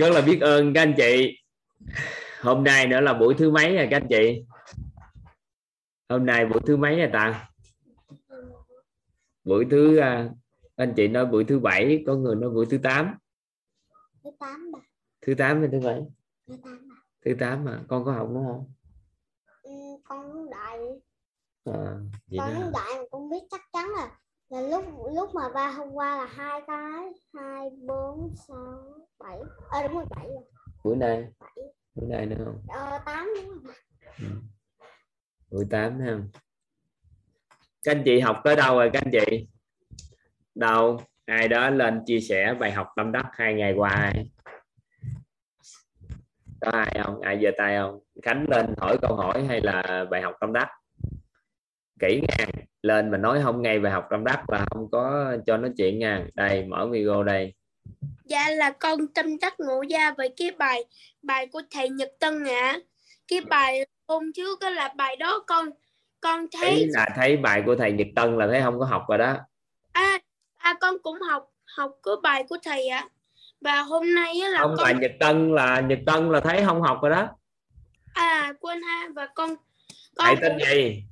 rất là biết ơn các anh chị. Hôm nay nữa là buổi thứ mấy rồi các anh chị? Hôm nay buổi thứ mấy rồi ta? Buổi thứ à, anh chị nói buổi thứ bảy có người nói buổi thứ tám. Thứ tám bà. Thứ tám hay thứ bảy? Thứ tám bà. Thứ tám mà con có học nữa không? Ừ, con đại à, vậy con đại mà con biết chắc chắn là là lúc lúc mà ba hôm qua là hai cái hai bốn sáu bảy. À đúng rồi bảy rồi. Buổi nay. Bảy. Buổi nay nữa không? Ờ, tám đúng rồi. Ừ. tám không các anh chị học tới đâu rồi các anh chị? Đâu? Ai đó lên chia sẻ bài học tâm đắc hai ngày qua ai? có ai không? Ai giơ tay không? Khánh lên hỏi câu hỏi hay là bài học tâm đắc kỹ nha. Lên mà nói không ngay bài học tâm đắc là không có cho nói chuyện nha. Đây mở video đây. Dạ là con tâm đắc ngộ ra với cái bài bài của thầy Nhật Tân ạ. Cái bài hôm trước đó là bài đó con con thấy thấy là thấy bài của thầy Nhật Tân là thấy không có học rồi đó. À, à con cũng học học cái bài của thầy ạ. Và hôm nay á là không con bài Nhật Tân là Nhật Tân là thấy không học rồi đó. À quên ha và con thầy con tên cũng- gì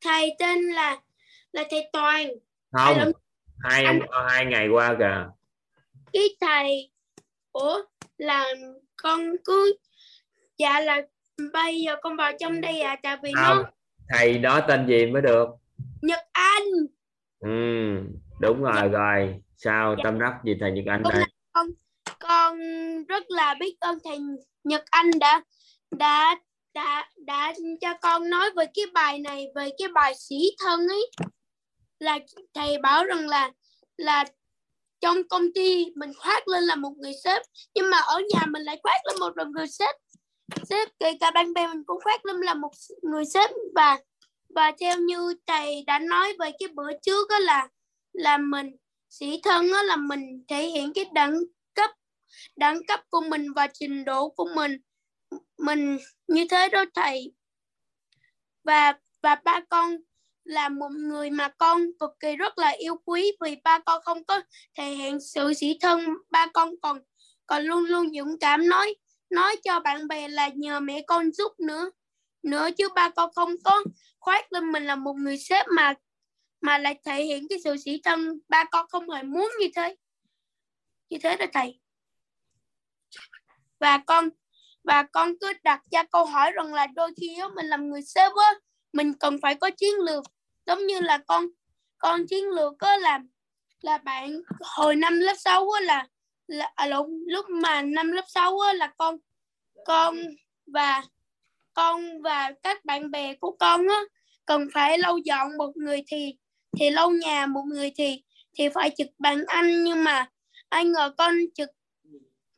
thầy tên là là thầy Toàn. không Thầy hai hôm hai ngày qua kìa cái thầy ủa là con cứ dạ là bây giờ con vào trong đây à tại vì không nó thầy đó tên gì mới được Nhật Anh ừ đúng rồi Dạ. rồi sao Dạ. tâm đắc gì thầy Nhật Anh đây con rất là biết ơn thầy Nhật Anh đã đã đã đã cho con nói về cái bài này, về cái bài sĩ thân ấy. Là thầy bảo rằng là là trong công ty mình khoác lên là một người sếp, nhưng mà ở nhà mình lại khoác lên một người sếp. Sếp kể cả bạn bè mình cũng khoác lên là một người sếp. Và và theo như thầy đã nói về cái bữa trước đó là là mình, sĩ thân đó là mình thể hiện cái đẳng cấp đẳng cấp của mình và trình độ của mình mình như thế đó thầy. Và và ba con là một người mà con cực kỳ rất là yêu quý vì ba con không có thể hiện sự sĩ thân. Ba con còn còn luôn luôn dũng cảm nói nói cho bạn bè là nhờ mẹ con giúp nữa nữa chứ ba con không có khoác lên mình là một người sếp mà mà lại thể hiện cái sự sĩ thân. Ba con không hề muốn như thế như thế đó thầy. Và con và con cứ đặt ra câu hỏi rằng là đôi khi á, mình làm người server mình cần phải có chiến lược. Giống như là con con chiến lược có là là bạn hồi năm lớp 6 á là là à, lộn, lúc mà năm lớp 6 á là con con và con và các bạn bè của con á cần phải lau dọn một người thì thì lau nhà một người thì thì phải trực bàn anh. Nhưng mà ai ngờ con trực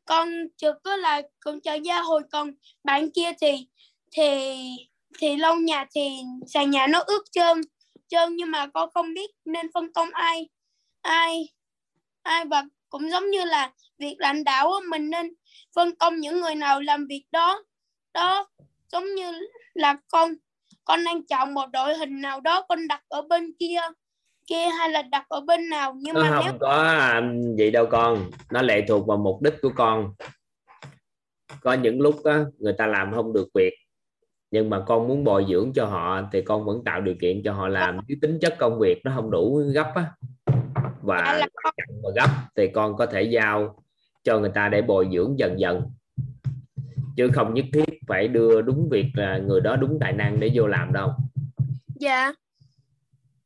con chưa có là con chờ ra hồi, còn bạn kia thì thì thì lâu nhà thì sàn nhà nó ướt trơn trơn nhưng mà con không biết nên phân công ai ai ai và cũng giống như là việc lãnh đạo mình nên phân công những người nào làm việc đó đó giống như là con con đang chọn một đội hình nào đó, con đặt ở bên kia kia hay là đặt ở bên nào? Nhưng nó mà nếu không có à, vậy đâu con. Nó lệ thuộc vào mục đích của con. Có những lúc á, người ta làm không được việc nhưng mà con muốn bồi dưỡng cho họ thì con vẫn tạo điều kiện cho họ làm. Chứ tính chất công việc nó không đủ gấp á. Và là và gấp thì con có thể giao cho người ta để bồi dưỡng dần dần. Chứ không nhất thiết phải đưa đúng việc là người đó đúng tài năng để vô làm đâu. Dạ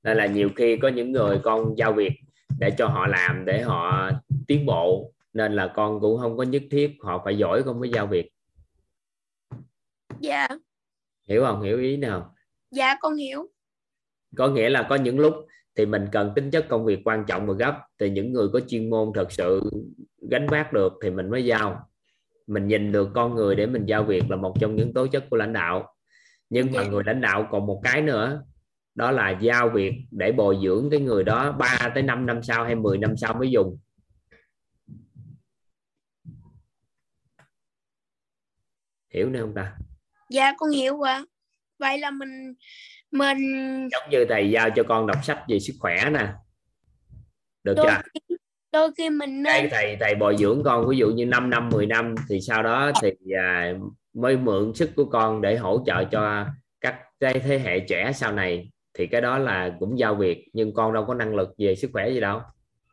nên là nhiều khi có những người con giao việc để cho họ làm để họ tiến bộ. Nên là con cũng không có nhất thiết họ phải giỏi con mới giao việc. Dạ. Hiểu không? Hiểu ý nào? Dạ con hiểu. Có nghĩa là có những lúc thì mình cần tính chất công việc quan trọng và gấp. Thì những người có chuyên môn thật sự gánh vác được thì mình mới giao. Mình nhìn được con người để mình giao việc là một trong những tố chất của lãnh đạo. Nhưng mà Dạ. người lãnh đạo còn một cái nữa đó là giao việc để bồi dưỡng cái người đó 3 tới 5 năm sau hay 10 năm sau mới dùng. Hiểu nữa không ta? Dạ con hiểu ạ. Vậy là mình mình giống như thầy giao cho con đọc sách về sức khỏe nè. Được đôi chưa? khi, đôi khi mình nên thầy thầy bồi dưỡng con ví dụ như 5 năm 10 năm thì sau đó thì à, mới mượn sức của con để hỗ trợ cho các thế hệ trẻ sau này thì cái đó là cũng giao việc nhưng con đâu có năng lực về sức khỏe gì đâu.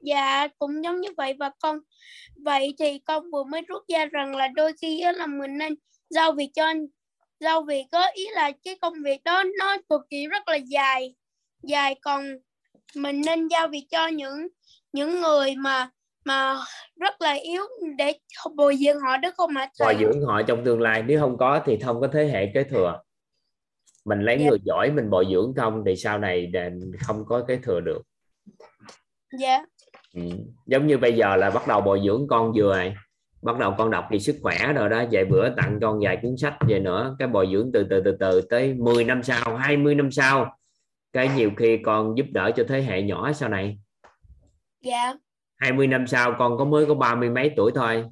Dạ cũng giống như vậy và con vậy thì con vừa mới rút ra rằng là đôi khi là mình nên giao việc cho giao việc có ý là cái công việc đó nó cực kỳ rất là dài dài. Còn mình nên giao việc cho những những người mà mà rất là yếu để bồi dưỡng họ đó không hả bồi dưỡng họ trong tương lai nếu không có thì không có thế hệ kế thừa mình lấy Dạ. người giỏi mình bồi dưỡng không thì sau này đền- không có kế thừa được dạ ừ. giống như bây giờ là bắt đầu bồi dưỡng con vừa này bắt đầu con đọc về sức khỏe rồi đó vài bữa tặng con vài cuốn sách về nữa cái bồi dưỡng từ từ từ từ tới 10 năm sau 20 năm sau cái nhiều khi con giúp đỡ cho thế hệ nhỏ sau này dạ 20 năm sau con có mới có ba mươi mấy tuổi thôi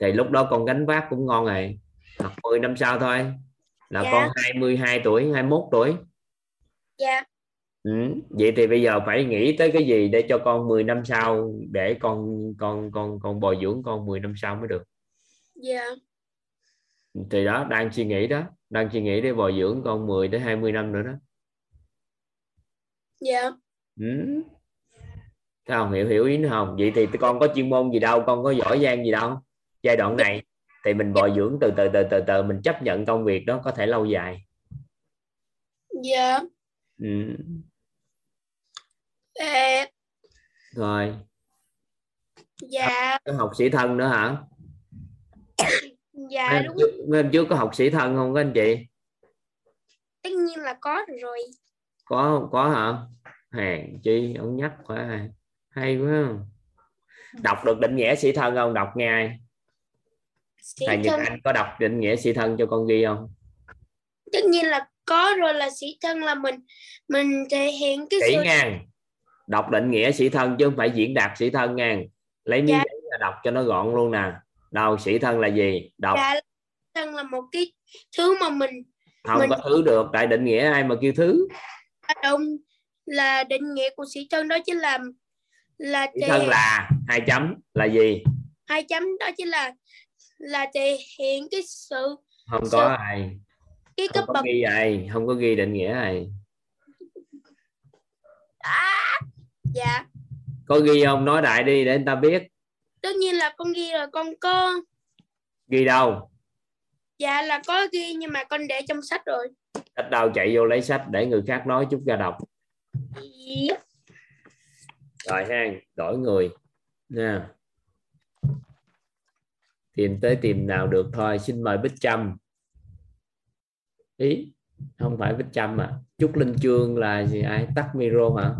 thì lúc đó con gánh vác cũng ngon rồi hoặc 10 năm sau thôi là Dạ. con 22 tuổi 21 tuổi. Dạ. Ừ. vậy thì bây giờ phải nghĩ tới cái gì để cho con 10 năm sau để con con con con bồi dưỡng con 10 năm sau mới được? Dạ. Thì đó đang suy nghĩ đó đang suy nghĩ để bồi dưỡng con 10 tới 20 năm nữa đó. Dạ. Ừ. Thấy không hiểu hiểu ý nữa không? Vậy thì con có chuyên môn gì đâu con có giỏi giang gì đâu giai đoạn này thì mình bồi dưỡng từ từ từ từ từ mình chấp nhận công việc đó có thể lâu dài. Dạ. Ừ. Ê, rồi. Dạ. Có học sĩ thân nữa hả? Dạ mấy, đúng. trước, trước có học sĩ thân không các anh chị? Tất nhiên là có rồi. Có không có hả? Hèn chi ông nhắc quá hay quá. Đọc được định nghĩa sĩ thân không? Đọc nghe? Sĩ thầy Nhật thân. Anh có đọc định nghĩa sĩ thân cho con ghi không? Tất nhiên là có rồi là sĩ thân là mình mình thể hiện cái kỹ sự ngang đọc định nghĩa sĩ thân chứ không phải diễn đạt sĩ thân ngang. Lấy miếng Dạ. giấy ra đọc cho nó gọn luôn nè. Đâu sĩ thân là gì? Đọc. Dạ thân là một cái thứ mà mình không mình- có thứ được tại định nghĩa ai mà kêu thứ? Hoạt động là định nghĩa của sĩ thân đó chính là là sĩ thể thân là hai chấm là gì? Hai chấm đó chính là là thể hiện cái sự không Sao? có ai. Cái không cấp có bậc ghi ai không có ghi định nghĩa ai. À, dạ. Có ghi không nói đại đi để người ta biết. Tất nhiên là con ghi rồi con có. Ghi đâu? Dạ là có ghi nhưng mà con để trong sách rồi. Sách đâu chạy vô lấy sách để người khác nói chút ra đọc. Dạ. rồi ha đổi người. Nha tìm tới tìm nào được thôi. Xin mời bích trâm. Ý không phải bích trâm à. Trúc linh chương là gì? Ai? Tắt micro hả?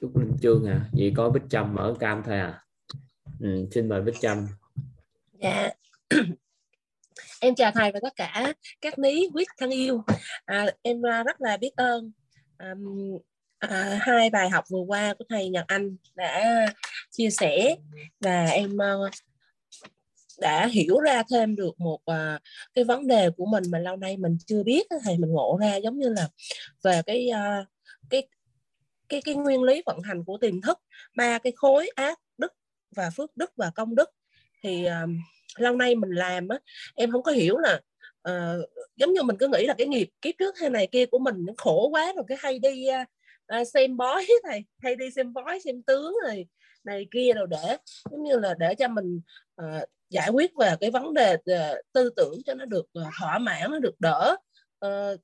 Trúc linh chương hả vậy có bích trâm mở cam thôi à. Ừ, xin mời bích trâm. Dạ. em chào thầy và tất cả các lý quyết thân yêu. À, em à, rất là biết ơn. Um, à, hai bài học vừa qua của thầy Nhật Anh đã chia sẻ và em ờ, đã hiểu ra thêm được một uh, cái vấn đề của mình mà lâu nay mình chưa biết thầy mình ngộ ra giống như là về cái uh, cái cái cái nguyên lý vận hành của tiềm thức ba cái khối ác đức và phước đức và công đức. Thì uh, lâu nay mình làm á em không có hiểu là uh, giống như mình cứ nghĩ là cái nghiệp kiếp trước hay này kia của mình nó khổ quá rồi cái hay đi uh, à, xem bói thầy hay đi xem bói xem tướng rồi này kia rồi để giống như là để cho mình uh, giải quyết về cái vấn đề uh, tư tưởng cho nó được uh, thỏa mãn nó được đỡ. Uh,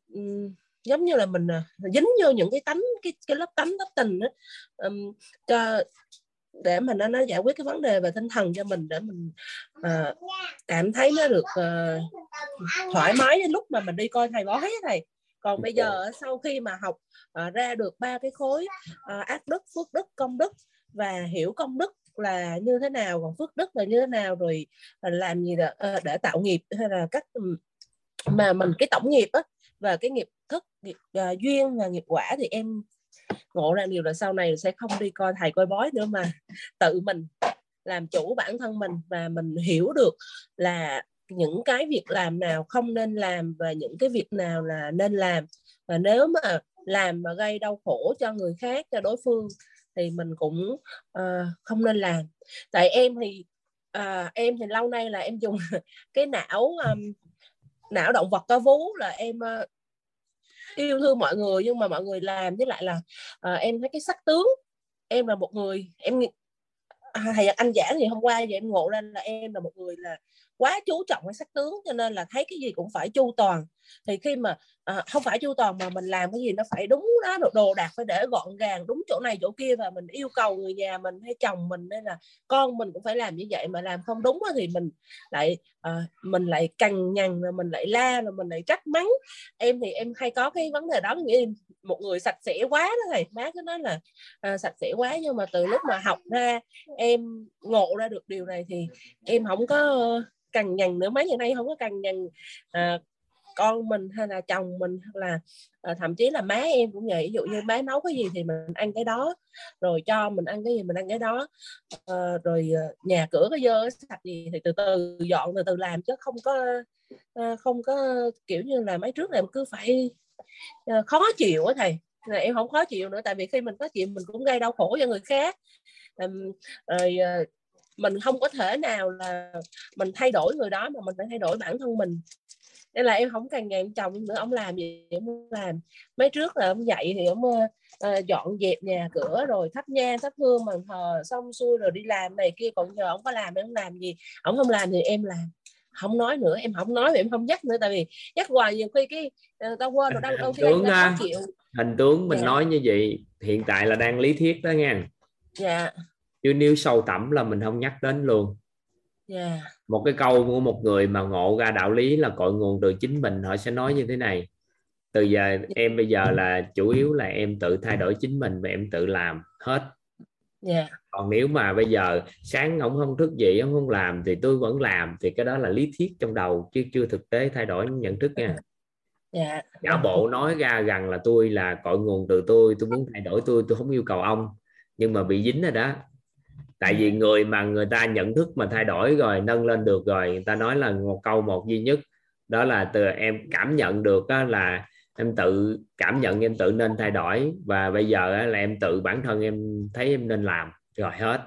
giống như là mình uh, dính vô những cái tánh cái cái lớp tánh lớp tình đó, um, cho để mà nó nó giải quyết cái vấn đề về tinh thần cho mình để mình uh, cảm thấy nó được uh, thoải mái đến lúc mà mình đi coi thầy bói thầy còn bây giờ sau khi mà học ờ, ra được ba cái khối ờ, ác đức phước đức công đức và hiểu công đức là như thế nào còn phước đức là như thế nào rồi ờ, làm gì để, ờ, để tạo nghiệp hay là cách mà mình cái tổng nghiệp á và cái nghiệp thức nghiệp ờ, duyên và nghiệp quả thì em ngộ ra điều là sau này sẽ không đi coi thầy coi bói nữa mà tự mình làm chủ bản thân mình và mình hiểu được là những cái việc làm nào không nên làm và những cái việc nào là nên làm. Và nếu mà làm mà gây đau khổ cho người khác cho đối phương thì mình cũng uh, không nên làm. Tại em thì uh, em thì lâu nay là em dùng cái não um, não động vật có vú là em uh, yêu thương mọi người nhưng mà mọi người làm với lại là uh, em thấy cái sắc tướng. Em là một người em thầy à, anh giảng thì hôm qua giờ em ngộ ra là em là một người là quá chú trọng cái sắc tướng, cho nên là thấy cái gì cũng phải chu toàn thì khi mà à, không phải chu toàn mà mình làm cái gì nó phải đúng đó đồ, đồ đạc phải để gọn gàng đúng chỗ này chỗ kia và mình yêu cầu người nhà mình hay chồng mình hay là con mình cũng phải làm như vậy mà làm không đúng thì mình lại à, mình lại cằn nhằn rồi mình lại la rồi mình lại trách mắng. Em thì em hay có cái vấn đề đó nghĩa một người sạch sẽ quá đó thầy. Má cứ nói là à, sạch sẽ quá nhưng mà từ lúc mà học ra em ngộ ra được điều này thì em không có cằn nhằn nữa. Mấy ngày nay không có cằn nhằn à, con mình hay là chồng mình hoặc là à, thậm chí là má em cũng vậy. Ví dụ như má nấu cái gì thì mình ăn cái đó rồi cho mình ăn cái gì mình ăn cái đó. À, rồi ờ, nhà cửa có dơ sạch gì thì từ từ dọn từ từ làm chứ không có à, không có kiểu như là mấy trước này cứ phải à, khó chịu á thầy. Là em không khó chịu nữa tại vì khi mình có chịu mình cũng gây đau khổ cho người khác. Rồi mình không có thể nào là mình thay đổi người đó mà mình phải thay đổi bản thân mình nên là em không càng ngày em chồng nữa ông làm gì ông làm. Mấy trước là ông dậy thì ông uh, dọn dẹp nhà cửa rồi thắp nhang thắp hương bàn thờ xong xuôi rồi đi làm này kia. Còn nhờ ông có làm em không làm gì? Ông không làm thì em làm. Không nói nữa em không nói em không nhắc nữa. Tại vì nhắc hoài nhiều khi cái uh, tao quên rồi đâu đâu tướng à, chịu. hình tướng mình dạ. nói như vậy hiện tại là đang lý thuyết đó nha dạ. Chứ nếu sâu tẩm là mình không nhắc đến luôn yeah. một cái câu của một người mà ngộ ra đạo lý là cội nguồn từ chính mình họ sẽ nói như thế này từ giờ em bây giờ là chủ yếu là em tự thay đổi chính mình và em tự làm hết yeah. còn nếu mà bây giờ sáng ông không thức dậy ông không làm thì tôi vẫn làm thì cái đó là lý thuyết trong đầu chứ chưa thực tế thay đổi nhận thức nha yeah. giả bộ nói ra rằng là tôi là cội nguồn từ tôi tôi muốn thay đổi tôi tôi không yêu cầu ông nhưng mà bị dính rồi đó tại vì người mà người ta nhận thức mà thay đổi rồi nâng lên được rồi người ta nói là một câu một duy nhất đó là từ em cảm nhận được đó là em tự cảm nhận em tự nên thay đổi và bây giờ là em tự bản thân em thấy em nên làm rồi hết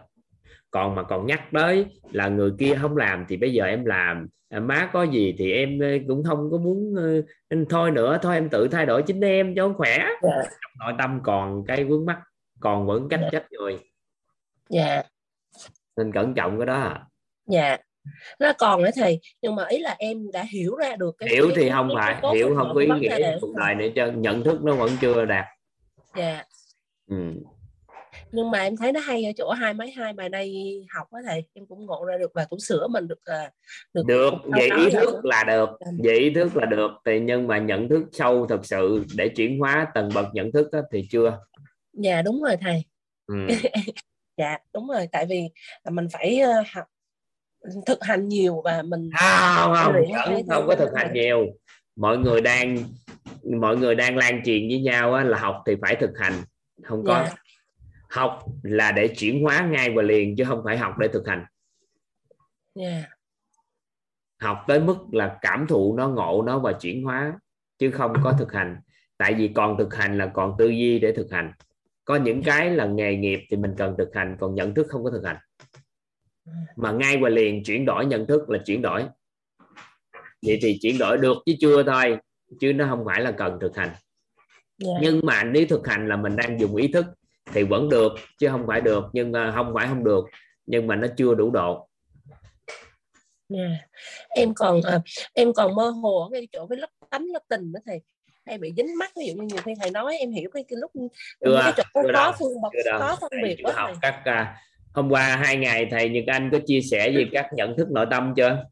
còn mà còn nhắc tới là người kia không làm thì bây giờ em làm má có gì thì em cũng không có muốn anh thôi nữa thôi em tự thay đổi chính em cho khỏe yeah. Dạ. nội tâm còn cái vướng mắt còn vẫn cách yeah. Dạ. trách người dạ yeah nên cẩn trọng cái đó dạ nó còn nữa thầy nhưng mà ý là em đã hiểu ra được cái hiểu thì không phải hiểu không có ý nghĩa cuộc đời này cho nhận thức nó vẫn chưa đạt dạ ừ. nhưng mà em thấy nó hay ở chỗ hai mấy hai bài này học á thầy em cũng ngộ ra được và cũng sửa mình được uh, được, được vậy ý thức được. là được dạ. vậy ý thức là được thì nhưng mà nhận thức sâu thật sự để chuyển hóa tầng bậc nhận thức đó, thì chưa dạ đúng rồi thầy ừ. dạ đúng rồi tại vì mình phải uh, học thực hành nhiều và mình không không không, không có thực hành nhiều mọi người đang mọi người đang lan truyền với nhau á, là học thì phải thực hành không có dạ. học là để chuyển hóa ngay và liền chứ không phải học để thực hành yeah. học tới mức là cảm thụ nó ngộ nó và chuyển hóa chứ không có thực hành tại vì còn thực hành là còn tư duy để thực hành có những cái là nghề nghiệp thì mình cần thực hành còn nhận thức không có thực hành mà ngay và liền chuyển đổi nhận thức là chuyển đổi vậy thì chuyển đổi được chứ chưa thôi chứ nó không phải là cần thực hành yeah. Dạ. nhưng mà nếu thực hành là mình đang dùng ý thức thì vẫn được chứ không phải được nhưng không phải không được nhưng mà nó chưa đủ độ yeah. Dạ. em còn uh, em còn mơ hồ ở cái chỗ cái lớp tánh lớp tình đó thầy hay bị dính mắt ví dụ như nhiều khi thầy nói em hiểu cái, cái lúc chưa, cái chỗ chưa có phương bậc có phân biệt đó học các uh, hôm qua hai ngày thầy Nhật Anh có chia sẻ về các nhận thức nội tâm chưa?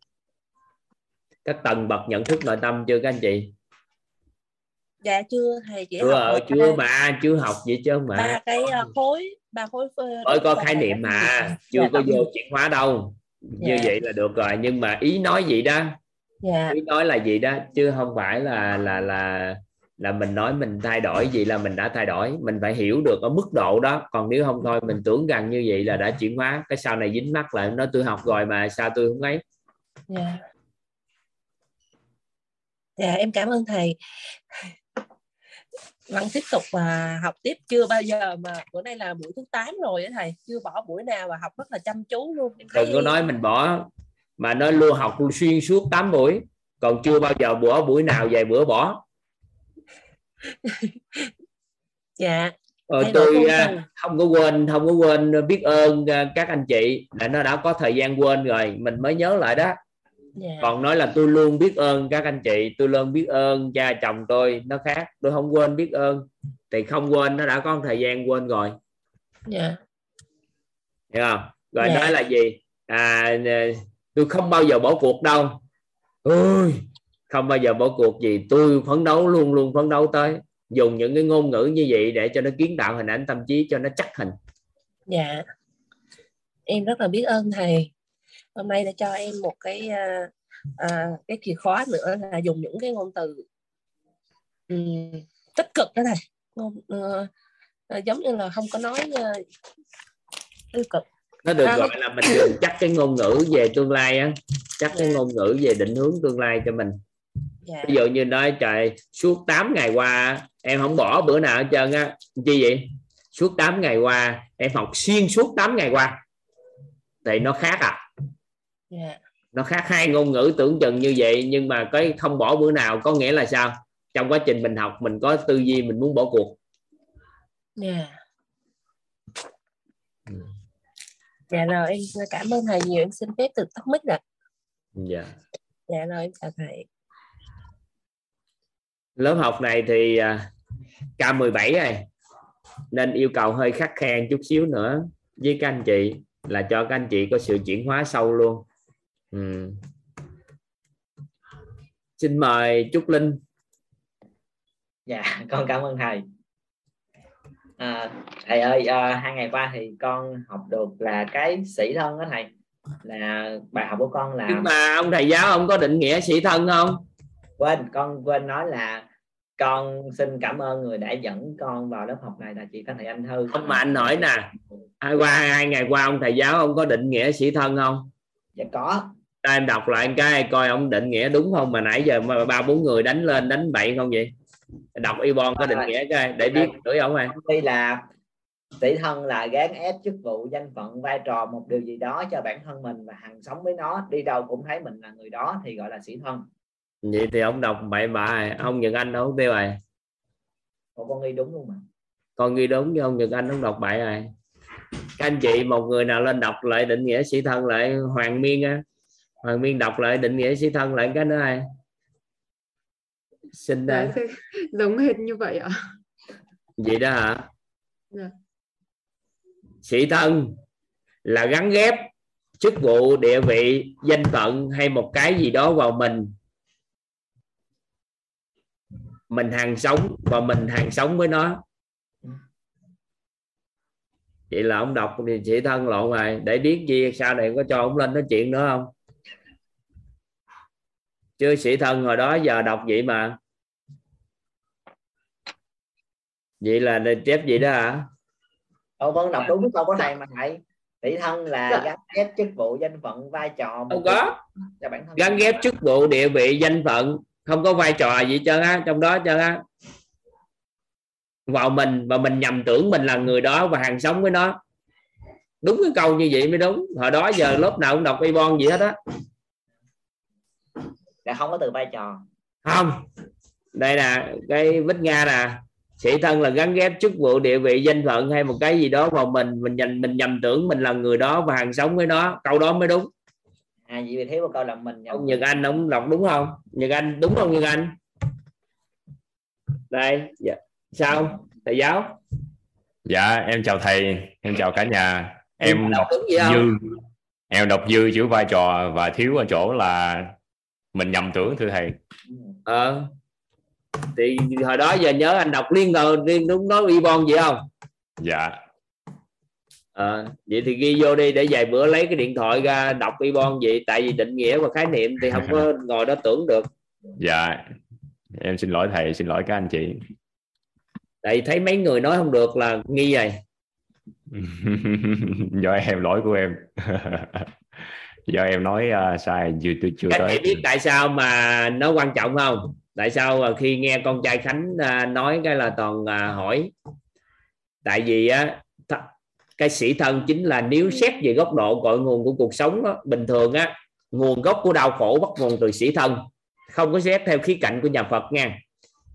Các tầng bậc nhận thức nội tâm chưa các anh chị? Dạ chưa. Thầy chỉ chưa học chưa mà chưa học gì chứ mà. ba cái uh, khối ba khối mới có khái niệm mà chưa dạ, có vô chuyển hóa đâu. Như dạ. vậy là được rồi nhưng mà ý nói gì đó? Yeah. ý nói là gì đó chứ không phải là là là là mình nói mình thay đổi gì là mình đã thay đổi. Mình phải hiểu được ở mức độ đó. Còn nếu không thôi mình tưởng rằng như vậy là đã chuyển hóa. Cái sau này dính mắt lại nói tôi học rồi mà sao tôi không ấy? Dạ. Dạ em cảm ơn thầy. Vẫn tiếp tục và học tiếp. Chưa bao giờ mà bữa nay là buổi thứ 8 rồi á thầy. Chưa bỏ buổi nào và học rất là chăm chú luôn. Em thấy đừng có nói mình bỏ mà nó luôn học xuyên suốt 8 buổi. Còn chưa bao giờ bỏ buổi nào vài bữa bỏ dạ. Ờ, tôi từ. không có quên không có quên biết ơn à, các anh chị là nó đã có thời gian quên rồi mình mới nhớ lại đó. Dạ. Còn nói là tôi luôn biết ơn các anh chị tôi luôn biết ơn cha chồng tôi nó khác tôi không quên biết ơn. Thì không quên nó đã có thời gian quên rồi. Dạ. Hiểu không? Rồi Dạ. nói là gì? À tôi không bao giờ bỏ cuộc đâu. Ôi không bao giờ bỏ cuộc gì tôi phấn đấu luôn luôn phấn đấu tới. Dùng những cái ngôn ngữ như vậy để cho nó kiến tạo hình ảnh tâm trí cho nó chắc hình. Dạ. Em rất là biết ơn thầy. Hôm nay đã cho em một cái à, à, cái chìa khóa nữa là dùng những cái ngôn từ ừm, tích cực đó thầy. Ngôn ờ, giống như là không có nói ờ, tiêu cực. Nó được À. gọi là mình dùng chắc cái ngôn ngữ về tương lai á. Chắc cái ngôn ngữ về định hướng tương lai cho mình dạ. Ví dụ như nói trời suốt 8 ngày qua em không bỏ bữa nào hết trơn á. Chi vậy? Suốt 8 ngày qua em học xuyên suốt 8 ngày qua. Thì nó khác à? Dạ. Nó khác hai ngôn ngữ tưởng chừng như vậy nhưng mà cái không bỏ bữa nào có nghĩa là sao? Trong quá trình mình học mình có tư duy mình muốn bỏ cuộc. Dạ. Ừ. dạ rồi em cảm ơn thầy nhiều. Em xin phép được tắt mic ạ dạ. Dạ rồi em chào thầy lớp học này thì à, K17 rồi nên yêu cầu hơi khắc khe chút xíu nữa. Với các anh chị là cho các anh chị có sự chuyển hóa sâu luôn. Ừ. xin mời Trúc Linh. Dạ con cảm ơn thầy. À, thầy ơi à, hai ngày qua thì con học được là cái sĩ thân đó thầy. Là bài học của con là nhưng mà ông thầy giáo ông có định nghĩa sĩ thân không? Quên con quên nói là con xin cảm ơn người đã dẫn con vào lớp học này là chị Phan Thị Anh Thư. Không mà anh hỏi nè hai qua hai ngày qua ông thầy giáo ông có định nghĩa sĩ thân không? Dạ có. Ta em đọc lại cái coi ông định nghĩa đúng không? Mà nãy giờ mà ba bốn người đánh lên đánh bậy không vậy? Đọc y bon có định nghĩa cái để biết chửi ông này đây là sĩ thân là gán ép chức vụ danh phận vai trò một điều gì đó cho bản thân mình và hàng sống với nó. Đi đâu cũng thấy mình là người đó thì gọi là sĩ thân vậy thì ông đọc bậy bạ ông Nhật Anh đâu tiêu rồi Ủa, con ghi đúng luôn mà con ghi đúng với ông Nhật Anh ông đọc bậy rồi các anh chị một người nào lên đọc lại định nghĩa sĩ thân lại Hoàng Miên á. Hoàng Miên đọc lại định nghĩa sĩ thân lại cái nữa ai? Xin Dạ, đây. Thế giống hệt như vậy ạ. vậy đó hả? Dạ. sĩ thân là gắn ghép chức vụ địa vị danh phận hay một cái gì đó vào mình mình hàng sống và mình hàng sống với nó. Vậy là ông đọc thì sĩ thân lộn rồi. Để biết gì sau này có cho ông lên nói chuyện nữa không? Chứ sĩ thân hồi đó giờ đọc vậy mà. Vậy là chép vậy đó hả? Ồ, con đọc đúng câu của thầy mà thầy. Sĩ thân là Dạ. gắn ghép chức vụ danh phận vai trò không có. cho bản thân. Gắn ghép chức vụ địa vị danh phận không có vai trò gì trơn á trong đó trơn á. Vào mình và mình nhầm tưởng mình là người đó và hàng sống với nó. Đúng cái câu như vậy mới đúng. Hồi đó giờ lớp nào cũng đọc y bon gì hết á. Là không có từ vai trò. Không. Đây là cái vít nga nè. Sĩ thân là gắn ghép chức vụ địa vị danh phận hay một cái gì đó vào mình. Mình nhầm mình nhầm tưởng mình là người đó và hàng sống với nó. Câu đó mới đúng à vậy vì thiếu một câu là mình ông Nhật Anh ông đọc đúng không? Nhật Anh đúng không Nhật Anh? Đây dạ. sao thầy giáo? Dạ em chào thầy, em chào cả nhà. Em đọc đúng gì không? dư, em đọc dư chữ vai trò và thiếu ở chỗ là mình nhầm tưởng thưa thầy. Ờ. Thì hồi đó giờ nhớ anh đọc liên rồi liên đúng nói y bon vậy không? Dạ, ờ vậy thì ghi vô đi để vài bữa lấy cái điện thoại ra đọc y bon vậy tại vì định nghĩa và khái niệm thì không có ngồi đó tưởng được dạ. Em xin lỗi thầy, xin lỗi các anh chị. tại thấy mấy người nói không được là nghi rồi Do em lỗi của em. Do em nói uh, sai chưa chưa chưa các tới. biết tại sao mà nó quan trọng không tại sao khi nghe con trai khánh à, nói cái là toàn à, hỏi tại vì á cái sĩ thân chính là nếu xét về góc độ cội nguồn của cuộc sống á, bình thường á nguồn gốc của đau khổ bắt nguồn từ sĩ thân không có xét theo khía cạnh của nhà Phật nha.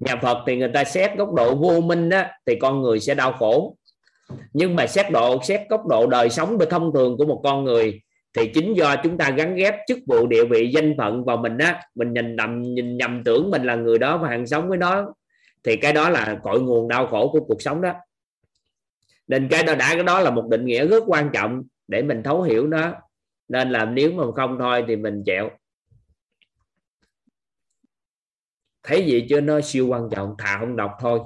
Nhà Phật thì người ta xét góc độ vô minh á, thì con người sẽ đau khổ. Nhưng mà xét độ xét góc độ đời sống và thông thường của một con người thì chính do chúng ta gắn ghép chức vụ địa vị danh phận vào mình á mình nhìn nhầm nhìn nhầm tưởng mình là người đó và hàng sống với nó thì cái đó là cội nguồn đau khổ của cuộc sống đó nên cái đó đã cái đó là một định nghĩa rất quan trọng để mình thấu hiểu nó. Nên là nếu mà không thôi thì mình chẹo. Thấy gì chưa? Nó siêu quan trọng thà không đọc thôi.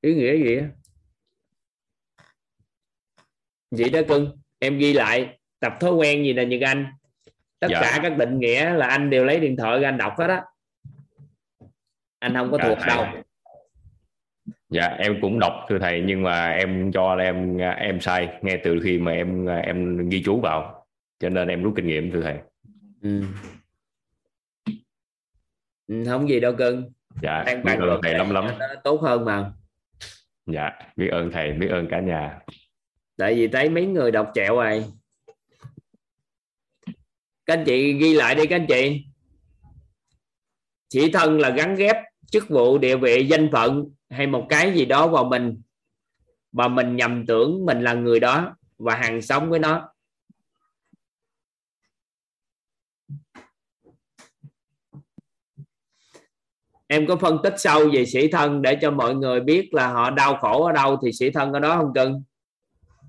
Ý nghĩa gì vậy đó cưng em ghi lại tập thói quen gì nè Nhật Anh. Tất Dạ. cả các định nghĩa là anh đều lấy điện thoại ra anh đọc hết á anh không có Dạ, thuộc đâu. Dạ em cũng đọc thưa thầy nhưng mà em cho là em em sai ngay từ khi mà em em ghi chú vào. Cho nên em rút kinh nghiệm thưa thầy. Ừ. Ừ, không gì đâu cưng. Dạ Đang biết ơn thầy lắm lắm. tốt hơn mà. Dạ biết ơn thầy biết ơn cả nhà. Tại vì thấy mấy người đọc chẹo rồi. Các anh chị ghi lại đi các anh chị chỉ thân là gắn ghép chức vụ địa vị danh phận hay một cái gì đó vào mình. Mà mình nhầm tưởng mình là người đó và hàng sống với nó. Em có phân tích sâu về sĩ thân để cho mọi người biết là họ đau khổ ở đâu thì sĩ thân ở đó không cưng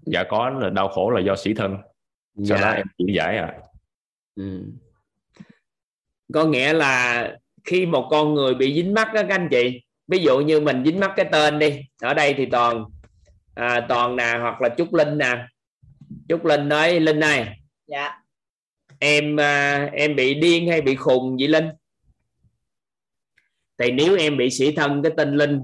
dạ có là đau khổ là do sĩ thân. Sau đó em chỉ giải à Ừ. có nghĩa là khi một con người bị dính mắc đó các anh chị ví dụ như mình dính mắc cái tên đi ở đây thì toàn à, toàn nè hoặc là trúc linh nè. Trúc linh nói linh này dạ. em à, em bị điên hay bị khùng vậy linh? Thì nếu em bị sĩ thân cái tên linh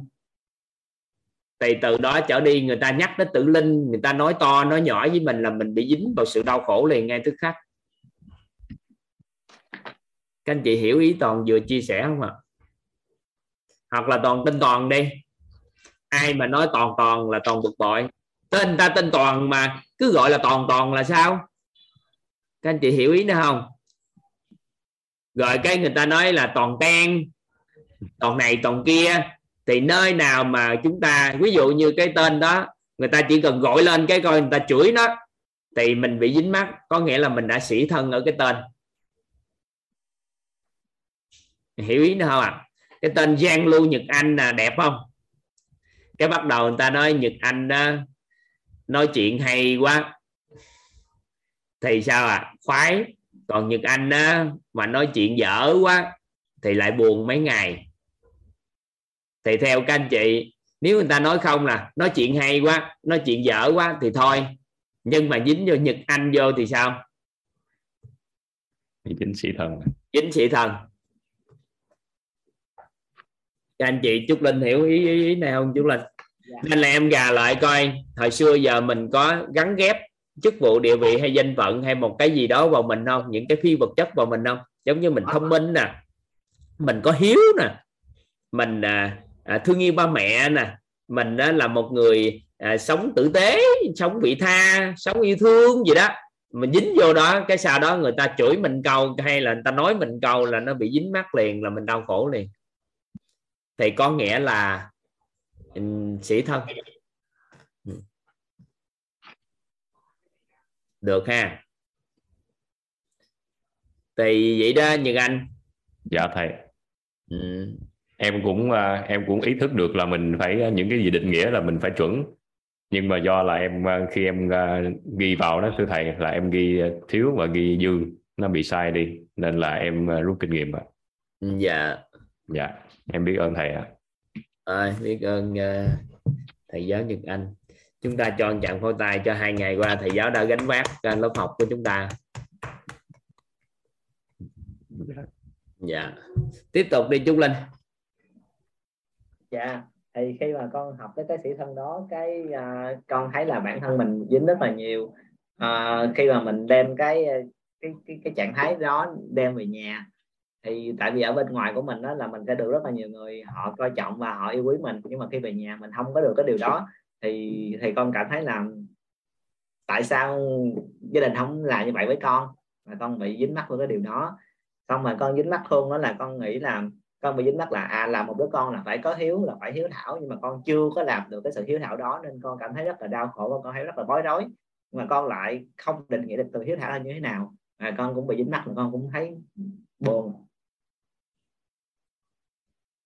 thì từ đó trở đi người ta nhắc đến tử linh người ta nói to nói nhỏ với mình là mình bị dính vào sự đau khổ liền ngay tức khắc các anh chị hiểu ý toàn vừa chia sẻ không ạ? Hoặc là toàn tên toàn đi. Ai mà nói toàn toàn là toàn bực bội. Tên ta tên toàn mà cứ gọi là toàn toàn là sao? Các anh chị hiểu ý nữa không? Rồi cái người ta nói là toàn ten toàn này, toàn kia. Thì nơi nào mà chúng ta, ví dụ như cái tên đó, người ta chỉ cần gọi lên cái coi người ta chửi nó, thì mình bị dính mắt có nghĩa là mình đã sĩ thân ở cái tên hiểu ý nữa không ạ? Cái tên Giang Lưu Nhật Anh là đẹp không? Cái bắt đầu người ta nói Nhật Anh đó nói chuyện hay quá. Thì sao ạ? À? khoái. Còn Nhật Anh đó mà nói chuyện dở quá thì lại buồn mấy ngày. Thì theo các anh chị nếu người ta nói không là nói chuyện hay quá nói chuyện dở quá thì thôi. Nhưng mà dính vô Nhật Anh vô thì sao? Thì chính sĩ thân dính sĩ thần các anh chị Trúc Linh hiểu ý, ý, ý này không Trúc Linh? Dạ. nên là em gà lại coi hồi xưa giờ mình có gắn ghép chức vụ địa vị hay danh phận hay một cái gì đó vào mình không? Những cái phi vật chất vào mình không? Giống như mình thông minh nè mình có hiếu nè mình à, à, thương yêu ba mẹ nè mình á, là một người à, sống tử tế sống vị tha sống yêu thương gì đó. Mình dính vô đó cái sau đó người ta chửi mình câu hay là người ta nói mình câu là nó bị dính mắc liền là mình đau khổ liền thì có nghĩa là sĩ thân. Được ha. Thì vậy đó Nhật Anh. Dạ thầy. Ừ. em cũng à, em cũng ý thức được là mình phải à, những cái gì định nghĩa là mình phải chuẩn. Nhưng mà do là em à, khi em ghi vào đó thưa thầy là em ghi thiếu và ghi dư. Nó bị sai đi nên là em rút kinh nghiệm ạ. Dạ. Dạ em biết ơn thầy ạ. À, biết ơn uh, thầy giáo Nhật Anh. Chúng ta cho chàng pháo tay cho hai ngày qua thầy giáo đã gánh vác uh, lớp học của chúng ta. Dạ. Tiếp tục đi Trúc Linh. Dạ thì khi mà con học tới cái sĩ thân đó cái à, con thấy là bản thân mình dính rất là nhiều. À, khi mà mình đem cái cái cái, cái trạng thái đó đem về nhà thì tại vì ở bên ngoài của mình đó là mình sẽ được rất là nhiều người họ coi trọng và họ yêu quý mình nhưng mà khi về nhà mình không có được cái điều đó thì thì con cảm thấy là tại sao gia đình không làm như vậy với con? Mà con bị dính mắc với cái điều đó. Xong mà con dính mắc hơn đó là con nghĩ là con bị dính mắc là à làm một đứa con là phải có hiếu là phải hiếu thảo nhưng mà con chưa có làm được cái sự hiếu thảo đó nên con cảm thấy rất là đau khổ và con thấy rất là bối rối. Mà con lại không định nghĩa được từ hiếu thảo là như thế nào. À, con cũng bị dính mắc mà con cũng thấy buồn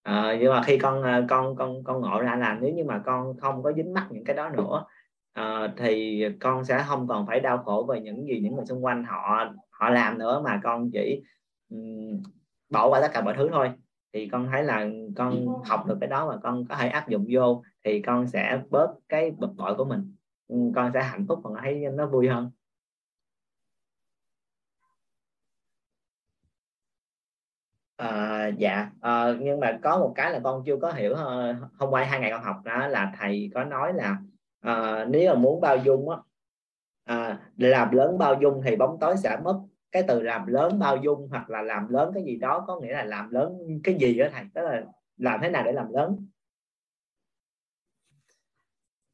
à, nhưng mà khi con ờ, con con con ngộ ra là nếu như mà con không có dính mắc những cái đó nữa à, thì con sẽ không còn phải đau khổ về những gì những người xung quanh họ họ làm nữa mà con chỉ um, bỏ qua tất cả mọi thứ thôi. Thì con thấy là con học được cái đó và con có thể áp dụng vô thì con sẽ bớt cái bực bội của mình. Con sẽ hạnh phúc và thấy nó vui hơn À, dạ à, nhưng mà có một cái là con chưa có hiểu ờ, hôm qua hai ngày con học đó là thầy có nói là à, nếu mà muốn bao dung á à, làm lớn bao dung thì bóng tối sẽ mất. Cái từ làm lớn bao dung hoặc là làm lớn cái gì đó có nghĩa là làm lớn cái gì đó thầy? Tức là làm thế nào để làm lớn?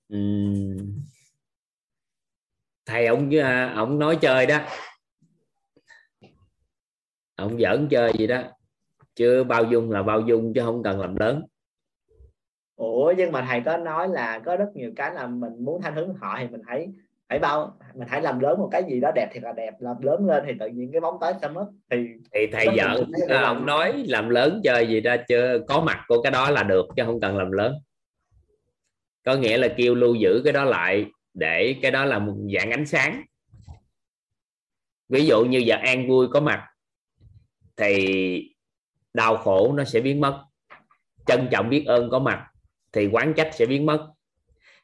Ừ. thầy ông ông nói chơi đó. Ông giỡn chơi gì đó chứ bao dung là bao dung chứ không cần làm lớn. Ủa nhưng mà thầy có nói là có rất nhiều cái là mình muốn thanh hướng họ thì mình thấy phải bao mình hãy làm lớn một cái gì đó đẹp thì là đẹp làm lớn lên thì tự nhiên cái bóng tối sẽ mất. Thì thì thầy giỡn ông nói làm lớn chơi gì đó chưa có mặt của cái đó là được chứ không cần làm lớn. Có nghĩa là kêu lưu giữ cái đó lại để cái đó là một dạng ánh sáng. Ví dụ như giờ an vui có mặt thì đau khổ nó sẽ biến mất. Trân trọng biết ơn có mặt thì quán trách sẽ biến mất.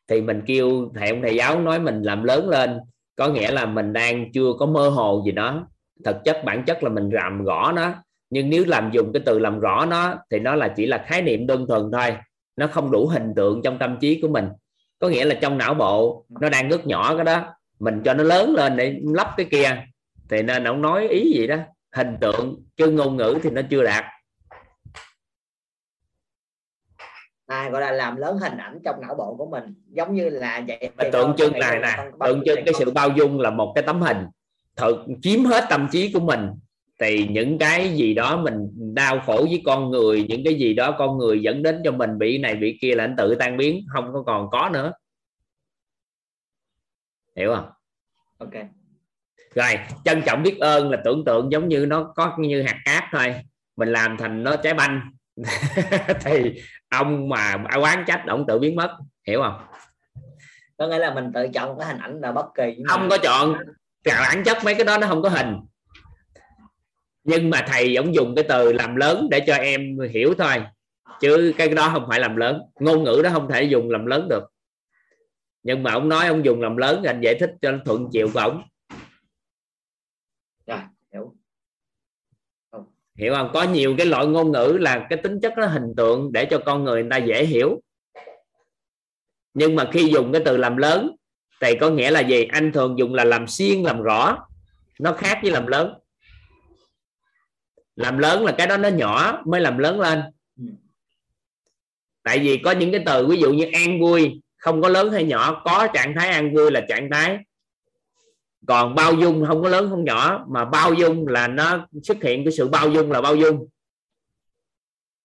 Thì mình kêu thầy ông thầy giáo nói mình làm lớn lên, có nghĩa là mình đang chưa có mơ hồ gì đó. Thực chất bản chất là mình làm rõ nó, nhưng nếu làm dùng cái từ làm rõ nó thì nó là chỉ là khái niệm đơn thuần thôi. Nó không đủ hình tượng trong tâm trí của mình. Có nghĩa là trong não bộ nó đang rất nhỏ cái đó, mình cho nó lớn lên để lắp cái kia. Thì nên ông nói ý gì đó, hình tượng chứ ngôn ngữ thì nó chưa đạt. À, gọi là làm lớn hình ảnh trong não bộ của mình. Giống như là vậy tượng trưng này nè tượng trưng cái sự bao dung là một cái tấm hình. Thật chiếm hết tâm trí của mình. Thì những cái gì đó mình đau khổ với con người những cái gì đó con người dẫn đến cho mình bị này bị kia là anh tự tan biến không có còn có nữa. Hiểu không? Ok. Rồi trân trọng biết ơn là tưởng tượng giống như nó có như hạt cát thôi. Mình làm thành nó trái banh thì ông mà quán trách ông tự biến mất hiểu không? Có nghĩa là mình tự chọn cái hình ảnh là bất kỳ không có chọn bản chất mấy cái đó nó không có hình. Nhưng mà thầy ông dùng cái từ làm lớn để cho em hiểu thôi. Chứ cái đó không phải làm lớn ngôn ngữ đó không thể dùng làm lớn được. Nhưng mà ông nói ông dùng làm lớn anh giải thích cho thuận chiều của ông hiểu không? Có nhiều cái loại ngôn ngữ là cái tính chất nó hình tượng để cho con người người ta dễ hiểu. Nhưng mà khi dùng cái từ làm lớn thì có nghĩa là gì? Anh thường dùng là làm xuyên làm rõ. Nó khác với làm lớn. Làm lớn là cái đó nó nhỏ mới làm lớn lên. Tại vì có những cái từ ví dụ như an vui không có lớn hay nhỏ có trạng thái an vui là trạng thái còn bao dung không có lớn không nhỏ, mà bao dung là nó xuất hiện cái sự bao dung là bao dung.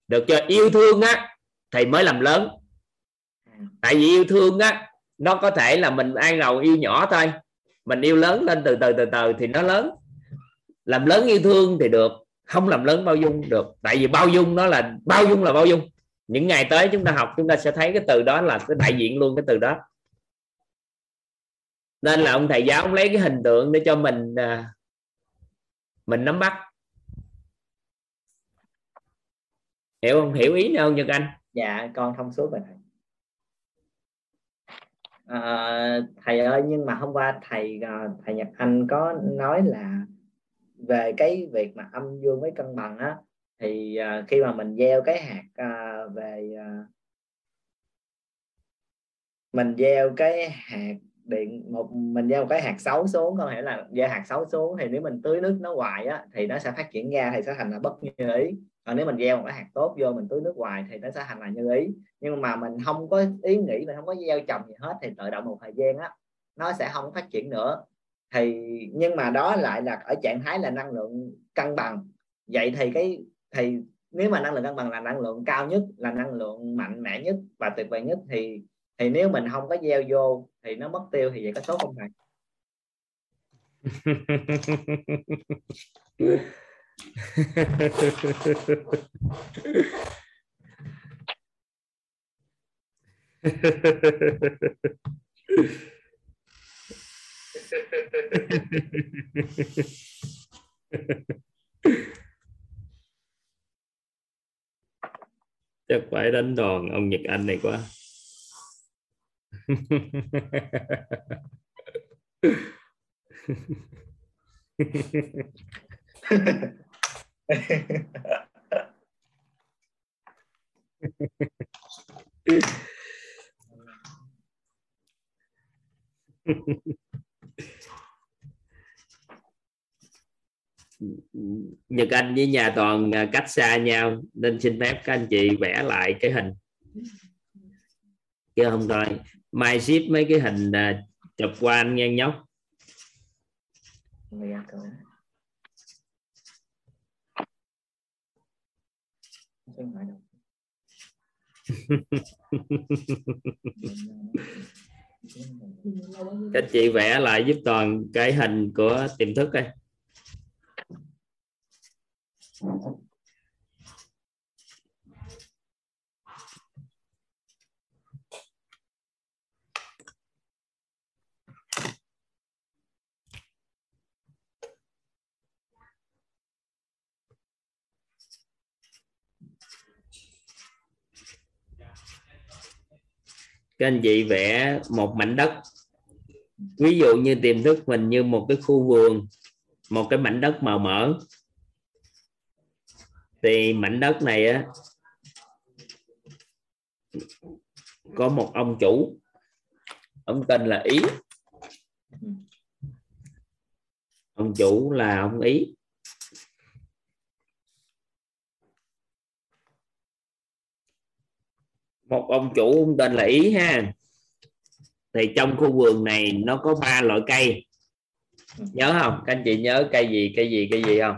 Được chưa? Yêu thương á thì mới làm lớn. Tại vì yêu thương á, nó có thể là mình an đầu yêu nhỏ thôi. Mình yêu lớn lên từ từ từ từ thì nó lớn. Làm lớn yêu thương thì được, không làm lớn bao dung được. Tại vì bao dung nó là, bao dung là bao dung. Những ngày tới chúng ta học, chúng ta sẽ thấy cái từ đó là cái đại diện luôn, cái từ đó nên là ông thầy giáo ông lấy cái hình tượng để cho mình à, mình nắm bắt. Hiểu không? Hiểu ý đâu Nhật Anh. Dạ con thông suốt rồi thầy. À, thầy ơi nhưng mà hôm qua thầy à, thầy Nhật Anh có nói là về cái việc mà âm dương với cân bằng á thì à, khi mà mình gieo cái hạt về mình gieo cái hạt điện một, mình gieo một cái hạt xấu xuống, có hiểu là gieo hạt xấu xuống thì nếu mình tưới nước nó hoài á, thì nó sẽ phát triển ra thì sẽ thành là bất như ý. Còn nếu mình gieo một cái hạt tốt vô mình tưới nước hoài thì nó sẽ thành là như ý. Nhưng mà mình không có ý nghĩ, mình không có gieo trồng gì hết thì tự động một thời gian á, nó sẽ không phát triển nữa. Thì, nhưng mà đó lại là ở trạng thái là năng lượng cân bằng. Vậy thì cái, thì nếu mà năng lượng cân bằng là năng lượng cao nhất, là năng lượng mạnh mẽ nhất và tuyệt vời nhất thì thì nếu mình không có gieo vô thì nó mất tiêu thì vậy có tốt không thầy? Chắc phải đánh đòn ông Nhật Anh này quá. Nhật Anh với nhà toàn à, cách xa nhau, nên xin phép các anh chị vẽ lại cái hình. Chứ không thôi mai ship mấy cái hình à, chụp qua anh nghe nhóc. Các chị vẽ lại giúp toàn cái hình của tiềm thức đây các anh chị vẽ một mảnh đất. Ví dụ như tiềm thức mình như một cái khu vườn, một cái mảnh đất màu mỡ. Thì mảnh đất này á, có một ông chủ. Ông tên là ý. Ông chủ là ông ý. Một ông chủ ông tên là ý ha. Thì trong khu vườn này nó có ba loại cây. Nhớ không? Các anh chị nhớ cây gì cây gì cây gì không?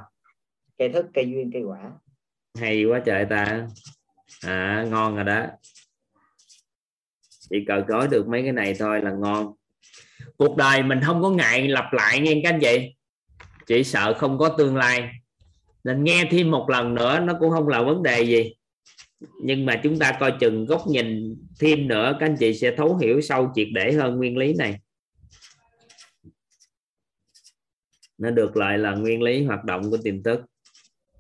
Cây thức cây duyên cây quả. Hay quá trời ta. À ngon rồi đó. Chỉ cần nói được mấy cái này thôi là ngon. Cuộc đời mình không có ngại lặp lại nghe các anh chị. Chỉ sợ không có tương lai. Nên nghe thêm một lần nữa nó cũng không là vấn đề gì nhưng mà chúng ta coi chừng góc nhìn thêm nữa, các anh chị sẽ thấu hiểu sâu triệt để hơn nguyên lý này. Nó được lại là nguyên lý hoạt động của tiềm thức.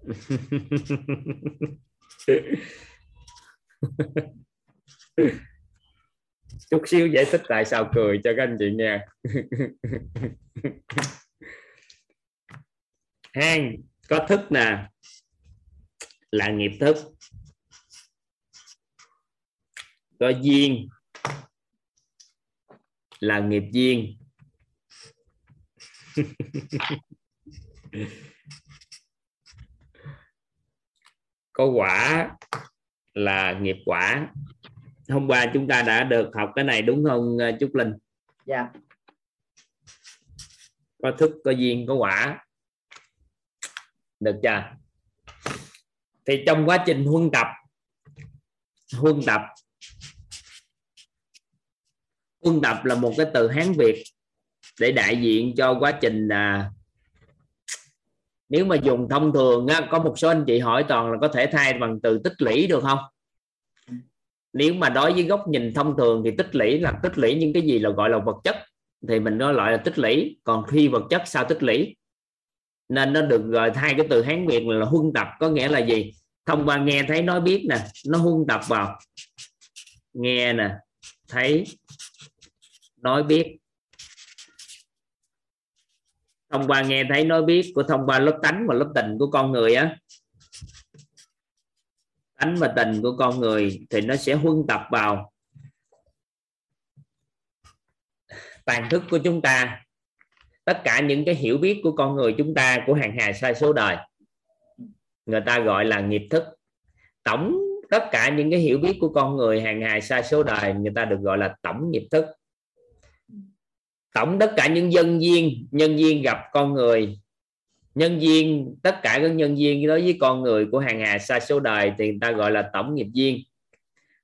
Chút xíu giải thích tại sao cười cho các anh chị nghe. Hang, có thức nè. Là nghiệp thức có duyên là nghiệp duyên. Có quả là nghiệp quả. Hôm qua chúng ta đã được học cái này đúng không ờ, Trúc Linh? Dạ. Có thức có duyên có quả. Được chưa? Thì trong quá trình huân tập huân tập quân tập là một cái từ hán việt để đại diện cho quá trình là nếu mà dùng thông thường á, có một số anh chị hỏi toàn là có thể thay bằng từ tích lũy được không? Nếu mà đối với góc nhìn thông thường thì tích lũy là tích lũy những cái gì là gọi là vật chất thì mình nói loại là tích lũy. Còn khi vật chất sao tích lũy? Nên nó được gọi thay cái từ hán việt là huân tập có nghĩa là gì? Thông qua nghe thấy nói biết nè nó huân tập vào. Nghe nè thấy nói biết. Thông qua nghe thấy nói biết của thông qua lớp tánh và lớp tình của con người á. Tánh và tình của con người thì nó sẽ huân tập vào tàn thức của chúng ta. Tất cả những cái hiểu biết của con người chúng ta, của hàng hà sai số đời. Người ta gọi là nghiệp thức. Tổng tất cả những cái hiểu biết của con người hàng ngày sai số đời, người ta được gọi là tổng nghiệp thức tổng tất cả những nhân viên nhân viên gặp con người. Nhân viên, tất cả các nhân viên đối với con người của hàng hà xa số đời thì người ta gọi là tổng nghiệp viên.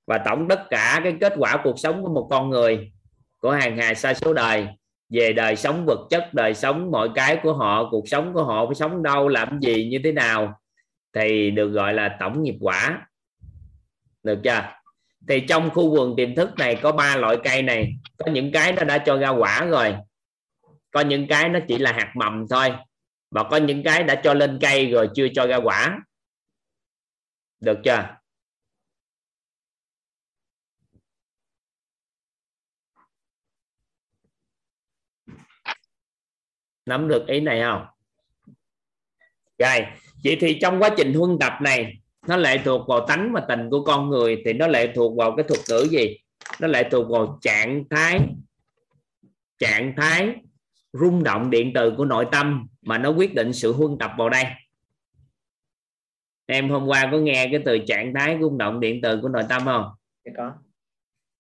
Và tổng tất cả cái kết quả cuộc sống của một con người của hàng hà xa số đời, về đời sống vật chất, đời sống mọi cái của họ, cuộc sống của họ, phải sống đâu, làm gì, như thế nào, thì được gọi là tổng nghiệp quả. Được chưa? Thì trong khu vườn tiềm thức này có ba loại cây này. Có những cái nó đã cho ra quả rồi. Có những cái nó chỉ là hạt mầm thôi. Và có những cái đã cho lên cây rồi chưa cho ra quả. Được chưa? Nắm được ý này không? Rồi, vậy thì trong quá trình huân tập này nó lệ thuộc vào tánh và tình của con người thì nó lệ thuộc vào cái thuật ngữ gì? Nó lệ thuộc vào trạng thái trạng thái rung động điện từ của nội tâm mà nó quyết định sự huân tập vào đây. Em hôm qua có nghe cái từ trạng thái rung động điện từ của nội tâm không? Dạ có.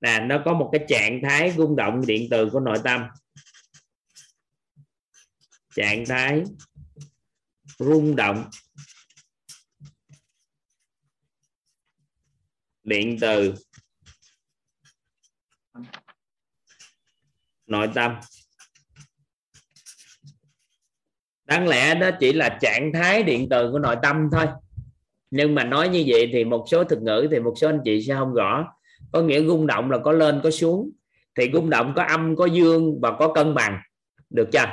Nè nó có một cái trạng thái rung động điện từ của nội tâm. Trạng thái rung động điện từ. Nội tâm. Đáng lẽ đó chỉ là trạng thái điện từ của nội tâm thôi. Nhưng mà nói như vậy thì một số thực ngữ thì một số anh chị sẽ không rõ. Có nghĩa rung động là có lên, có xuống. Thì rung động có âm, có dương và có cân bằng. Được chưa?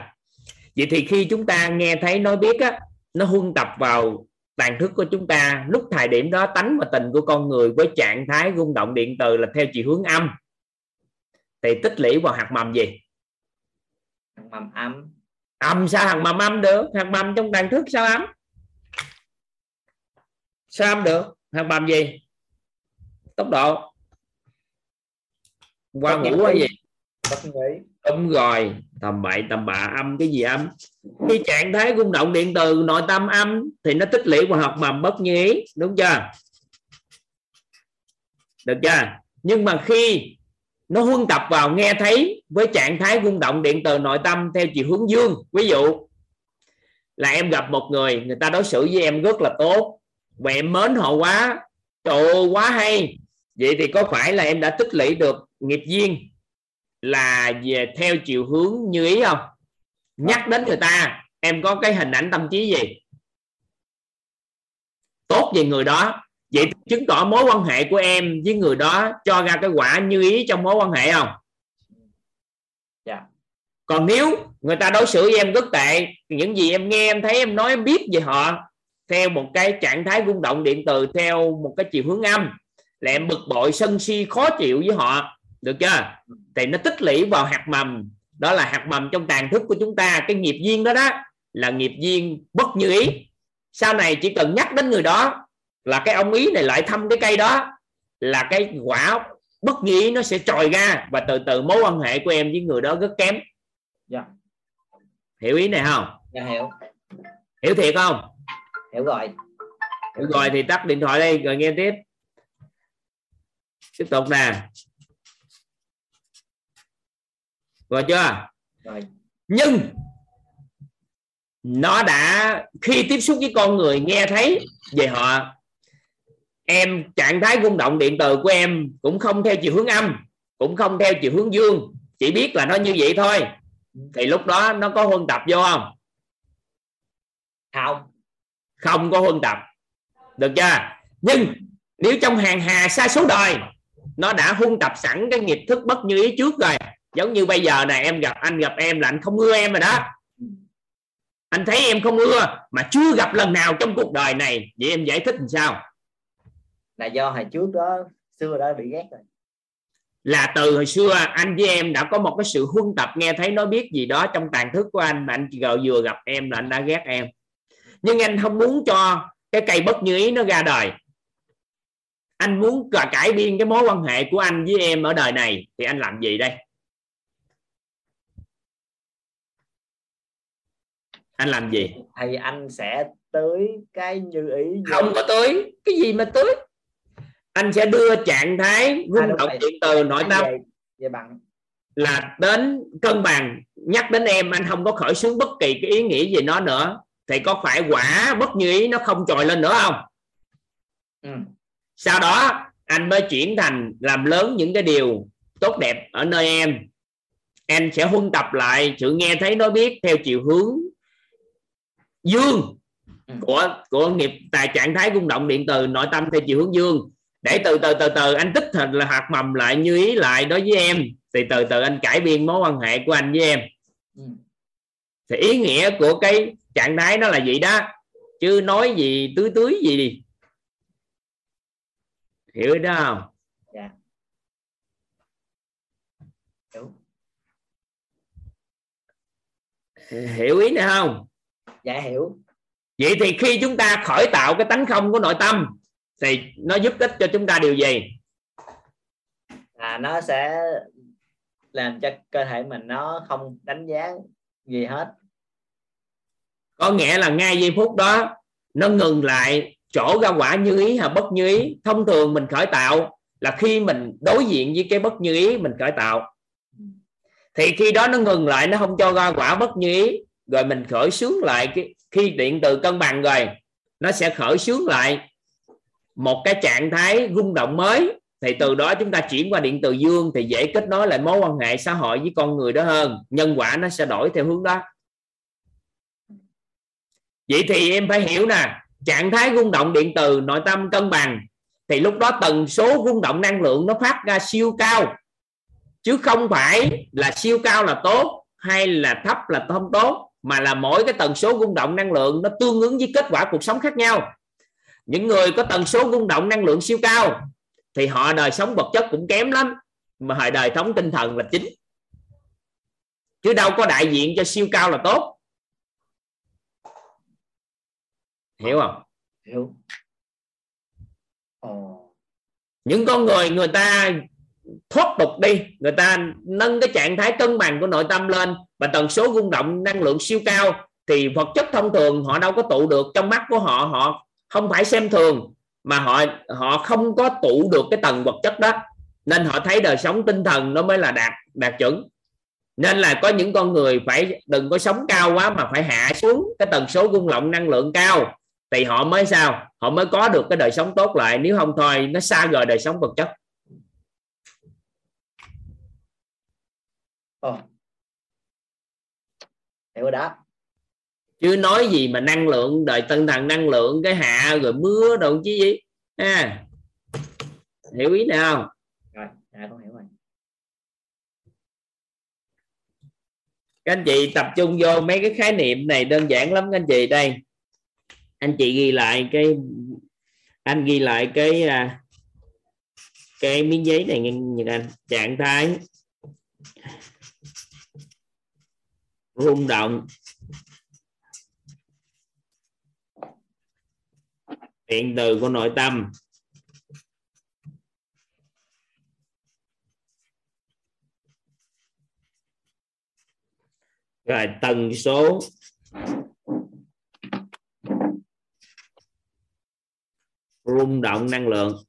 Vậy thì khi chúng ta nghe thấy, nói biết á, nó huân tập vào tàn thức của chúng ta lúc thời điểm đó tánh và tình của con người với trạng thái rung động điện từ là theo chiều hướng âm. Thì tích lũy vào hạt mầm gì? Hạt mầm âm. Âm sao hạt mầm âm được? Hạt mầm trong tàn thức sao âm? Sao âm được? Hạt mầm gì? Tốc độ. Qua ngủ hay gì? Bất nghĩ âm rồi. Tầm bậy, tầm bạ, âm, cái gì âm? Khi trạng thái rung động điện từ, nội tâm âm, thì nó tích lũy vào hạt mầm bất như ý đúng chưa? Được chưa? Nhưng mà khi nó huân tập vào nghe thấy với trạng thái rung động điện từ nội tâm theo chiều hướng dương. Ví dụ, là em gặp một người người ta đối xử với em rất là tốt. Và em mến họ quá. Trời quá hay. Vậy thì có phải là em đã tích lũy được nghiệp duyên? Là về theo chiều hướng như ý không? Nhắc đến người ta em có cái hình ảnh tâm trí gì? Tốt về người đó. Vậy chứng tỏ mối quan hệ của em với người đó cho ra cái quả như ý trong mối quan hệ không? Dạ. còn nếu người ta đối xử với em rất tệ những gì em nghe em thấy em nói em biết về họ theo một cái trạng thái rung động điện từ theo một cái chiều hướng âm là em bực bội sân si khó chịu với họ được chưa? Thì nó tích lũy vào hạt mầm. Đó là hạt mầm trong tàn thức của chúng ta. Cái nghiệp duyên đó đó là nghiệp duyên bất như ý. Sau này chỉ cần nhắc đến người đó là cái ông ý này lại thăm cái cây đó là cái quả bất như ý nó sẽ trồi ra và từ từ mối quan hệ của em với người đó rất kém. Dạ. hiểu ý này không? Dạ hiểu. Hiểu thiệt không? Hiểu rồi. Hiểu rồi thì tắt điện thoại đây rồi nghe tiếp. Tiếp tục nè rồi chưa? Rồi. Nhưng nó đã khi tiếp xúc với con người nghe thấy về họ em trạng thái rung động điện từ của em cũng không theo chiều hướng âm cũng không theo chiều hướng dương chỉ biết là nó như vậy thôi. Thì lúc đó nó có huân tập vô không? Không. Không có huân tập. Được chưa? Nhưng nếu trong hàng hà sa số đời nó đã huân tập sẵn cái nghiệp thức bất như ý trước rồi giống như bây giờ này em gặp anh gặp em là anh không ưa em rồi đó. Anh thấy em không ưa mà chưa gặp lần nào trong cuộc đời này vậy em giải thích làm sao? Là do hồi trước đó xưa đó bị ghét rồi. Là từ hồi xưa anh với em đã có một cái sự huân tập nghe thấy nói biết gì đó trong tàn thức của anh mà anh vừa gặp em là anh đã ghét em. Nhưng anh không muốn cho cái cây bất như ý nó ra đời. Anh muốn cả cải biên cái mối quan hệ của anh với em ở đời này thì anh làm gì đây anh làm gì? Thì anh sẽ tưới cái như ý vô- không có tưới cái gì mà tưới anh sẽ đưa trạng thái À, rung đúng động điện từ nội tâm. về, về bằng là đến cân bằng nhắc đến em anh không có khởi xướng bất kỳ cái ý nghĩa gì nó nữa. Thì có phải quả bất như ý nó không trồi lên nữa không? Ừ. sau đó anh mới chuyển thành làm lớn những cái điều tốt đẹp ở nơi em. Em sẽ huân tập lại sự nghe thấy nói biết theo chiều hướng dương. Ừ. của của nghiệp tại trạng thái rung động điện từ nội tâm theo chiều hướng dương. Để từ từ từ từ anh tích hình là hạt mầm lại như ý lại đối với em. Thì từ từ anh cải biên mối quan hệ của anh với em. Ừ. thì ý nghĩa của cái trạng thái đó là gì đó. Chứ nói gì tưới tưới gì đi. Hiểu đó không? Dạ. Hiểu. Hiểu ý này không dạ hiểu. Vậy thì khi chúng ta khởi tạo cái tánh không của nội tâm thì nó giúp ích cho chúng ta điều gì? Là nó sẽ làm cho cơ thể mình nó không đánh giá gì hết. Có nghĩa là ngay giây phút đó nó ngừng lại chỗ ra quả như ý hay bất như ý. Thông thường mình khởi tạo là khi mình đối diện với cái bất như ý mình khởi tạo. Thì khi đó nó ngừng lại nó không cho ra quả bất như ý rồi mình khởi xướng lại cái, khi điện từ cân bằng rồi, nó sẽ khởi xướng lại một cái trạng thái rung động mới. Thì từ đó chúng ta chuyển qua điện từ dương thì dễ kết nối lại mối quan hệ xã hội với con người đó hơn. Nhân quả nó sẽ đổi theo hướng đó. Vậy thì em phải hiểu nè, trạng thái rung động điện từ nội tâm cân bằng, thì lúc đó tần số rung động năng lượng nó phát ra siêu cao. Chứ không phải là siêu cao là tốt hay là thấp là không tốt mà là mỗi cái tần số rung động năng lượng nó tương ứng với kết quả cuộc sống khác nhau. Những người có tần số rung động năng lượng siêu cao thì họ đời sống vật chất cũng kém lắm mà họ đời sống tinh thần là chính. Chứ đâu có đại diện cho siêu cao là tốt. Hiểu không? Hiểu. Ồ những con người người ta thoát tục đi người ta nâng cái trạng thái cân bằng của nội tâm lên và tần số rung động, năng lượng siêu cao thì vật chất thông thường họ đâu có tụ được trong mắt của họ họ không phải xem thường, mà họ họ không có tụ được cái tầng vật chất đó. Nên họ thấy đời sống tinh thần nó mới là đạt đạt chuẩn. Nên là có những con người phải, đừng có sống cao quá mà phải hạ xuống cái tần số rung động, năng lượng cao, thì họ mới sao? Họ mới có được cái đời sống tốt lại, nếu không thôi nó xa rời đời sống vật chất. Ờ hiểu rồi đó. Chứ nói gì mà năng lượng đời tinh thần năng lượng cái hạ rồi mưa đồ chứ gì ha. Hiểu ý này không rồi dạ con hiểu rồi. Các anh chị tập trung vô mấy cái khái niệm này đơn giản lắm các anh chị đây. Anh chị ghi lại cái anh ghi lại cái à, cái miếng giấy này nhìn anh trạng thái rung động. Điện từ của nội tâm. Rồi tần số. Rung động năng lượng.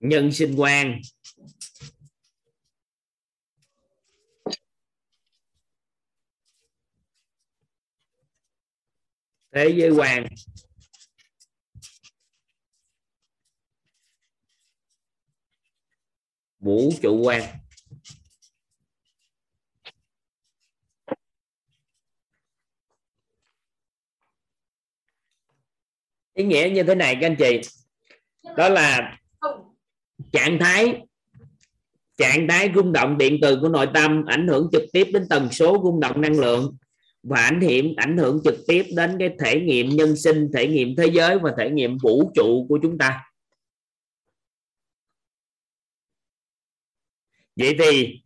Nhân sinh quan. Thế giới quan. Vũ trụ quan. Ý nghĩa như thế này các anh chị. Đó là trạng thái trạng thái rung động điện từ của nội tâm ảnh hưởng trực tiếp đến tần số rung động năng lượng và ảnh hưởng ảnh hưởng trực tiếp đến cái thể nghiệm nhân sinh, thể nghiệm thế giới và thể nghiệm vũ trụ của chúng ta. Vậy thì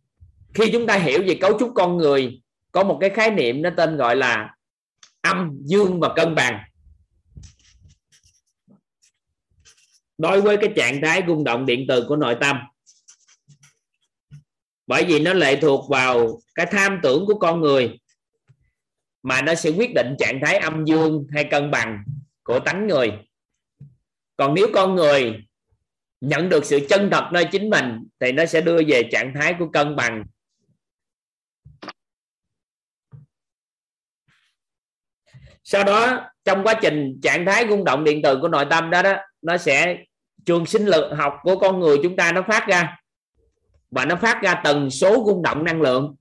khi chúng ta hiểu về cấu trúc con người, có một cái khái niệm nó tên gọi là âm dương và cân bằng. Đối với cái trạng thái rung động điện từ của nội tâm. Bởi vì nó lệ thuộc vào cái tham tưởng của con người, mà nó sẽ quyết định trạng thái âm dương hay cân bằng của tánh người. Còn nếu con người nhận được sự chân thật nơi chính mình, thì nó sẽ đưa về trạng thái của cân bằng. Sau đó, trong quá trình trạng thái rung động điện từ của nội tâm đó đó nó sẽ trường sinh lực học của con người chúng ta nó phát ra. Và nó phát ra tần số rung động năng lượng.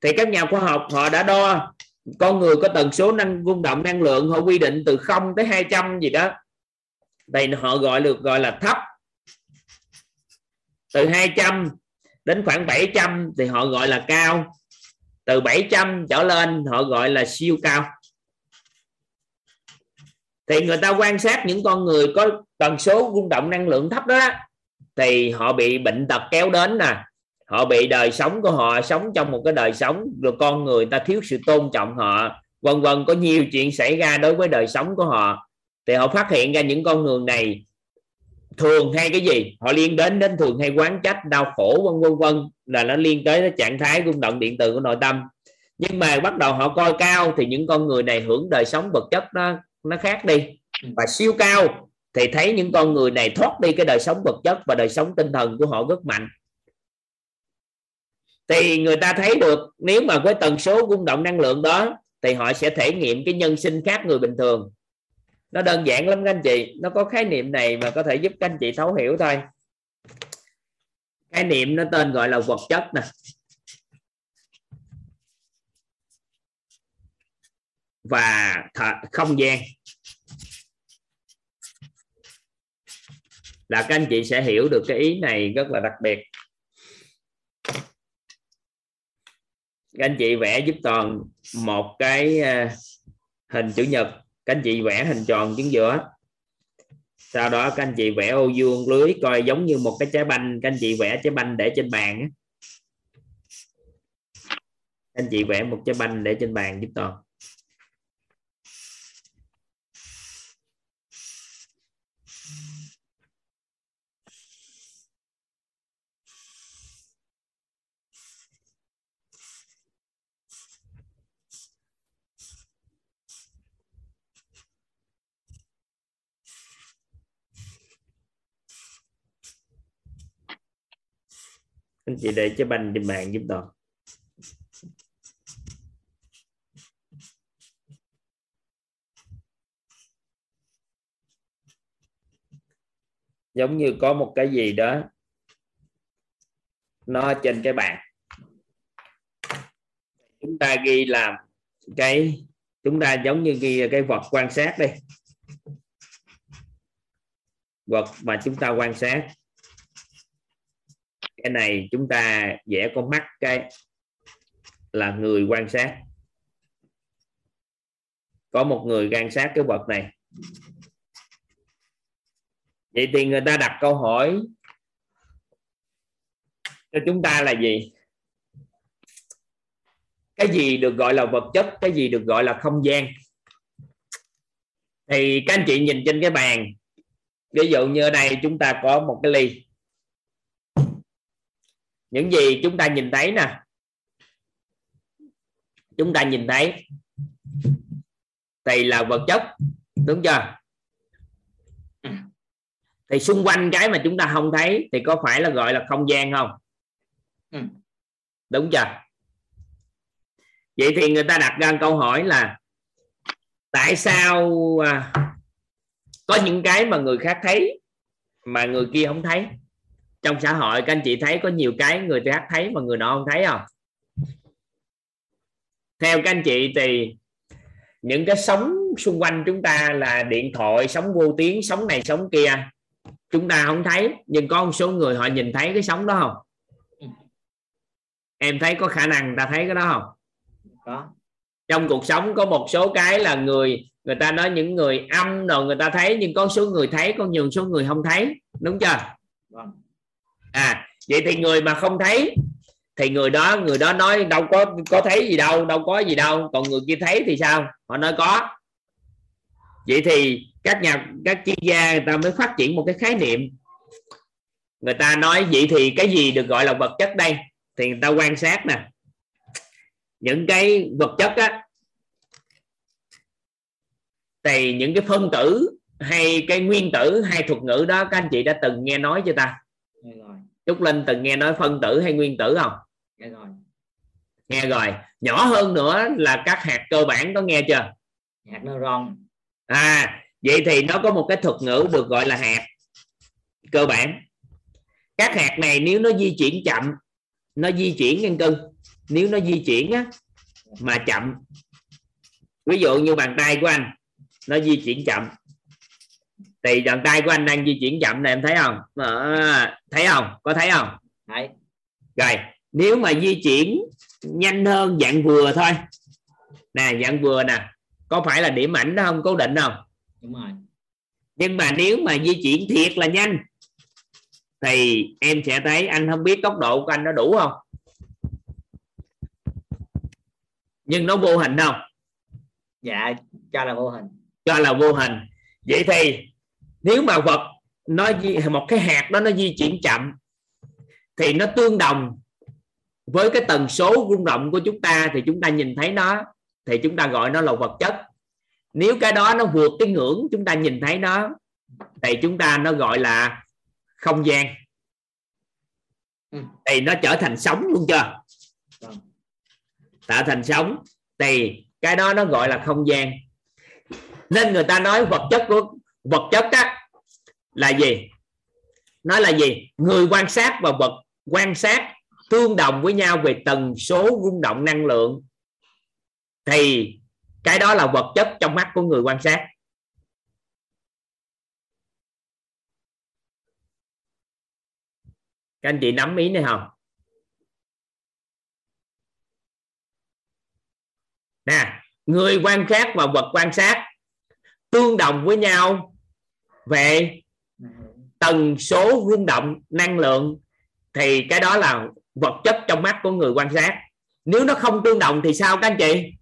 Thì các nhà khoa học họ đã đo con người có tần số năng, rung động năng lượng, họ quy định từ 0 tới 200 gì đó. Thì họ gọi được, gọi là thấp. Từ 200 đến khoảng 700 thì họ gọi là cao. Từ 700 trở lên, họ gọi là siêu cao thì người ta quan sát những con người có tần số rung động năng lượng thấp đó, thì họ bị bệnh tật kéo đến nè. Họ bị đời sống của họ, sống trong một cái đời sống, rồi con người ta thiếu sự tôn trọng họ, vân vân, có nhiều chuyện xảy ra đối với đời sống của họ. Thì họ phát hiện ra những con người này thường hay cái gì? Họ liên đến đến thường hay quán trách, đau khổ, vân vân vân, là nó liên tới cái trạng thái rung động điện từ của nội tâm. Nhưng mà bắt đầu họ coi cao thì những con người này hưởng đời sống vật chất nó nó khác đi. Và siêu cao thì thấy những con người này thoát đi cái đời sống vật chất và đời sống tinh thần của họ rất mạnh. Thì người ta thấy được nếu mà với tần số rung động năng lượng đó thì họ sẽ thể nghiệm cái nhân sinh khác người bình thường. Nó đơn giản lắm các anh chị, nó có khái niệm này mà có thể giúp các anh chị thấu hiểu thôi. Khái niệm nó tên gọi là vật chất nè. Và không gian. Là các anh chị sẽ hiểu được cái ý này rất là đặc biệt. Các anh chị vẽ giúp toàn một cái à, hình chữ nhật. Các anh chị vẽ hình tròn chính giữa. Sau đó các anh chị vẽ ô vuông lưới coi giống như một cái trái banh. Các anh chị vẽ trái banh để trên bàn các anh chị vẽ một trái banh để trên bàn giúp toàn. Anh chị để trái banh trên bàn giúp toàn giống như có một cái gì đó nó trên cái bàn. Chúng ta ghi làm cái, chúng ta giống như ghi cái vật quan sát đi. Vật mà chúng ta quan sát cái này chúng ta vẽ con mắt cái là người quan sát. Có một người quan sát cái vật này. Vậy thì người ta đặt câu hỏi cho chúng ta là gì? Cái gì được gọi là vật chất, cái gì được gọi là không gian? Thì các anh chị nhìn trên cái bàn. Ví dụ như ở đây chúng ta có một cái ly những gì chúng ta nhìn thấy nè. Chúng ta nhìn thấy. Thì là vật chất, đúng chưa? Thì xung quanh cái mà chúng ta không thấy thì có phải là gọi là không gian không? Ừ. đúng chưa? Vậy thì người ta đặt ra câu hỏi là tại sao à, có những cái mà người khác thấy mà người kia không thấy? Trong xã hội các anh chị thấy có nhiều cái người khác thấy mà người nọ không thấy không? Theo các anh chị thì những cái sóng xung quanh chúng ta là điện thoại sóng vô tuyến sóng này sóng kia chúng ta không thấy. Nhưng có một số người họ nhìn thấy cái sóng đó không? Em thấy có khả năng ta thấy cái đó không? Có. Trong cuộc sống có một số cái là người người ta nói những người âm rồi người ta thấy nhưng có số người thấy có nhiều số người không thấy. Đúng chưa à vậy thì người mà không thấy, thì người đó người đó nói, đâu có có thấy gì đâu đâu có gì đâu. Còn người kia thấy thì sao? Họ nói, có. Vậy thì các nhà, các chuyên gia, người ta mới phát triển một cái khái niệm. Người ta nói, vậy thì cái gì được gọi là vật chất đây? Thì người ta quan sát nè. Những cái vật chất á, thì những cái phân tử hay cái nguyên tử hay thuật ngữ đó, các anh chị đã từng nghe nói chưa ta? Trúc Linh từng nghe nói phân tử hay nguyên tử không? Nghe rồi. Nghe rồi. Nhỏ hơn nữa là các hạt cơ bản có nghe chưa? Hạt neuron. À vậy thì nó có một cái thuật ngữ được gọi là hạt cơ bản. Các hạt này nếu nó di chuyển chậm nó di chuyển nhân cưng nếu nó di chuyển á, mà chậm. Ví dụ như bàn tay của anh nó di chuyển chậm thì bàn tay của anh đang di chuyển chậm này em thấy không? À, thấy không? Có thấy không? Đấy rồi nếu mà di chuyển nhanh hơn dạng vừa thôi. Nè dạng vừa nè. Có phải là điểm ảnh đó không? Cố định không? Đúng rồi. Nhưng mà nếu mà di chuyển thiệt là nhanh thì em sẽ thấy anh không biết tốc độ của anh nó đủ không? Nhưng nó vô hình không? Dạ cho là vô hình. Cho là vô hình. Vậy thì nếu mà vật nó một cái hạt đó nó di chuyển chậm thì nó tương đồng với cái tần số rung động của chúng ta thì chúng ta nhìn thấy nó thì chúng ta gọi nó là vật chất nếu cái đó nó vượt cái ngưỡng chúng ta nhìn thấy nó thì chúng ta nó gọi là không gian Ừ. thì nó trở thành sống luôn chưa Vâng. tạo thành sống thì cái đó nó gọi là không gian nên người ta nói vật chất của vật chất á là gì? Nó là gì? Người quan sát và vật quan sát tương đồng với nhau về tần số rung động năng lượng. Thì cái đó là vật chất trong mắt của người quan sát. Các anh chị nắm ý này không? Nè, người quan sát và vật quan sát tương đồng với nhau về tần số rung động năng lượng thì cái đó là vật chất trong mắt của người quan sát. Nếu nó không tương đồng thì sao các anh chị?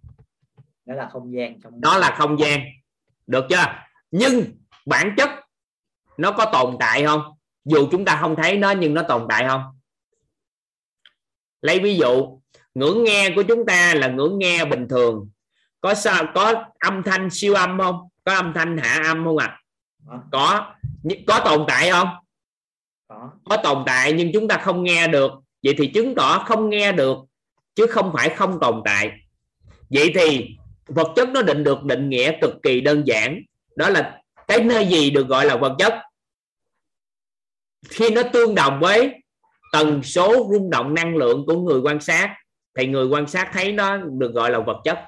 Đó là không gian trong đó là không gian. Được chưa? Nhưng bản chất nó có tồn tại không? Dù chúng ta không thấy nó nhưng nó tồn tại không? Lấy ví dụ ngưỡng nghe của chúng ta là ngưỡng nghe bình thường. Có sao có âm thanh siêu âm không? Có âm thanh hạ âm không ạ? à? Có. có tồn tại không? Có. Có tồn tại nhưng chúng ta không nghe được. Vậy thì chứng tỏ không nghe được chứ không phải không tồn tại. Vậy thì vật chất nó định được định nghĩa cực kỳ đơn giản. Đó là cái nơi gì được gọi là vật chất? Khi nó tương đồng với tần số rung động năng lượng của người quan sát thì người quan sát thấy nó được gọi là vật chất.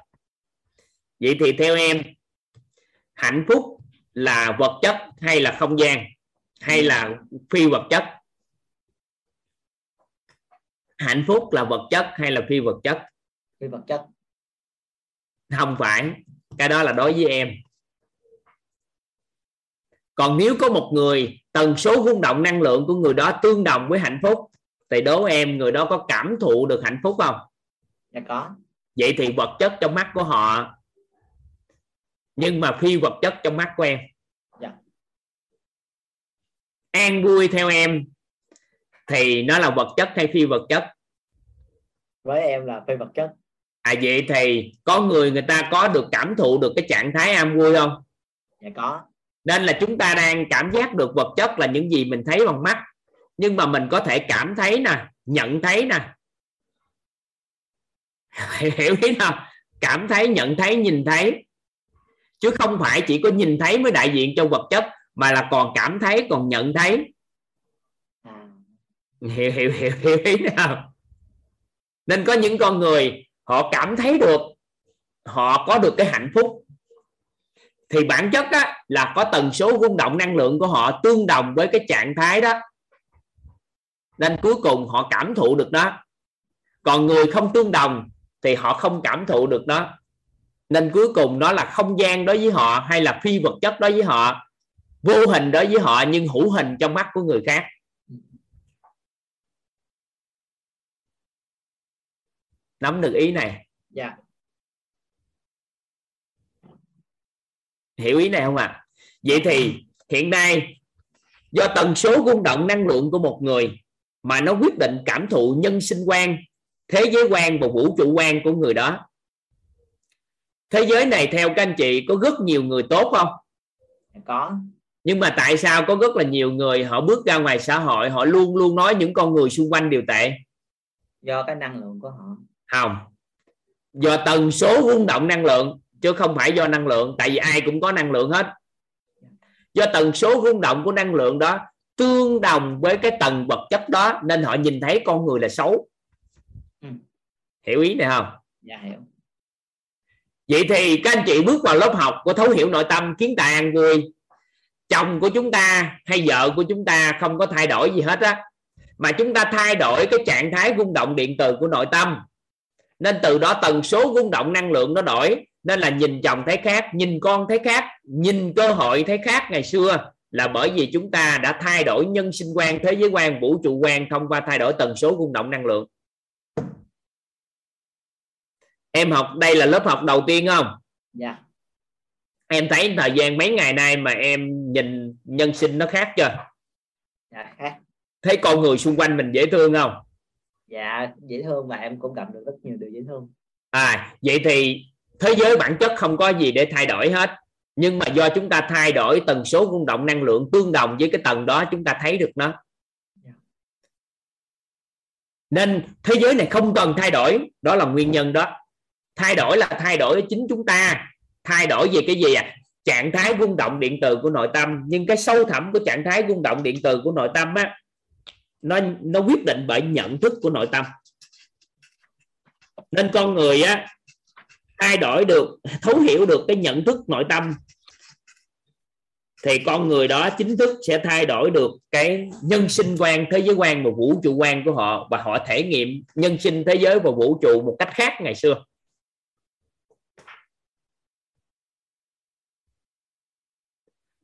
Vậy thì theo em hạnh phúc là vật chất hay là không gian hay là phi vật chất? Hạnh phúc là vật chất hay là phi vật chất? Phi vật chất. Không phải cái đó là đối với em. Còn nếu có một người tần số rung động năng lượng của người đó tương đồng với hạnh phúc thì đố em người đó có cảm thụ được hạnh phúc không? Dạ có. Vậy thì vật chất trong mắt của họ nhưng mà phi vật chất trong mắt của em. Dạ. an vui theo em thì nó là vật chất hay phi vật chất? Với em là phi vật chất. À vậy thì có người người ta có được cảm thụ được cái trạng thái an vui không? Dạ có. Nên là chúng ta đang cảm giác được vật chất là những gì mình thấy bằng mắt. Nhưng mà mình có thể cảm thấy nè nhận thấy nè. Hiểu ý nào cảm thấy nhận thấy nhìn thấy chứ không phải chỉ có nhìn thấy mới đại diện cho vật chất mà là còn cảm thấy còn nhận thấy. À, hiểu hiểu hiểu hiểu ý nào? Nên có những con người họ cảm thấy được họ có được cái hạnh phúc. Thì bản chất á, là có tần số rung động năng lượng của họ tương đồng với cái trạng thái đó. Nên cuối cùng họ cảm thụ được đó còn người không tương đồng thì họ không cảm thụ được đó nên cuối cùng đó là không gian đối với họ hay là phi vật chất đối với họ vô hình đối với họ nhưng hữu hình trong mắt của người khác. Nắm được ý này. Dạ. Hiểu ý này không ạ? À? vậy thì hiện nay do tần số rung động năng lượng của một người mà nó quyết định cảm thụ nhân sinh quan thế giới quan và vũ trụ quan của người đó thế giới này theo các anh chị có rất nhiều người tốt không? Có. Nhưng mà tại sao có rất là nhiều người họ bước ra ngoài xã hội họ luôn luôn nói những con người xung quanh đều tệ? Do cái năng lượng của họ. Không. Do tần số rung động năng lượng chứ không phải do năng lượng tại vì ai cũng có năng lượng hết. Do tần số rung động của năng lượng đó tương đồng với cái tầng vật chất đó nên họ nhìn thấy con người là xấu. Ừ. hiểu ý này không? Dạ hiểu vậy thì các anh chị bước vào lớp học của thấu hiểu nội tâm kiến tài an vui chồng của chúng ta hay vợ của chúng ta không có thay đổi gì hết á. Mà chúng ta thay đổi cái trạng thái rung động điện từ của nội tâm. Nên từ đó tần số rung động năng lượng nó đổi. Nên là nhìn chồng thấy khác, nhìn con thấy khác, nhìn cơ hội thấy khác ngày xưa. Là bởi vì chúng ta đã thay đổi nhân sinh quan, thế giới quan, vũ trụ quan thông qua thay đổi tần số rung động năng lượng em học đây là lớp học đầu tiên không? Dạ. Em thấy thời gian mấy ngày nay mà em nhìn nhân sinh nó khác chưa? Dạ khác. Thấy con người xung quanh mình dễ thương không? Dạ dễ thương và em cũng gặp được rất nhiều điều dễ thương. À vậy thì thế giới bản chất không có gì để thay đổi hết. Nhưng mà do chúng ta thay đổi tần số rung động năng lượng tương đồng với cái tầng đó chúng ta thấy được nó. Nên thế giới này không cần thay đổi đó là nguyên nhân đó thay đổi là thay đổi chính chúng ta. Thay đổi về cái gì à trạng thái rung động điện từ của nội tâm. Nhưng cái sâu thẳm của trạng thái rung động điện từ của nội tâm á, nó nó quyết định bởi nhận thức của nội tâm. Nên con người á, thay đổi được, thấu hiểu được cái nhận thức nội tâm, thì con người đó chính thức sẽ thay đổi được cái nhân sinh quan, thế giới quan và vũ trụ quan của họ và họ thể nghiệm nhân sinh thế giới và vũ trụ một cách khác ngày xưa.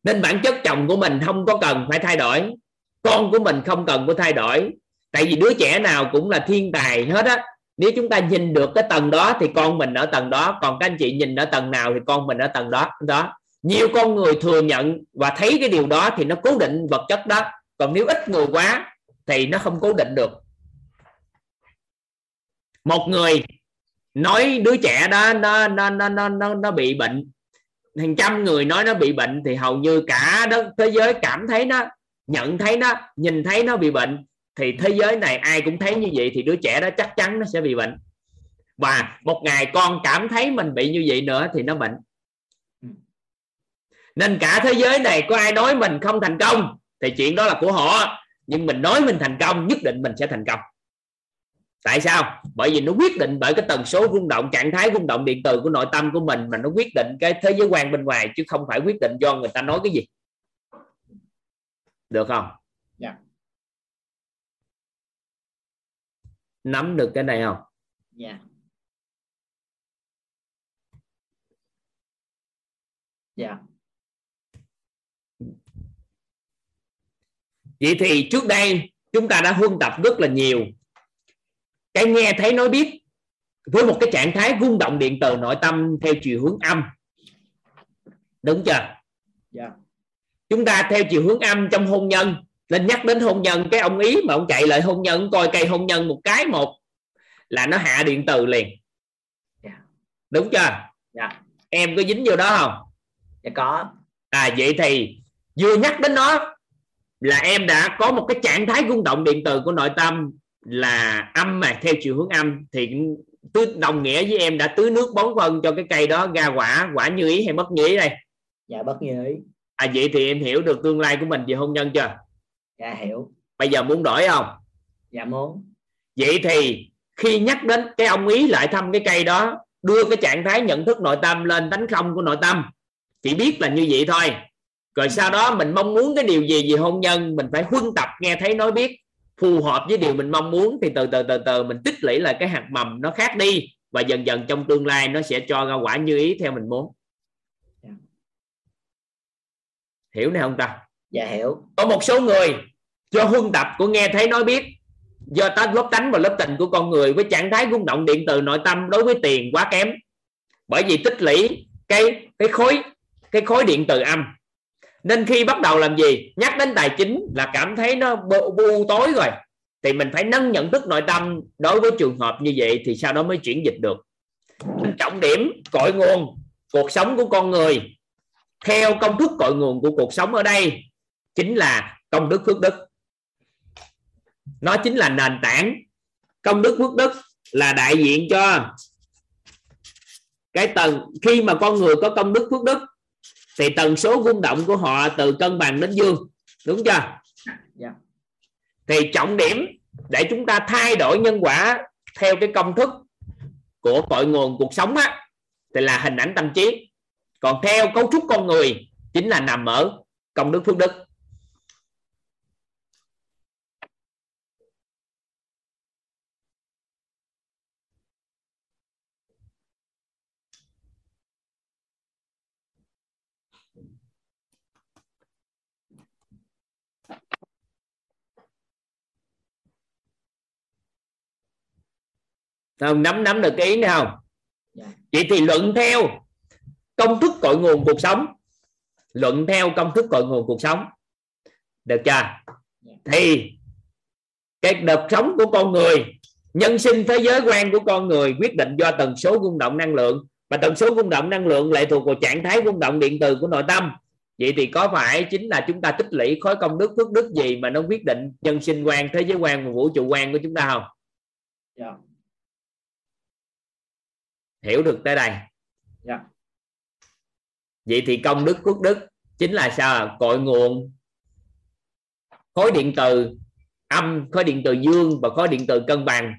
Nên bản chất chồng của mình không có cần phải thay đổi. Con của mình không cần phải thay đổi. Tại vì đứa trẻ nào cũng là thiên tài hết á. Nếu chúng ta nhìn được cái tầng đó thì con mình ở tầng đó còn các anh chị nhìn ở tầng nào thì con mình ở tầng đó đó. Nhiều con người thừa nhận và thấy cái điều đó thì nó cố định vật chất đó. Còn nếu ít người quá thì nó không cố định được. Một người nói đứa trẻ đó nó nó nó nó nó, nó bị bệnh hàng trăm người nói nó bị bệnh thì hầu như cả đất thế giới cảm thấy nó, nhận thấy nó, nhìn thấy nó bị bệnh. Thì thế giới này ai cũng thấy như vậy thì đứa trẻ đó chắc chắn nó sẽ bị bệnh. Và một ngày con cảm thấy mình bị như vậy nữa thì nó bệnh. Nên cả thế giới này có ai nói mình không thành công thì chuyện đó là của họ. Nhưng mình nói mình thành công, nhất định mình sẽ thành công tại sao? Bởi vì nó quyết định bởi cái tần số rung động trạng thái rung động điện từ của nội tâm của mình mà nó quyết định cái thế giới quan bên ngoài chứ không phải quyết định do người ta nói cái gì. Được không? Dạ. nắm được cái này không? Dạ. Dạ. Vậy thì trước đây chúng ta đã huân tập rất là nhiều cái nghe thấy nói biết. Với một cái trạng thái rung động điện từ nội tâm theo chiều hướng âm. Đúng chưa? Dạ. Chúng ta theo chiều hướng âm trong hôn nhân. Nên nhắc đến hôn nhân cái ông ý mà ông chạy lại hôn nhân coi cây hôn nhân một cái một là nó hạ điện từ liền. Dạ. đúng chưa? Dạ. Em có dính vô đó không? Dạ có. À vậy thì vừa nhắc đến nó là em đã có một cái trạng thái rung động điện từ của nội tâm là âm mà theo chiều hướng âm thì tưới đồng nghĩa với em đã tưới nước bón phân cho cái cây đó ra quả quả như ý hay mất như ý đây? Dạ bất như ý. À vậy thì em hiểu được tương lai của mình về hôn nhân chưa? Dạ hiểu. Bây giờ muốn đổi không? Dạ muốn. Vậy thì khi nhắc đến cái ông ý lại thăm cái cây đó đưa cái trạng thái nhận thức nội tâm lên tánh không của nội tâm chỉ biết là như vậy thôi. Rồi sau đó mình mong muốn cái điều gì về hôn nhân mình phải huân tập nghe thấy nói biết phù hợp với điều mình mong muốn thì từ từ từ từ mình tích lũy lại cái hạt mầm nó khác đi. Và dần dần trong tương lai nó sẽ cho ra quả như ý theo mình muốn. Dạ. hiểu này không ta? Dạ hiểu. Có một số người do huân tập của nghe thấy nói biết do tánh lớp tánh và lớp tình của con người với trạng thái rung động điện từ nội tâm đối với tiền quá kém. Bởi vì tích lũy cái cái khối cái khối điện từ âm nên khi bắt đầu làm gì? Nhắc đến tài chính là cảm thấy nó bu tối rồi. Thì mình phải nâng nhận thức nội tâm. Đối với trường hợp như vậy thì sau đó mới chuyển dịch được. Trọng điểm, cội nguồn, cuộc sống của con người. Theo công thức cội nguồn của cuộc sống ở đây chính là công đức phước đức. Nó chính là nền tảng. Công đức phước đức là đại diện cho cái tầng. Khi mà con người có công đức phước đức thì tần số rung động của họ từ cân bằng đến dương đúng chưa yeah. Dạ. thì trọng điểm để chúng ta thay đổi nhân quả theo cái công thức của cội nguồn cuộc sống á thì là hình ảnh tâm trí còn theo cấu trúc con người chính là nằm ở công đức phước đức không nắm nắm được cái ý này không? Dạ. vậy thì luận theo công thức cội nguồn cuộc sống. Luận theo công thức cội nguồn cuộc sống. Được chưa? Thì cái đợt sống của con người nhân sinh thế giới quan của con người quyết định do tần số rung động năng lượng. Và tần số rung động năng lượng lệ thuộc vào trạng thái rung động điện từ của nội tâm. Vậy thì có phải chính là chúng ta tích lũy khối công đức phước đức gì mà nó quyết định nhân sinh quan thế giới quan và vũ trụ quan của chúng ta không? Dạ. Hiểu được tới đây. Dạ. vậy thì công đức phước đức chính là sao cội nguồn khối điện từ âm khối điện từ dương và khối điện từ cân bằng.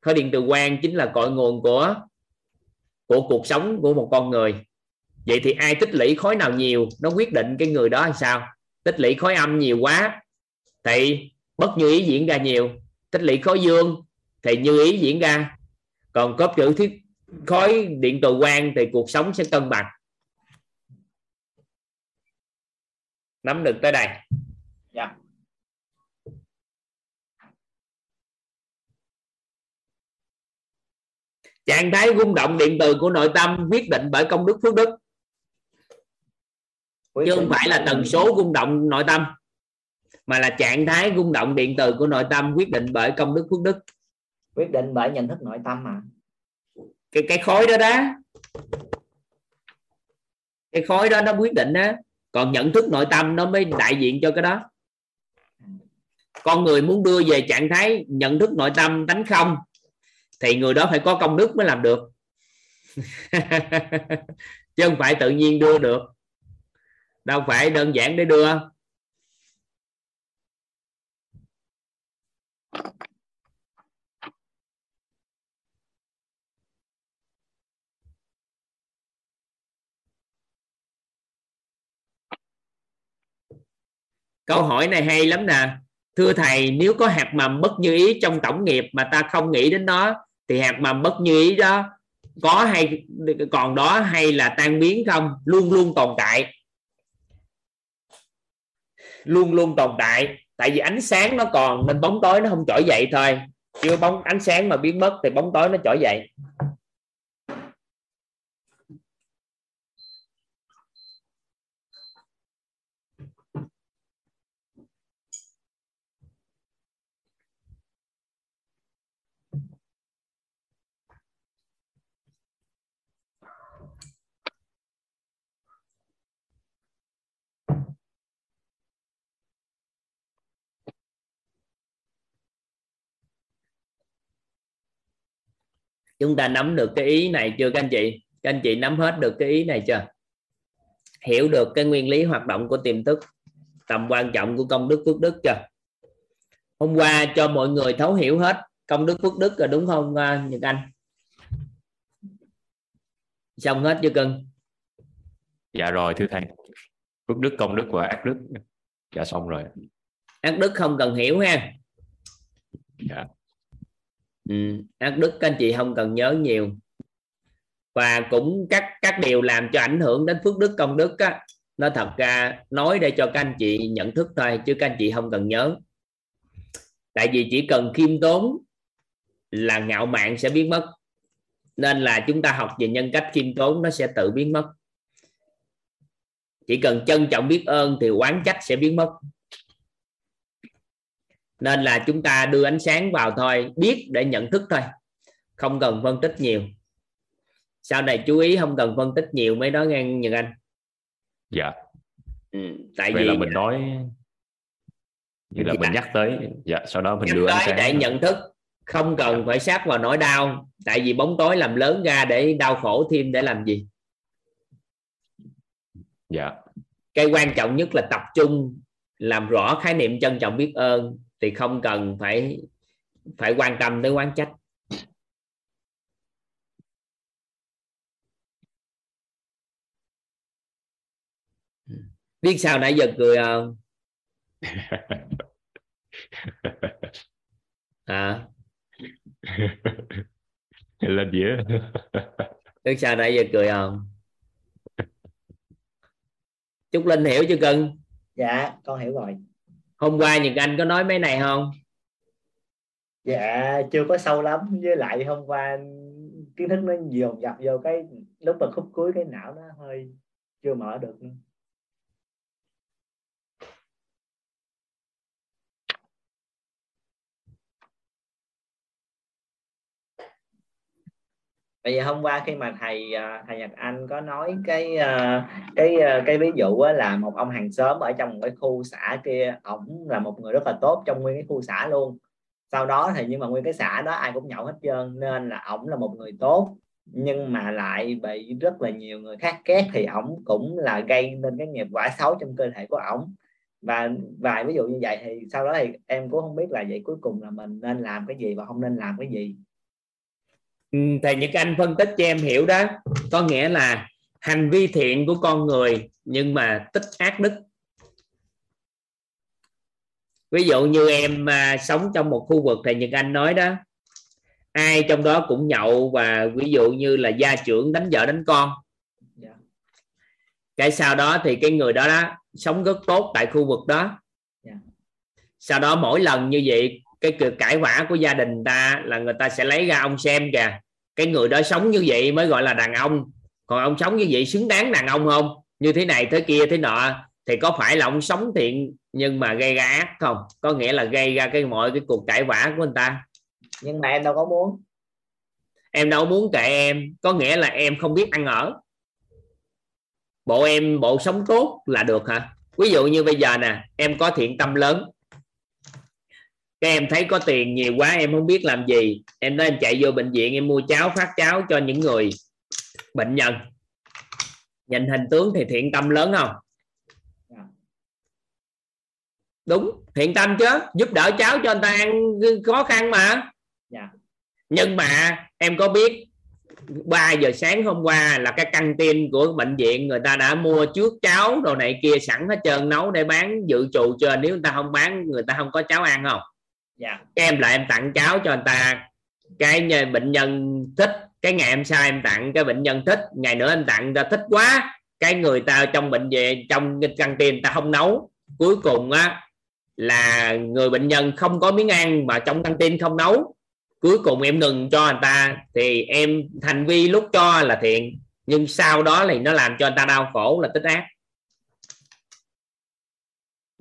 Khối điện từ quang chính là cội nguồn của của cuộc sống của một con người. Vậy thì ai tích lũy khối nào nhiều nó quyết định cái người đó là sao? Tích lũy khối âm nhiều quá thì bất như ý diễn ra nhiều. Tích lũy khối dương thì như ý diễn ra. Còn có chữ thiết khối điện từ quang thì cuộc sống sẽ cân bằng. Nắm được tới đây. Dạ. trạng thái rung động điện từ của nội tâm quyết định bởi công đức phước đức. Quyết chứ không phải là tần số rung động nội tâm mà là trạng thái rung động điện từ của nội tâm quyết định bởi công đức phước đức. Quyết định bởi nhận thức nội tâm mà cái cái khối đó đó. Cái khối đó nó quyết định đó còn nhận thức nội tâm nó mới đại diện cho cái đó. Con người muốn đưa về trạng thái nhận thức nội tâm tánh không, thì người đó phải có công đức mới làm được. Chứ không phải tự nhiên đưa được. Đâu phải đơn giản để đưa. Câu hỏi này hay lắm nè. Thưa thầy nếu có hạt mầm bất như ý trong tổng nghiệp mà ta không nghĩ đến nó thì hạt mầm bất như ý đó có hay còn đó hay là tan biến không? Luôn luôn tồn tại. Luôn luôn tồn tại. Tại vì ánh sáng nó còn nên bóng tối nó không trỗi dậy thôi. Chưa bóng ánh sáng mà biến mất thì bóng tối nó trỗi dậy chúng ta nắm được cái ý này chưa các anh chị? Các anh chị nắm hết được cái ý này chưa? Hiểu được cái nguyên lý hoạt động của tiềm thức tầm quan trọng của công đức phước đức chưa? Hôm qua cho mọi người thấu hiểu hết công đức phước đức rồi đúng không à, Nhật Anh? Xong hết chưa cưng? Dạ rồi thưa thầy. Phước đức công đức và ác đức. Dạ xong rồi. Ác đức không cần hiểu ha. Dạ ừ, ác đức các anh chị không cần nhớ nhiều. Và cũng các các điều làm cho ảnh hưởng đến phước đức công đức á, nó thật ra nói để cho các anh chị nhận thức thôi chứ các anh chị không cần nhớ. Tại vì chỉ cần khiêm tốn là ngạo mạn sẽ biến mất. Nên là chúng ta học về nhân cách khiêm tốn nó sẽ tự biến mất. Chỉ cần trân trọng biết ơn thì oán trách sẽ biến mất nên là chúng ta đưa ánh sáng vào thôi biết để nhận thức thôi không cần phân tích nhiều. Sau này chú ý không cần phân tích nhiều mấy đó nghe Nhật Anh. Dạ. Ừ, tại vậy vì là mình nói như là Dạ. mình nhắc tới. Dạ sau đó mình nhắc đưa ánh sáng để nhận thức không cần phải sát vào nỗi đau tại vì bóng tối làm lớn ra để đau khổ thêm để làm gì. Dạ. Cái quan trọng nhất là tập trung làm rõ khái niệm trân trọng biết ơn thì không cần phải phải quan tâm tới quán trách. Biết sao nãy giờ cười không? À lên dĩa. Biết sao nãy giờ cười không? Trúc Linh hiểu chưa cưng dạ con hiểu rồi hôm qua Nhật Anh có nói mấy này không? Dạ chưa có sâu lắm. Với lại hôm qua kiến thức nó dồn dập vô cái lúc mà khúc cuối, cái não nó hơi chưa mở được nữa. Bây giờ hôm qua khi mà thầy à, thầy Nhật Anh có nói cái à, cái à, cái ví dụ là một ông hàng xóm ở trong một cái khu xã kia, ổng là một người rất là tốt trong nguyên cái khu xã luôn sau đó thì nhưng mà nguyên cái xã đó ai cũng nhậu hết trơn, nên là ổng là một người tốt, nhưng mà lại bị rất là nhiều người khác ghét thì ổng cũng là gây nên cái nghiệp quả xấu trong cơ thể của ổng và vài ví dụ như vậy thì sau đó thì em cũng không biết là vậy cuối cùng là mình nên làm cái gì và không nên làm cái gì Ừ, thầy Nhật Anh phân tích cho em hiểu đó có nghĩa là hành vi thiện của con người nhưng mà tích ác đức ví dụ như em à, sống trong một khu vực thầy Nhật Anh nói đó ai trong đó cũng nhậu và ví dụ như là gia trưởng đánh vợ đánh con Dạ. cái sau đó thì cái người đó đó sống rất tốt tại khu vực đó Dạ. sau đó mỗi lần như vậy cái cuộc cãi vã của gia đình ta là người ta sẽ lấy ra ông xem kìa. Cái người đó sống như vậy mới gọi là đàn ông. Còn ông sống như vậy xứng đáng đàn ông không? Như thế này thế kia thế nọ thì có phải là ông sống thiện nhưng mà gây ra ác không? Có nghĩa là gây ra cái mọi cái cuộc cãi vã của người ta. Nhưng mà em đâu có muốn. Em đâu muốn kệ em. Có nghĩa là em không biết ăn ở. Bộ em bộ sống tốt là được hả? Ví dụ như bây giờ nè em có thiện tâm lớn các em thấy có tiền nhiều quá em không biết làm gì. Em nói em chạy vô bệnh viện em mua cháo phát cháo cho những người bệnh nhân. Nhìn hình tướng thì thiện tâm lớn không? Dạ. đúng thiện tâm chứ. Giúp đỡ cháu cho người ta ăn khó khăn mà. Dạ. nhưng mà em có biết 3 giờ sáng hôm qua là cái căng tin của bệnh viện người ta đã mua trước cháo đồ này kia sẵn hết trơn nấu để bán dự trù cho nếu người ta không bán người ta không có cháo ăn không dạ. Em lại em tặng cháo cho anh ta. Cái bệnh nhân thích, cái ngày em sai em tặng, cái bệnh nhân thích, ngày nữa em tặng ta thích quá. Cái người ta trong bệnh viện trong căng tin ta không nấu. Cuối cùng á, là người bệnh nhân không có miếng ăn mà trong căng tin không nấu. Cuối cùng em ngừng cho anh ta. Thì em, hành vi lúc cho là thiện, nhưng sau đó thì nó làm cho anh ta đau khổ, là tích ác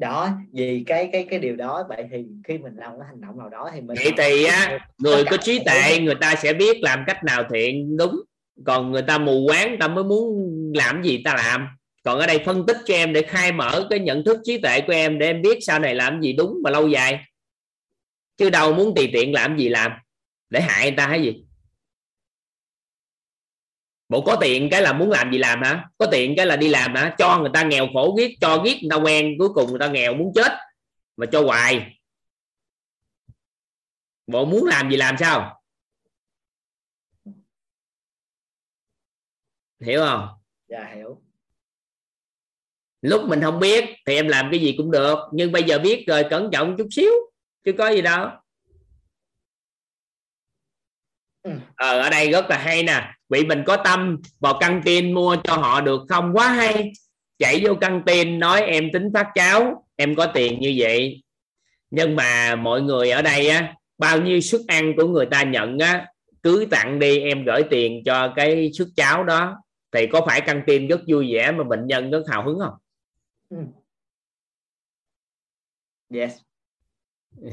đó vì cái cái cái điều đó vậy thì khi mình làm cái hành động nào đó thì mình vậy thì á người Tất có trí tuệ người ta sẽ biết làm cách nào thiện đúng. Còn người ta mù quáng người ta mới muốn làm gì ta làm. Còn ở đây phân tích cho em để khai mở cái nhận thức trí tuệ của em để em biết sau này làm gì đúng và lâu dài. Chứ đâu muốn tùy tiện làm gì làm để hại người ta hay gì bộ có tiền cái là muốn làm gì làm hả? Có tiền cái là đi làm hả? Cho người ta nghèo khổ ghét cho ghét người ta quen cuối cùng người ta nghèo muốn chết mà cho hoài. Bộ muốn làm gì làm sao? Hiểu không? Dạ hiểu. Lúc mình không biết thì em làm cái gì cũng được nhưng bây giờ biết rồi cẩn trọng chút xíu chứ có gì đâu. Ừ. ờ, ở đây rất là hay nè vị mình có tâm vào căng tin mua cho họ được không? Quá hay. Chạy vô căng tin nói em tính phát cháo em có tiền như vậy. Nhưng mà mọi người ở đây á bao nhiêu suất ăn của người ta nhận á cứ tặng đi em gửi tiền cho cái suất cháo đó. Thì có phải căng tin rất vui vẻ mà bệnh nhân rất hào hứng không? Yes.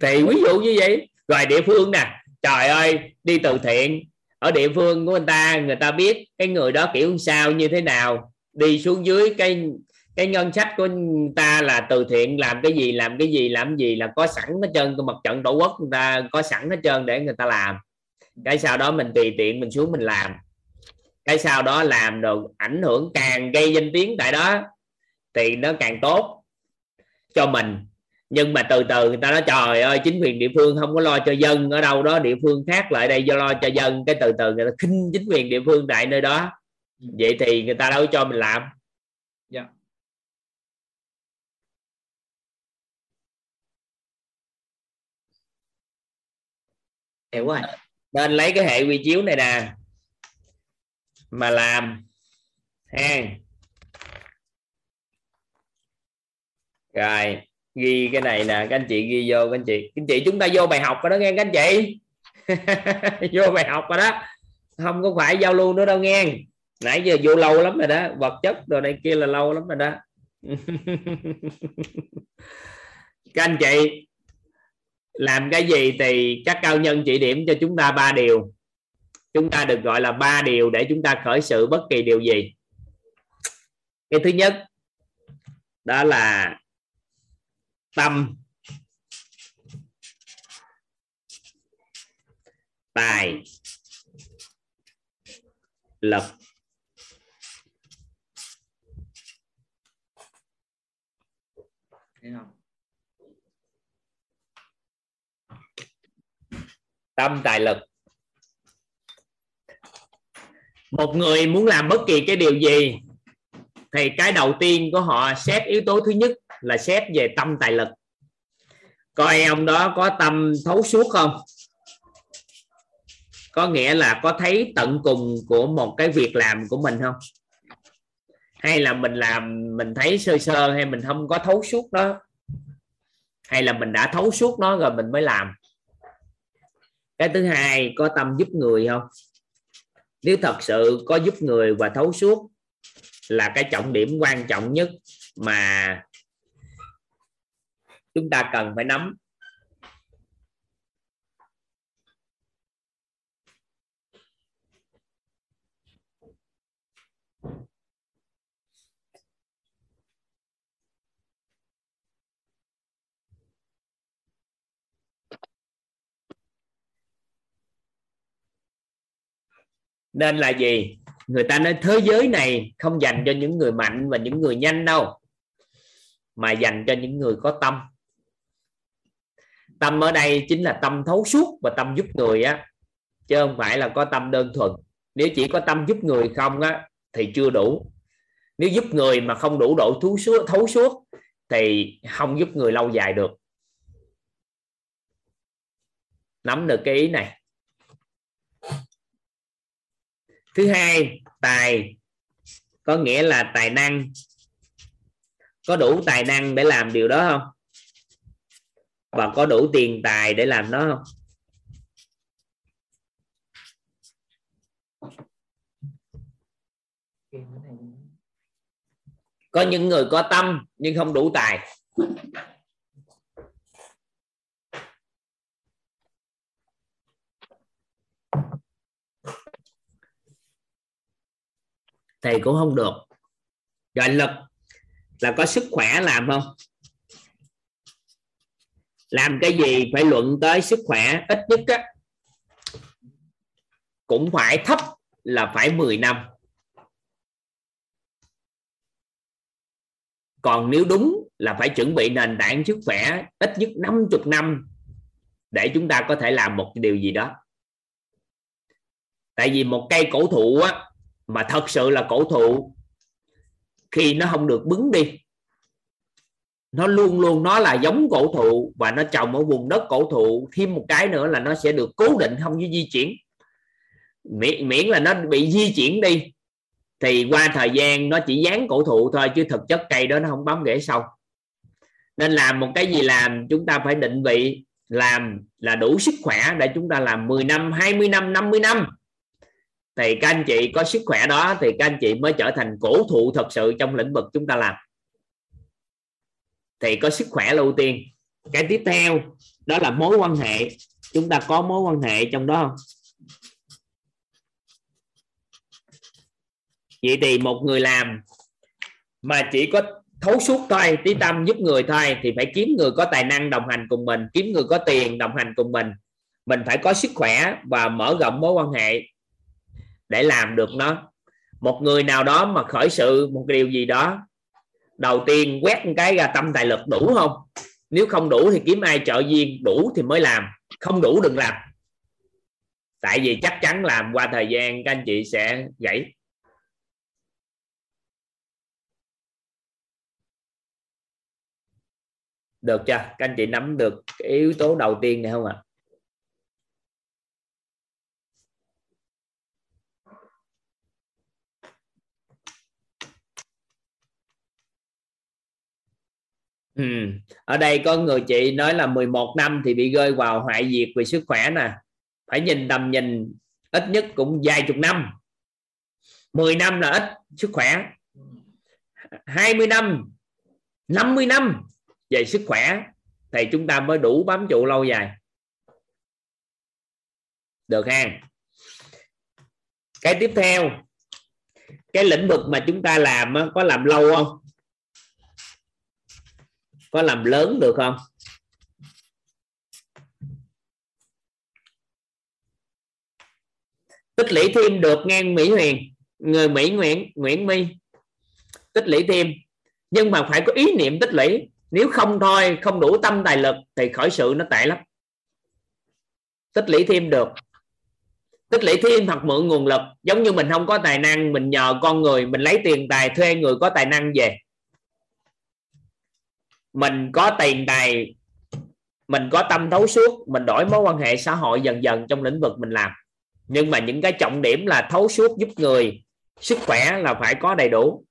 Thì ví dụ như vậy rồi địa phương nè, trời ơi, đi từ thiện. Ở địa phương của người ta người ta biết cái người đó kiểu sao, như thế nào. Đi xuống dưới cái cái ngân sách của người ta là từ thiện, làm cái gì, làm cái gì, làm cái gì là có sẵn hết trơn. Của mặt trận tổ quốc người ta có sẵn hết trơn để người ta làm. Cái sau đó mình tùy tiện mình xuống mình làm. Cái sau đó làm được ảnh hưởng càng gây danh tiếng tại đó, thì nó càng tốt cho mình nhưng mà từ từ người ta nói trời ơi chính quyền địa phương không có lo cho dân ở đâu đó địa phương khác lại đây do lo cho dân. Cái từ từ người ta khinh chính quyền địa phương tại nơi đó. Vậy thì người ta đâu có cho mình làm. Dạ. Hiểu rồi. Nên lấy cái hệ quy chiếu này nè. Mà làm. Ha rồi ghi cái này nè, các anh chị ghi vô các anh chị. Các anh chị, chúng ta vô bài học rồi đó nghe các anh chị. Vô bài học rồi đó. Không có phải giao lưu nữa đâu nghe. Nãy giờ vô lâu lắm rồi đó. Vật chất rồi này kia là lâu lắm rồi đó. Các anh chị, làm cái gì thì các cao nhân chỉ điểm cho chúng ta ba điều. Chúng ta được gọi là ba điều để chúng ta khởi sự bất kỳ điều gì. Cái thứ nhất, đó là tâm. Tài. Lực. Tâm tài lực. Một người muốn làm bất kỳ cái điều gì thì cái đầu tiên của họ xét yếu tố thứ nhất là xét về tâm tài lực. Coi ông đó có tâm thấu suốt không? Có nghĩa là có thấy tận cùng của một cái việc làm của mình không? Hay là mình làm, mình thấy sơ sơ hay mình không có thấu suốt đó hay là mình đã thấu suốt nó rồi mình mới làm? Cái thứ hai, có tâm giúp người không? Nếu thật sự có giúp người và thấu suốt là cái trọng điểm quan trọng nhất mà chúng ta cần phải nắm. Nên là gì? Người ta nói thế giới này không dành cho những người mạnh và những người nhanh đâu, mà dành cho những người có tâm tâm ở đây chính là tâm thấu suốt và tâm giúp người á, chứ không phải là có tâm đơn thuần. Nếu chỉ có tâm giúp người không á, thì chưa đủ. Nếu giúp người mà không đủ độ thú suốt, thấu suốt, thì không giúp người lâu dài được. Nắm được cái ý này. Thứ hai, tài. Có nghĩa là tài năng. Có đủ tài năng để làm điều đó không? Và có đủ tiền tài để làm nó không? Có những người có tâm nhưng không đủ tài. Thì cũng không được. Rồi lực, là có sức khỏe làm không? Làm cái gì phải luận tới sức khỏe ít nhất á, cũng phải thấp là phải 10 năm. Còn nếu đúng là phải chuẩn bị nền tảng sức khỏe ít nhất 50 năm để chúng ta có thể làm một điều gì đó. Tại vì một cây cổ thụ á, mà thật sự là cổ thụ khi nó không được bứng đi nó luôn luôn nó là giống cổ thụ và nó trồng ở vùng đất cổ thụ. Thêm một cái nữa là nó sẽ được cố định không di chuyển. Miễn, miễn là nó bị di chuyển đi thì qua thời gian nó chỉ dán cổ thụ thôi chứ thực chất cây đó nó không bám rễ sâu. Nên làm một cái gì làm chúng ta phải định vị làm là đủ sức khỏe để chúng ta làm 10 năm 20 năm 50 năm. Thì các anh chị có sức khỏe đó thì các anh chị mới trở thành cổ thụ thật sự trong lĩnh vực chúng ta làm thì có sức khỏe là ưu tiên. Cái tiếp theo, đó là mối quan hệ. Chúng ta có mối quan hệ trong đó không? Vậy thì một người làm mà chỉ có thấu suốt thôi, tí tâm giúp người thôi, thì phải kiếm người có tài năng đồng hành cùng mình, kiếm người có tiền đồng hành cùng mình. Mình phải có sức khỏe và mở rộng mối quan hệ để làm được nó. Một người nào đó mà khởi sự một điều gì đó đầu tiên quét một cái ra tâm tài lực đủ không? Nếu không đủ thì kiếm ai trợ duyên, đủ thì mới làm, không đủ đừng làm. Tại vì chắc chắn làm qua thời gian các anh chị sẽ gãy. Được chưa? Các anh chị nắm được cái yếu tố đầu tiên này không ạ? Ừ. Ở đây có người chị nói là 11 năm thì bị rơi vào hoại diệt về sức khỏe nè. Phải nhìn tầm nhìn ít nhất cũng vài chục năm. 10 năm là ít sức khỏe. 20 năm, 50 năm về sức khỏe thì chúng ta mới đủ bám trụ lâu dài. Được ha. Cái tiếp theo cái lĩnh vực mà chúng ta làm có làm lâu không? Có làm lớn được không? Tích lũy thêm được ngang Mỹ Huyền, người Mỹ Nguyễn Nguyễn My. Tích lũy thêm. Nhưng mà phải có ý niệm tích lũy. Nếu không thôi, không đủ tâm tài lực thì khởi sự nó tệ lắm. Tích lũy thêm được. Tích lũy thêm hoặc mượn nguồn lực. Giống như mình không có tài năng, mình nhờ con người, mình lấy tiền tài, thuê người có tài năng về mình có tiền tài, mình có tâm thấu suốt, mình đổi mối quan hệ xã hội dần dần trong lĩnh vực mình làm. Nhưng mà những cái trọng điểm là thấu suốt giúp người, sức khỏe là phải có đầy đủ.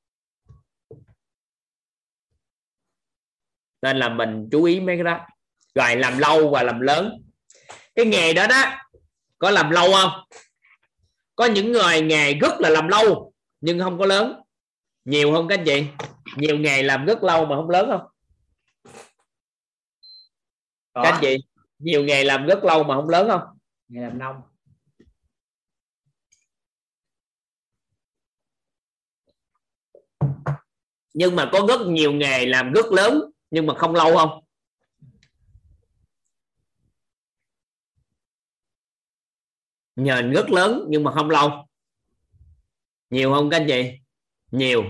Nên là mình chú ý mấy cái đó. Rồi làm lâu và làm lớn. Cái nghề đó đó, có làm lâu không? Có những người nghề rất là làm lâu, nhưng không có lớn. Nhiều không các anh chị? Nhiều nghề làm rất lâu mà không lớn không? Có. các anh chị nhiều nghề làm rất lâu mà không lớn không? Nghề làm nông. Nhưng mà có rất nhiều nghề làm rất lớn nhưng mà không lâu không? Nhờ rất lớn nhưng mà không lâu. Nhiều không các anh chị? Nhiều.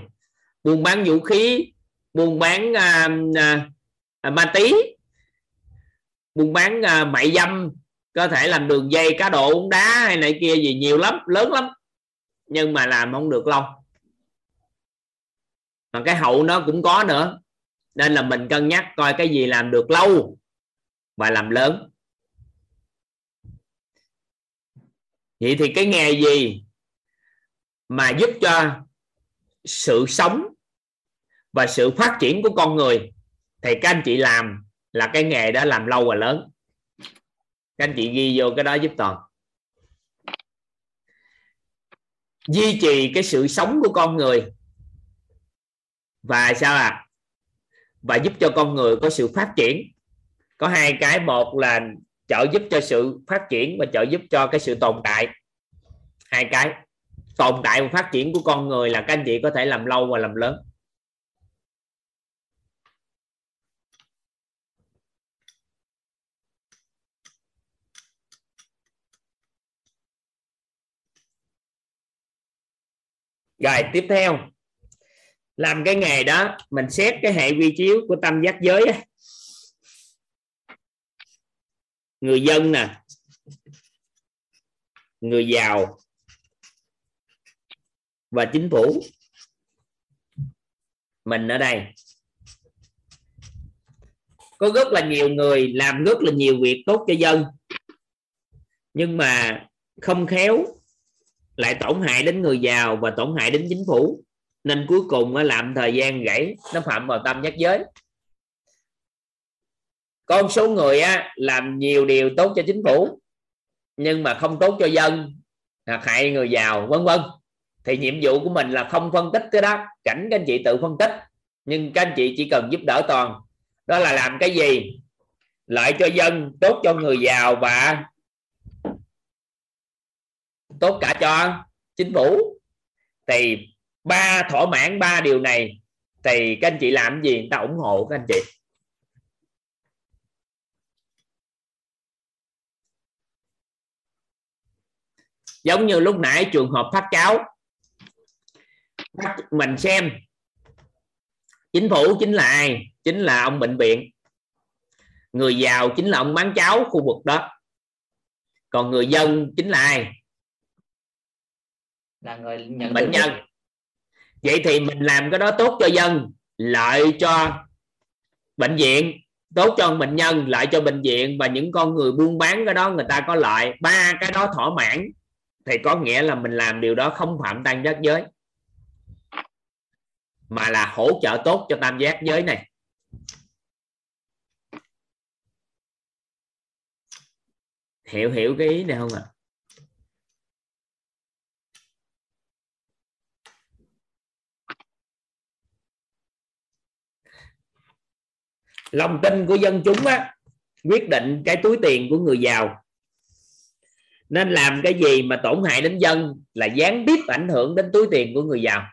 Buôn bán vũ khí buôn bán à, à, à, ma tí buôn bán uh, mại dâm có thể làm đường dây cá độ bóng đá hay này kia gì nhiều lắm lớn lắm. Nhưng mà làm không được lâu. Mà cái hậu nó cũng có nữa. Nên là mình cân nhắc coi cái gì làm được lâu và làm lớn. Vậy thì cái nghề gì mà giúp cho sự sống và sự phát triển của con người thì các anh chị làm là cái nghề đó làm lâu và lớn. Các anh chị ghi vô cái đó giúp toàn. Duy trì cái sự sống của con người. Và sao à và giúp cho con người có sự phát triển. Có hai cái, một là trợ giúp cho sự phát triển và trợ giúp cho cái sự tồn tại. Hai cái, tồn tại và phát triển của con người là các anh chị có thể làm lâu và làm lớn. Rồi, tiếp theo. Làm cái nghề đó, mình xét cái hệ vi chiếu của tâm giác giới ấy. người dân nè. Người giàu. Và chính phủ. Mình ở đây. Có rất là nhiều người làm rất là nhiều việc tốt cho dân. Nhưng mà không khéo lại tổn hại đến người giàu và tổn hại đến chính phủ. Nên cuối cùng nó làm thời gian gãy nó phạm vào tâm giác giới. Con số người á, làm nhiều điều tốt cho chính phủ nhưng mà không tốt cho dân hoặc hại người giàu vân vân. Thì nhiệm vụ của mình là không phân tích cái đó. Cảnh các anh chị tự phân tích nhưng các anh chị chỉ cần giúp đỡ toàn. Đó là làm cái gì? Lợi cho dân tốt cho người giàu và tốt cả cho chính phủ. Thì ba thỏa mãn ba điều này, thì các anh chị làm gì, người ta ủng hộ các anh chị. Giống như lúc nãy trường hợp phát cáo mình xem. Chính phủ chính là ai? Chính là ông bệnh viện. Người giàu chính là ông bán cháo khu vực đó. Còn người dân chính là ai? Là người nhận bệnh nhân. Vậy thì mình làm cái đó tốt cho dân lợi cho bệnh viện tốt cho bệnh nhân lợi cho bệnh viện. Và những con người buôn bán cái đó người ta có lợi. Ba cái đó thỏa mãn thì có nghĩa là mình làm điều đó không phạm tam giác giới mà là hỗ trợ tốt cho tam giác giới này. Hiểu hiểu cái ý này không ạ? à? Lòng tin của dân chúng á, quyết định cái túi tiền của người giàu. Nên làm cái gì mà tổn hại đến dân là gián tiếp ảnh hưởng đến túi tiền của người giàu.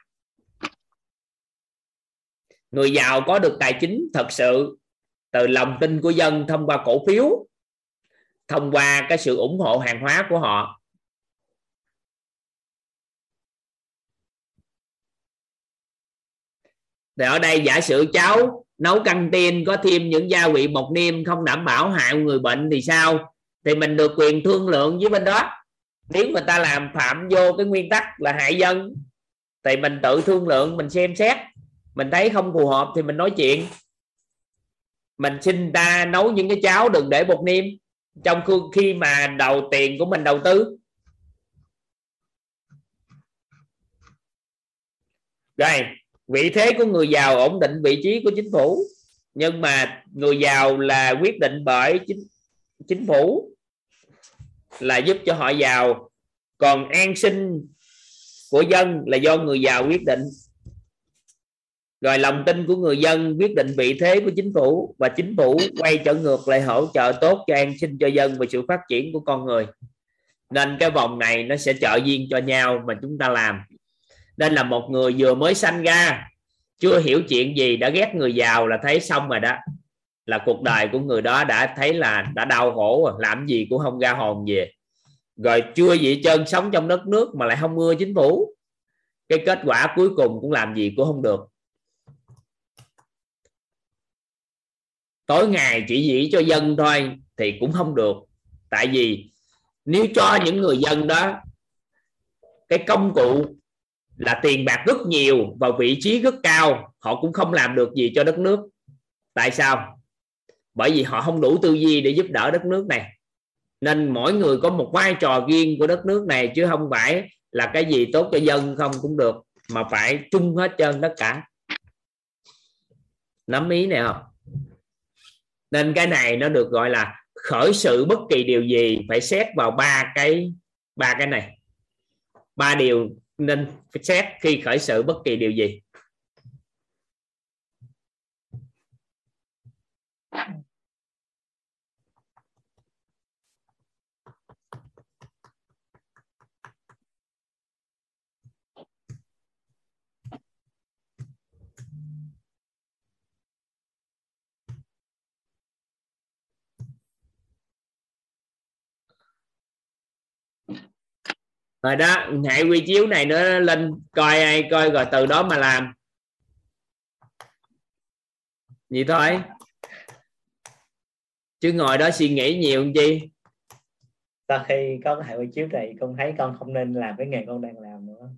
Người giàu có được tài chính thật sự từ lòng tin của dân thông qua cổ phiếu thông qua cái sự ủng hộ hàng hóa của họ. Thì ở đây giả sử cháu nấu căng tin, có thêm những gia vị bột niêm, không đảm bảo hại người bệnh thì sao? Thì mình được quyền thương lượng với bên đó. Nếu người ta làm phạm vô cái nguyên tắc là hại dân, thì mình tự thương lượng, mình xem xét. Mình thấy không phù hợp thì mình nói chuyện. Mình xin ta nấu những cái cháo đừng để bột niêm. Trong khi mà đầu tiền của mình đầu tư. Rồi vị thế của người giàu ổn định vị trí của chính phủ. Nhưng mà người giàu là quyết định bởi chính chính phủ, là giúp cho họ giàu. Còn an sinh của dân là do người giàu quyết định. Rồi lòng tin của người dân quyết định vị thế của chính phủ và chính phủ quay trở ngược lại hỗ trợ tốt cho an sinh cho dân và sự phát triển của con người. Nên cái vòng này nó sẽ trợ duyên cho nhau mà chúng ta làm nên là một người vừa mới sanh ra, chưa hiểu chuyện gì, đã ghét người giàu là thấy xong rồi đó. Là cuộc đời của người đó đã thấy là đã đau khổ rồi, làm gì cũng không ra hồn về. Rồi chưa gì chân sống trong đất nước mà lại không mưa chính phủ. Cái kết quả cuối cùng cũng làm gì cũng không được. Tối ngày chỉ dĩ cho dân thôi thì cũng không được. Tại vì nếu cho những người dân đó cái công cụ là tiền bạc rất nhiều và vị trí rất cao, họ cũng không làm được gì cho đất nước. Tại sao? Bởi vì họ không đủ tư duy để giúp đỡ đất nước này. Nên mỗi người có một vai trò riêng của đất nước này, chứ không phải là cái gì tốt cho dân không cũng được, mà phải chung hết trơn tất cả. Nắm ý này không? Nên cái này nó được gọi là khởi sự bất kỳ điều gì phải xét vào ba cái ba cái này. Ba điều nên phải xét khi khởi sự bất kỳ điều gì. Rồi đó hệ quy chiếu này nó lên coi ai coi rồi từ đó mà làm. Vậy thôi. Chứ ngồi đó suy nghĩ nhiều làm chi? Sau khi có cái hệ quy chiếu này con thấy con không nên làm cái nghề con đang làm nữa.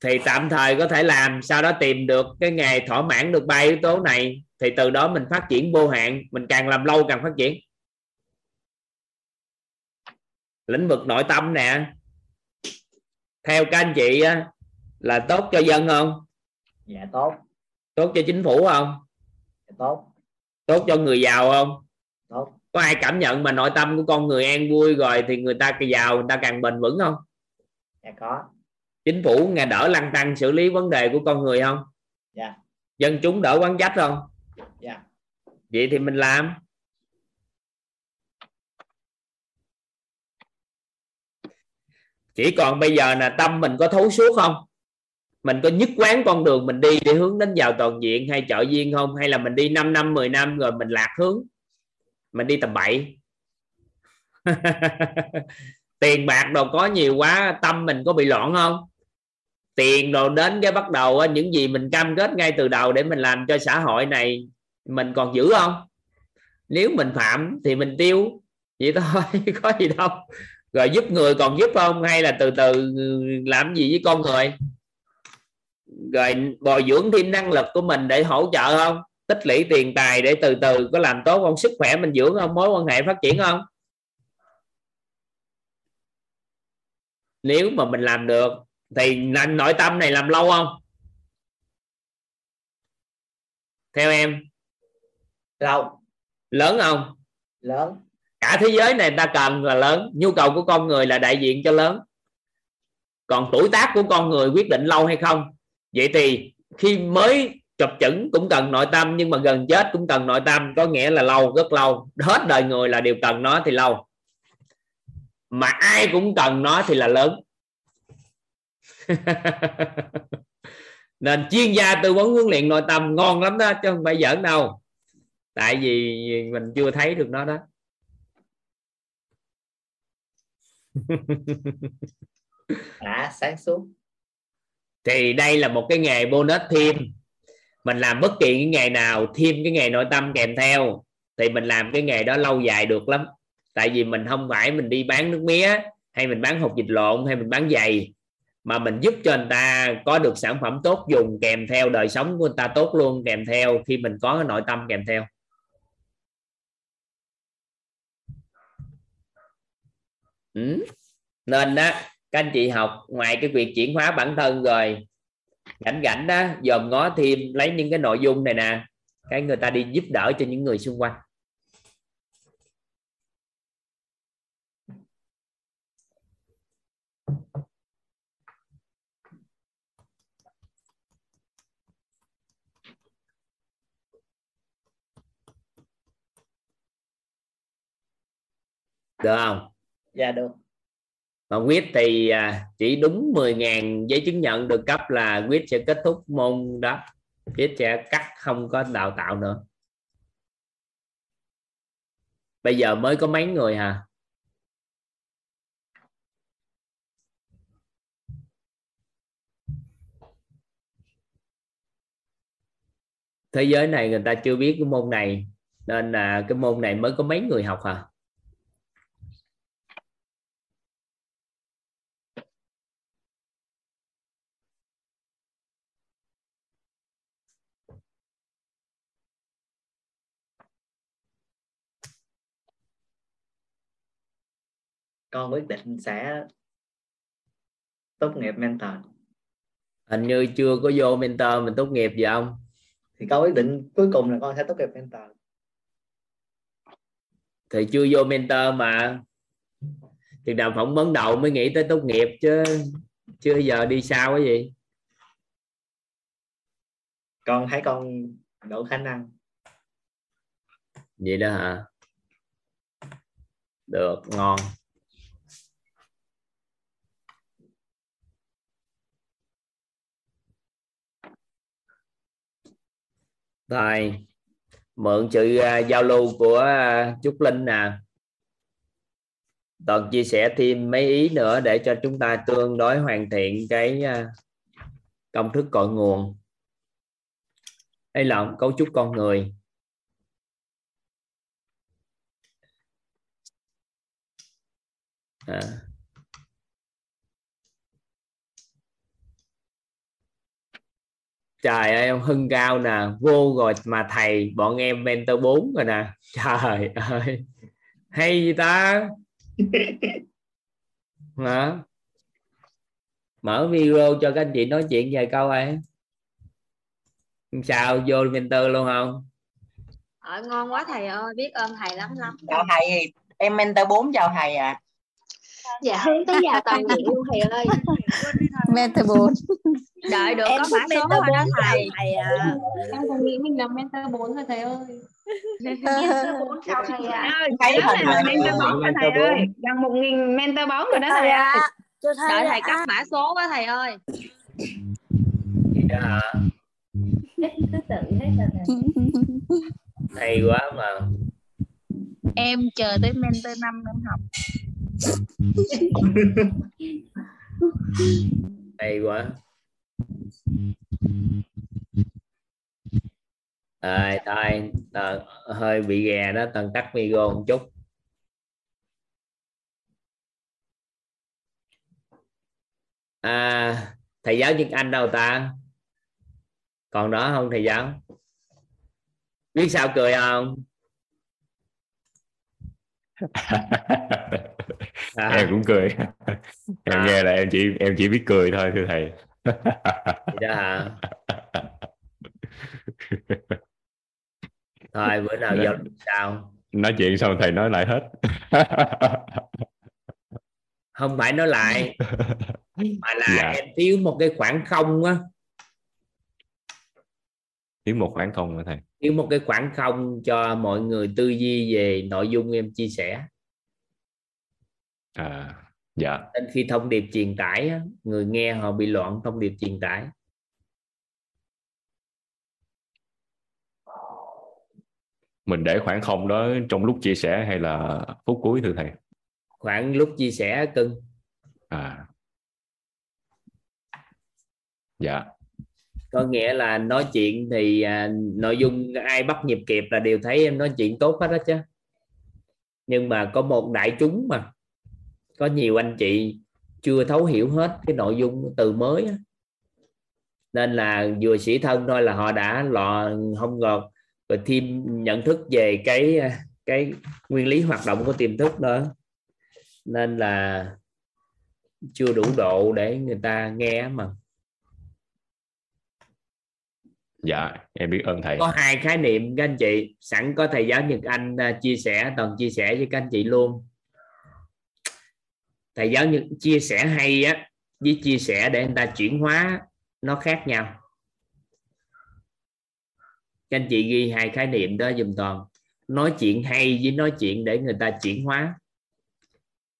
Thì tạm thời có thể làm sau đó tìm được cái nghề thỏa mãn được ba yếu tố này thì từ đó mình phát triển vô hạn mình càng làm lâu càng phát triển lĩnh vực nội tâm nè. Theo các anh chị là tốt cho dân không? Dạ tốt. Tốt cho chính phủ không? Tốt. Tốt cho người giàu không? Tốt. Có ai cảm nhận mà nội tâm của con người an vui rồi thì người ta càng giàu người ta càng bền vững không? Dạ có. Chính phủ nghe đỡ lăng tăng xử lý vấn đề của con người không? Dạ. Dân chúng đỡ quán trách không? Dạ. Vậy thì mình làm chỉ còn bây giờ là tâm mình có thấu suốt không? Mình có nhất quán con đường mình đi để hướng đến giàu toàn diện hay trợ duyên không? Hay là mình đi 5 năm 10 năm rồi mình lạc hướng? Mình đi tầm bậy. Tiền bạc đồ có nhiều quá tâm mình có bị loạn không? Tiền đồ đến cái bắt đầu á, những gì mình cam kết ngay từ đầu để mình làm cho xã hội này mình còn giữ không? Nếu mình phạm thì mình tiêu. Vậy thôi có gì đâu rồi giúp người còn giúp không? Hay là từ từ làm gì với con người? Rồi bồi dưỡng thêm năng lực của mình để hỗ trợ không? Tích lũy tiền tài để từ từ có làm tốt không? Sức khỏe mình dưỡng không? Mối quan hệ phát triển không? Nếu mà mình làm được thì nội tâm này làm lâu không? Theo em. Lâu. Lớn không? Lớn cả thế giới này ta cần là lớn, nhu cầu của con người là đại diện cho lớn. Còn tuổi tác của con người quyết định lâu hay không? Vậy thì khi mới chập chững cũng cần nội tâm, nhưng mà gần chết cũng cần nội tâm, có nghĩa là lâu, rất lâu. Hết đời người là đều cần nó thì lâu. Mà ai cũng cần nó thì là lớn. Nên chuyên gia tư vấn huấn luyện nội tâm ngon lắm đó, chứ không phải giỡn đâu. Tại vì mình chưa thấy được nó đó. Đã, sáng suốt. Thì đây là một cái nghề bonus thêm. Mình làm bất kỳ cái nghề nào, thêm cái nghề nội tâm kèm theo, thì mình làm cái nghề đó lâu dài được lắm. Tại vì mình không phải mình đi bán nước mía, hay mình bán hột dịch lộn, hay mình bán giày, mà mình giúp cho người ta có được sản phẩm tốt dùng kèm theo đời sống của người ta tốt luôn, kèm theo khi mình có cái nội tâm kèm theo. Ừ. nên đó các anh chị học ngoài cái việc chuyển hóa bản thân rồi, rảnh rảnh đó dòm ngó thêm, lấy những cái nội dung này nè, cái người ta đi giúp đỡ cho những người xung quanh được không dạ được. Mà quyết thì à, chỉ đúng 10.000 giấy chứng nhận được cấp là quyết sẽ kết thúc môn đó. Quyết sẽ cắt, không có đào tạo nữa. Bây giờ mới có mấy người hả? Thế giới này người ta chưa biết cái môn này, nên là cái môn này mới có mấy người học hả? Con quyết định sẽ tốt nghiệp mentor. Hình như chưa có vô mentor mình tốt nghiệp gì không? Thì con quyết định cuối cùng là con sẽ tốt nghiệp mentor. Thì chưa vô mentor mà. Thì đàm phỏng vấn đầu mới nghĩ tới tốt nghiệp chứ chưa giờ đi sao cái gì? Con thấy con đủ khả năng. Vậy đó hả? Được ngon rồi mượn sự uh, giao lưu của uh, Trúc Linh nè. Toàn chia sẻ thêm mấy ý nữa để cho chúng ta tương đối hoàn thiện cái uh, công thức cội nguồn. Đây là cấu trúc con người. À. trời ơi ông hưng cao nè vô rồi mà thầy bọn em mentor 4 rồi nè. Trời ơi hay gì ta? Hả? Mở video cho các anh chị nói chuyện vài câu ấy. Sao vô mentor luôn không? Ờ, ngon quá thầy ơi, biết ơn thầy lắm lắm. chào thầy em mentor 4 chào thầy ạ. Dạ hướng tới giàu toàn diện luôn thầy ơi. mentor 4 Đợi được em có cũng mã số mentor rồi đó 4 thầy. thầy à. Em còn nghĩ mình là mentor 4 rồi thầy ơi. Mentor 4 chào thầy ạ. thấy Đó thầy là thầy mentor 4 rồi thầy ơi. Gần 1.000 mentor 4 rồi đó thầy ơi. cho thầy Đợi là thầy cấp mã số quá thầy ơi. Đó tự hết rồi thầy. hay quá mà em chờ tới mentor 5 em học hay quá à, tờ, hơi bị ghè đó tần tắt micro một chút. À, thầy giáo Nhật Anh đâu ta? Còn đó không thầy giáo? Biết sao cười không? À, em cũng cười. Em À. nghe là em chỉ em chỉ biết cười thôi thưa thầy đó hả thôi bữa nào giao lưu sao? Nói chuyện xong thầy nói lại hết. Không phải nói lại mà là Dạ. em thiếu một cái khoảng không á. Thiếu một khoảng không mà thầy? Thiếu một cái khoảng không cho mọi người tư duy về nội dung em chia sẻ. À dạ. Nên khi thông điệp truyền tải người nghe họ bị loạn thông điệp truyền tải. Mình để khoảng không đó trong lúc chia sẻ hay là phút cuối thưa thầy? Khoảng lúc chia sẻ cưng. À. Dạ. Có nghĩa là nói chuyện thì à, nội dung ai bắt nhịp kịp là đều thấy em nói chuyện tốt hết đó chứ. Nhưng mà có một đại chúng mà có nhiều anh chị chưa thấu hiểu hết cái nội dung từ mới á. nên là vừa sĩ thân thôi là họ đã lọ không ngọt rồi thêm nhận thức về cái cái nguyên lý hoạt động của tiềm thức nữa nên là chưa đủ độ để người ta nghe mà. Dạ em biết ơn thầy. Có hai khái niệm các anh chị. Sẵn có thầy giáo Nhật Anh à, chia sẻ toàn chia sẻ với các anh chị luôn thầy giáo như chia sẻ hay á, với chia sẻ để người ta chuyển hóa nó khác nhau. Các anh chị ghi hai khái niệm đó dùm toàn. Nói chuyện hay với nói chuyện để người ta chuyển hóa.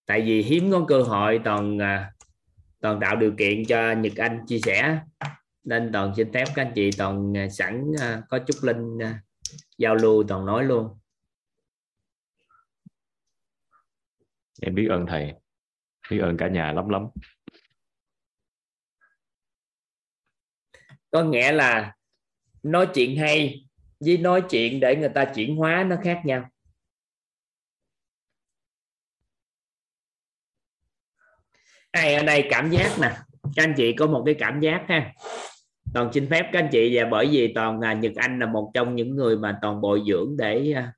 Tại vì hiếm có cơ hội toàn à, toàn tạo điều kiện cho Nhật Anh chia sẻ. Nên toàn xin phép các anh chị toàn à, sẵn à, có chút linh giao lưu toàn nói luôn. Em biết ơn thầy biết ơn cả nhà lắm lắm. Có nghĩa là nói chuyện hay với nói chuyện để người ta chuyển hóa nó khác nhau. Ai ở đây cảm giác nè, các anh chị có một cái cảm giác ha. Toàn xin phép các anh chị và bởi vì toàn là Nhật Anh là một trong những người mà toàn bồi dưỡng để à,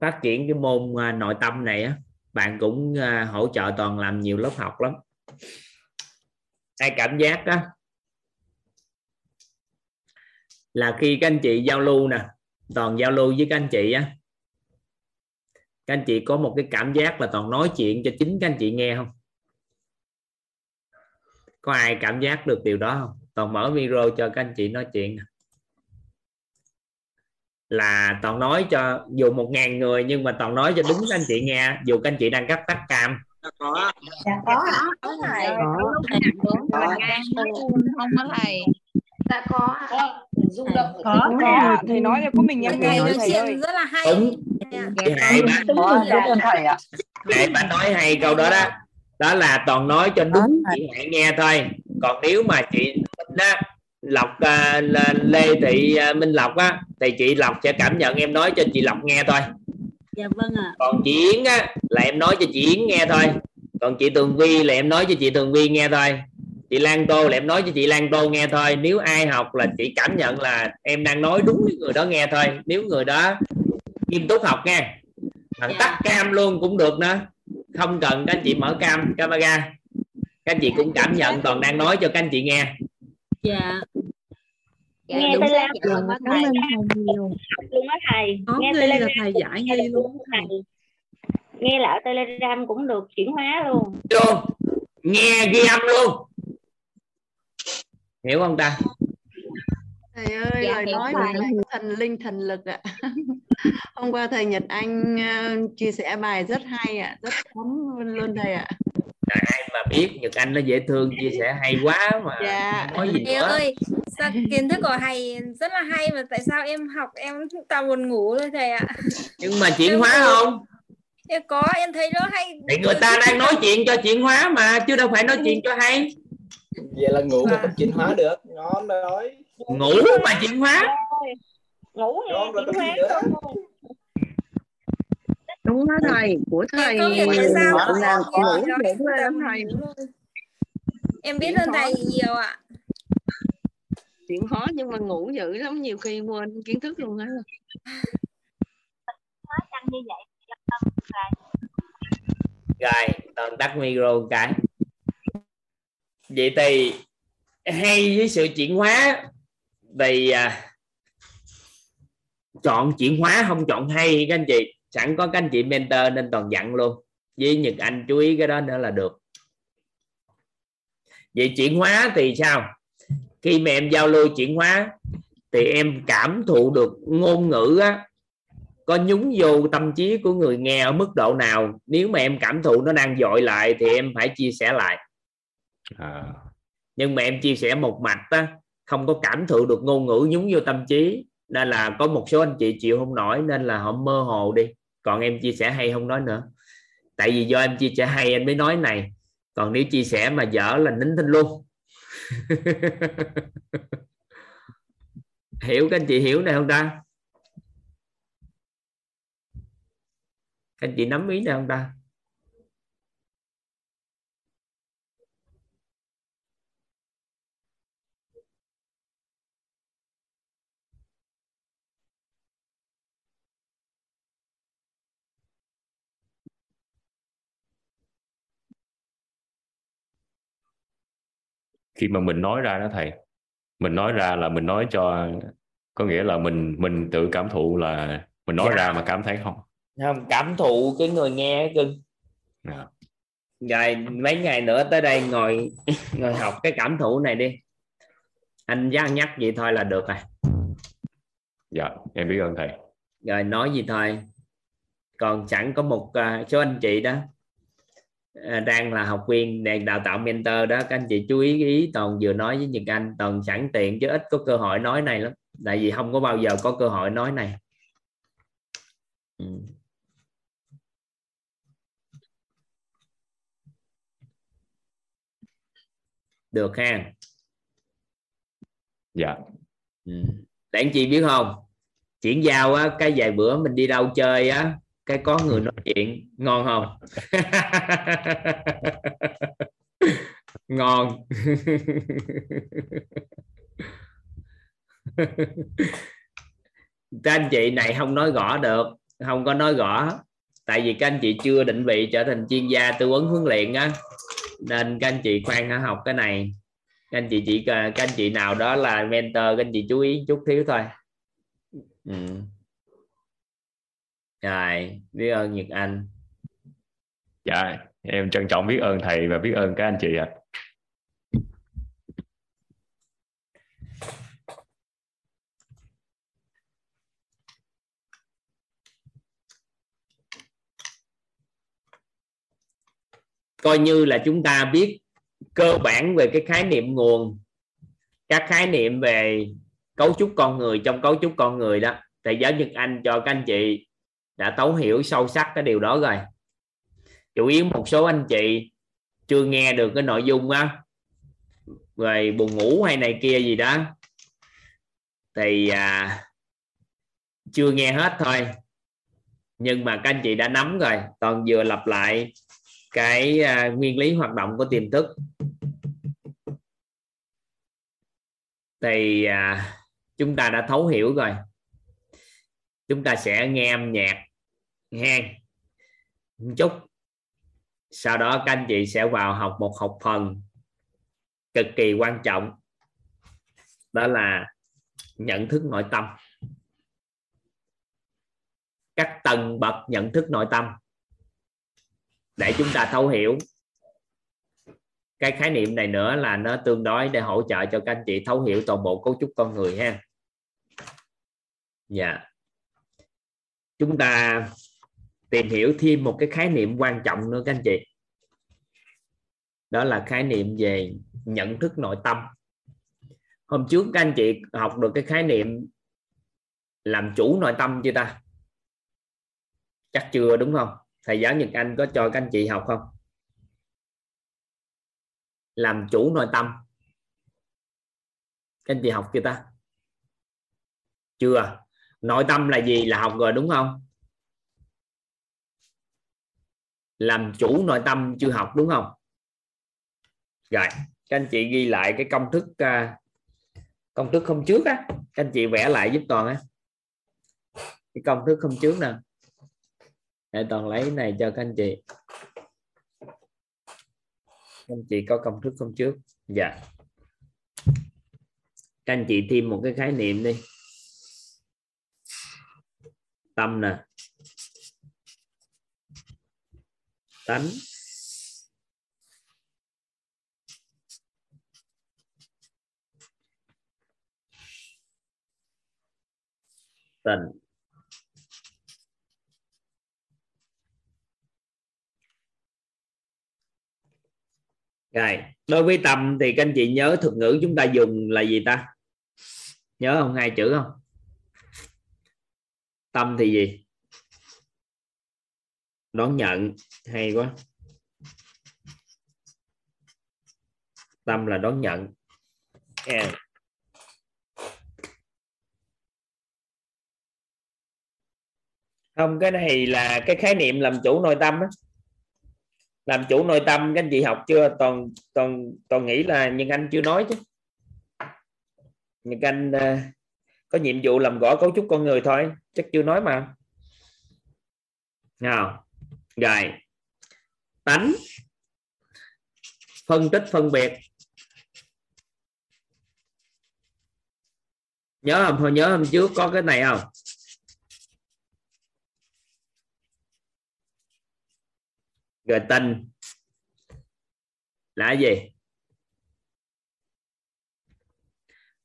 phát triển cái môn à, nội tâm này á bạn cũng à, hỗ trợ toàn làm nhiều lớp học lắm. Ai cảm giác đó là khi các anh chị giao lưu nè toàn giao lưu với các anh chị á các anh chị có một cái cảm giác là toàn nói chuyện cho chính các anh chị nghe không? Có ai cảm giác được điều đó không? Toàn mở micro cho các anh chị nói chuyện nè là toàn nói cho dù một ngàn người nhưng mà toàn nói cho đúng các anh chị nghe dù các anh chị đang cắt tắt cam. Có Dạ có. có thầy Có. không đó thầy. Dạ có. rung động có. có thầy nói cho có mình em nghe nói thầy ơi chuyện rất là hay. Đúng. Hai bạn. có để bạn nói hay câu đó đó. Đó là toàn nói cho đúng chị hãy nghe thôi. Còn nếu mà chị đó, lộc à, là lê thị à, minh lộc á. Thì chị lộc sẽ cảm nhận em nói cho chị lộc nghe thôi. Dạ vâng ạ. Còn chị yến á là em nói cho chị yến nghe thôi. Còn chị tường vi là em nói cho chị tường vi nghe thôi. Chị lan tô là em nói cho chị lan tô nghe thôi. Nếu ai học là chị cảm nhận là em đang nói đúng với người đó nghe thôi. Nếu người đó nghiêm túc học nghe. Bằng Dạ. tắt cam luôn cũng được nữa. Không cần các anh chị mở cam camera. Các anh chị cũng cảm nhận toàn đang nói cho các anh chị nghe dạ. Dạ, nghe xác dạ, luôn á cảm thầy ơn thầy. nhiều. Luôn á thầy. Có nghe nghi là Telegram thầy cũng giải được luôn thầy. nghe lại Telegram cũng được chuyển hóa luôn. Luôn nghe ghi âm luôn. Hiểu không ta? Thầy ơi, Dạ, lời nói thầy. của lại thần linh thần lực ạ. Hôm qua thầy Nhật Anh ờ, chia sẻ bài rất hay ạ, rất thấm luôn thầy ạ. Trời, ai mà biết Nhật Anh nó dễ thương chia sẻ hay quá mà Dạ. nói gì Thầy nữa. ơi, sao kiến thức của thầy rất là hay mà tại sao em học em toàn buồn ngủ thôi thầy ạ? nhưng mà chuyển hóa không? Em có, em thấy nó hay. thì người ta đang nói chuyện cho chuyển hóa mà chứ đâu phải nói chuyện cho hay. Vậy là ngủ mà không chuyển hóa được ngon rồi. Ngủ mà chuyển hóa. Ngủ ngon rồi chuyển hóa đúng đó thầy của thầy sao làm Em ngủ lắm thầy. Em biết hơn thầy nhiều ạ. chuyện khó nhưng mà ngủ dữ lắm nhiều khi quên kiến thức luôn á rồi toàn tắt micro cái vậy thì hay với sự chuyển hóa thì à, chọn chuyển hóa không chọn hay các anh chị sẵn có các anh chị mentor nên toàn dặn luôn. Với Nhật Anh chú ý cái đó nữa là được. Vậy chuyển hóa thì sao? Khi mà em giao lưu chuyển hóa thì em cảm thụ được ngôn ngữ á, có nhúng vô tâm trí của người nghe ở mức độ nào. Nếu mà em cảm thụ nó đang dội lại thì em phải chia sẻ lại. À, nhưng mà em chia sẻ một mạch á không có cảm thụ được ngôn ngữ nhúng vô tâm trí. Nên là có một số anh chị chịu không nổi nên là họ mơ hồ đi còn em chia sẻ hay không nói nữa. Tại vì do em chia sẻ hay, em mới nói này. Còn nếu chia sẻ mà dở là nín thinh luôn. Hiểu các anh chị hiểu này không ta? Các anh chị nắm ý này không ta? Khi mà mình nói ra đó thầy mình nói ra là mình nói cho có nghĩa là mình mình tự cảm thụ là mình nói Dạ. ra mà cảm thấy không? Không cảm thụ cái người nghe cưng. Dạ. rồi mấy ngày nữa tới đây ngồi ngồi học cái cảm thụ này đi. Anh nhắc nhắc vậy thôi là được rồi. Dạ em biết ơn thầy. Rồi nói gì thôi. Còn sẵn có một à, số anh chị đó đang là học viên đang đào tạo mentor đó. Các anh chị chú ý ý toàn vừa nói với Nhật Anh toàn sẵn tiện chứ ít có cơ hội nói này lắm. Tại vì không có bao giờ có cơ hội nói này. Ừ. được ha. Dạ. Ừ. để anh chị biết không? Chuyển giao á cái vài bữa mình đi đâu chơi á cái có người nói chuyện ngon không? Ngon. Các anh chị này không nói gõ được không có nói gõ. Tại vì các anh chị chưa định vị trở thành chuyên gia tư vấn huấn luyện á. Nên các anh chị khoan hãy học cái này. Các anh chị chỉ các anh chị nào đó là mentor các anh chị chú ý chút thiếu thôi. Ừ. rồi biết ơn Nhật Anh. Dạ em trân trọng biết ơn thầy và biết ơn các anh chị ạ. Coi như là chúng ta biết cơ bản về cái khái niệm nguồn các khái niệm về cấu trúc con người trong cấu trúc con người đó. Thầy giáo Nhật Anh cho các anh chị đã thấu hiểu sâu sắc cái điều đó rồi. Chủ yếu một số anh chị chưa nghe được cái nội dung á về buồn ngủ hay này kia gì đó thì à, chưa nghe hết thôi. Nhưng mà các anh chị đã nắm rồi toàn vừa lặp lại cái à, nguyên lý hoạt động của tiềm thức. Thì à, chúng ta đã thấu hiểu rồi chúng ta sẽ nghe âm nhạc nghe một chút. Sau đó các anh chị sẽ vào học một học phần cực kỳ quan trọng, đó là nhận thức nội tâm. Các tầng bậc nhận thức nội tâm để chúng ta thấu hiểu. Cái khái niệm này nữa là nó tương đối để hỗ trợ cho các anh chị thấu hiểu toàn bộ cấu trúc con người ha dạ chúng ta tìm hiểu thêm một cái khái niệm quan trọng nữa các anh chị. Đó là khái niệm về nhận thức nội tâm. Hôm trước các anh chị học được cái khái niệm làm chủ nội tâm chưa ta? Chắc chưa đúng không? Thầy giáo Nhật Anh có cho các anh chị học không? Làm chủ nội tâm. Các anh chị học chưa ta? Chưa nội tâm là gì? Là học rồi, đúng không? Làm chủ nội tâm chưa học, đúng không? Rồi, các anh chị ghi lại cái công thức à, công thức không trước á. Các anh chị vẽ lại giúp toàn á. Cái công thức không trước nè. Để toàn lấy này cho các anh chị. Các anh chị có công thức không trước. Dạ. Các anh chị thêm một cái khái niệm đi tâm nè. Tánh. Tình. Rồi đối với tâm thì các anh chị nhớ thuật ngữ chúng ta dùng là gì ta? Nhớ không? Hai chữ không? Tâm thì gì? Đón nhận. Hay quá. Tâm là đón nhận. Yeah. không cái này là cái khái niệm làm chủ nội tâm đó. làm chủ nội tâm các anh chị học chưa? Toàn toàn toàn nghĩ là nhưng anh chưa nói chứ. Nhưng anh uh, có nhiệm vụ làm gõ cấu trúc con người thôi, chắc chưa nói mà. Nào. Rồi. Tánh. Phân tích phân biệt. Nhớ không? Hồi nhớ hôm trước có cái này không? Rồi tình là gì?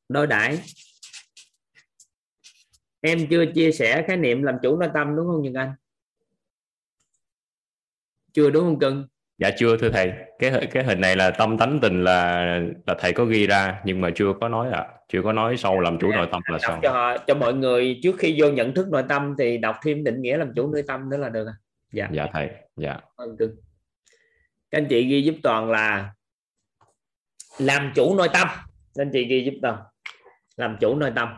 Đối đãi em chưa chia sẻ khái niệm làm chủ nội tâm đúng không Nhật Anh? Chưa đúng không cưng? Dạ chưa thưa thầy. Cái cái hình này là tâm tánh tình là là thầy có ghi ra nhưng mà chưa có nói ạ. À. chưa có nói sâu làm chủ nội tâm là sao. cho họ cho mọi người trước khi vô nhận thức nội tâm thì đọc thêm định nghĩa làm chủ nội tâm nữa là được à dạ. Dạ thầy. Dạ. Cưng. Các anh chị ghi giúp toàn là làm chủ nội tâm. Các anh chị ghi giúp toàn. Làm chủ nội tâm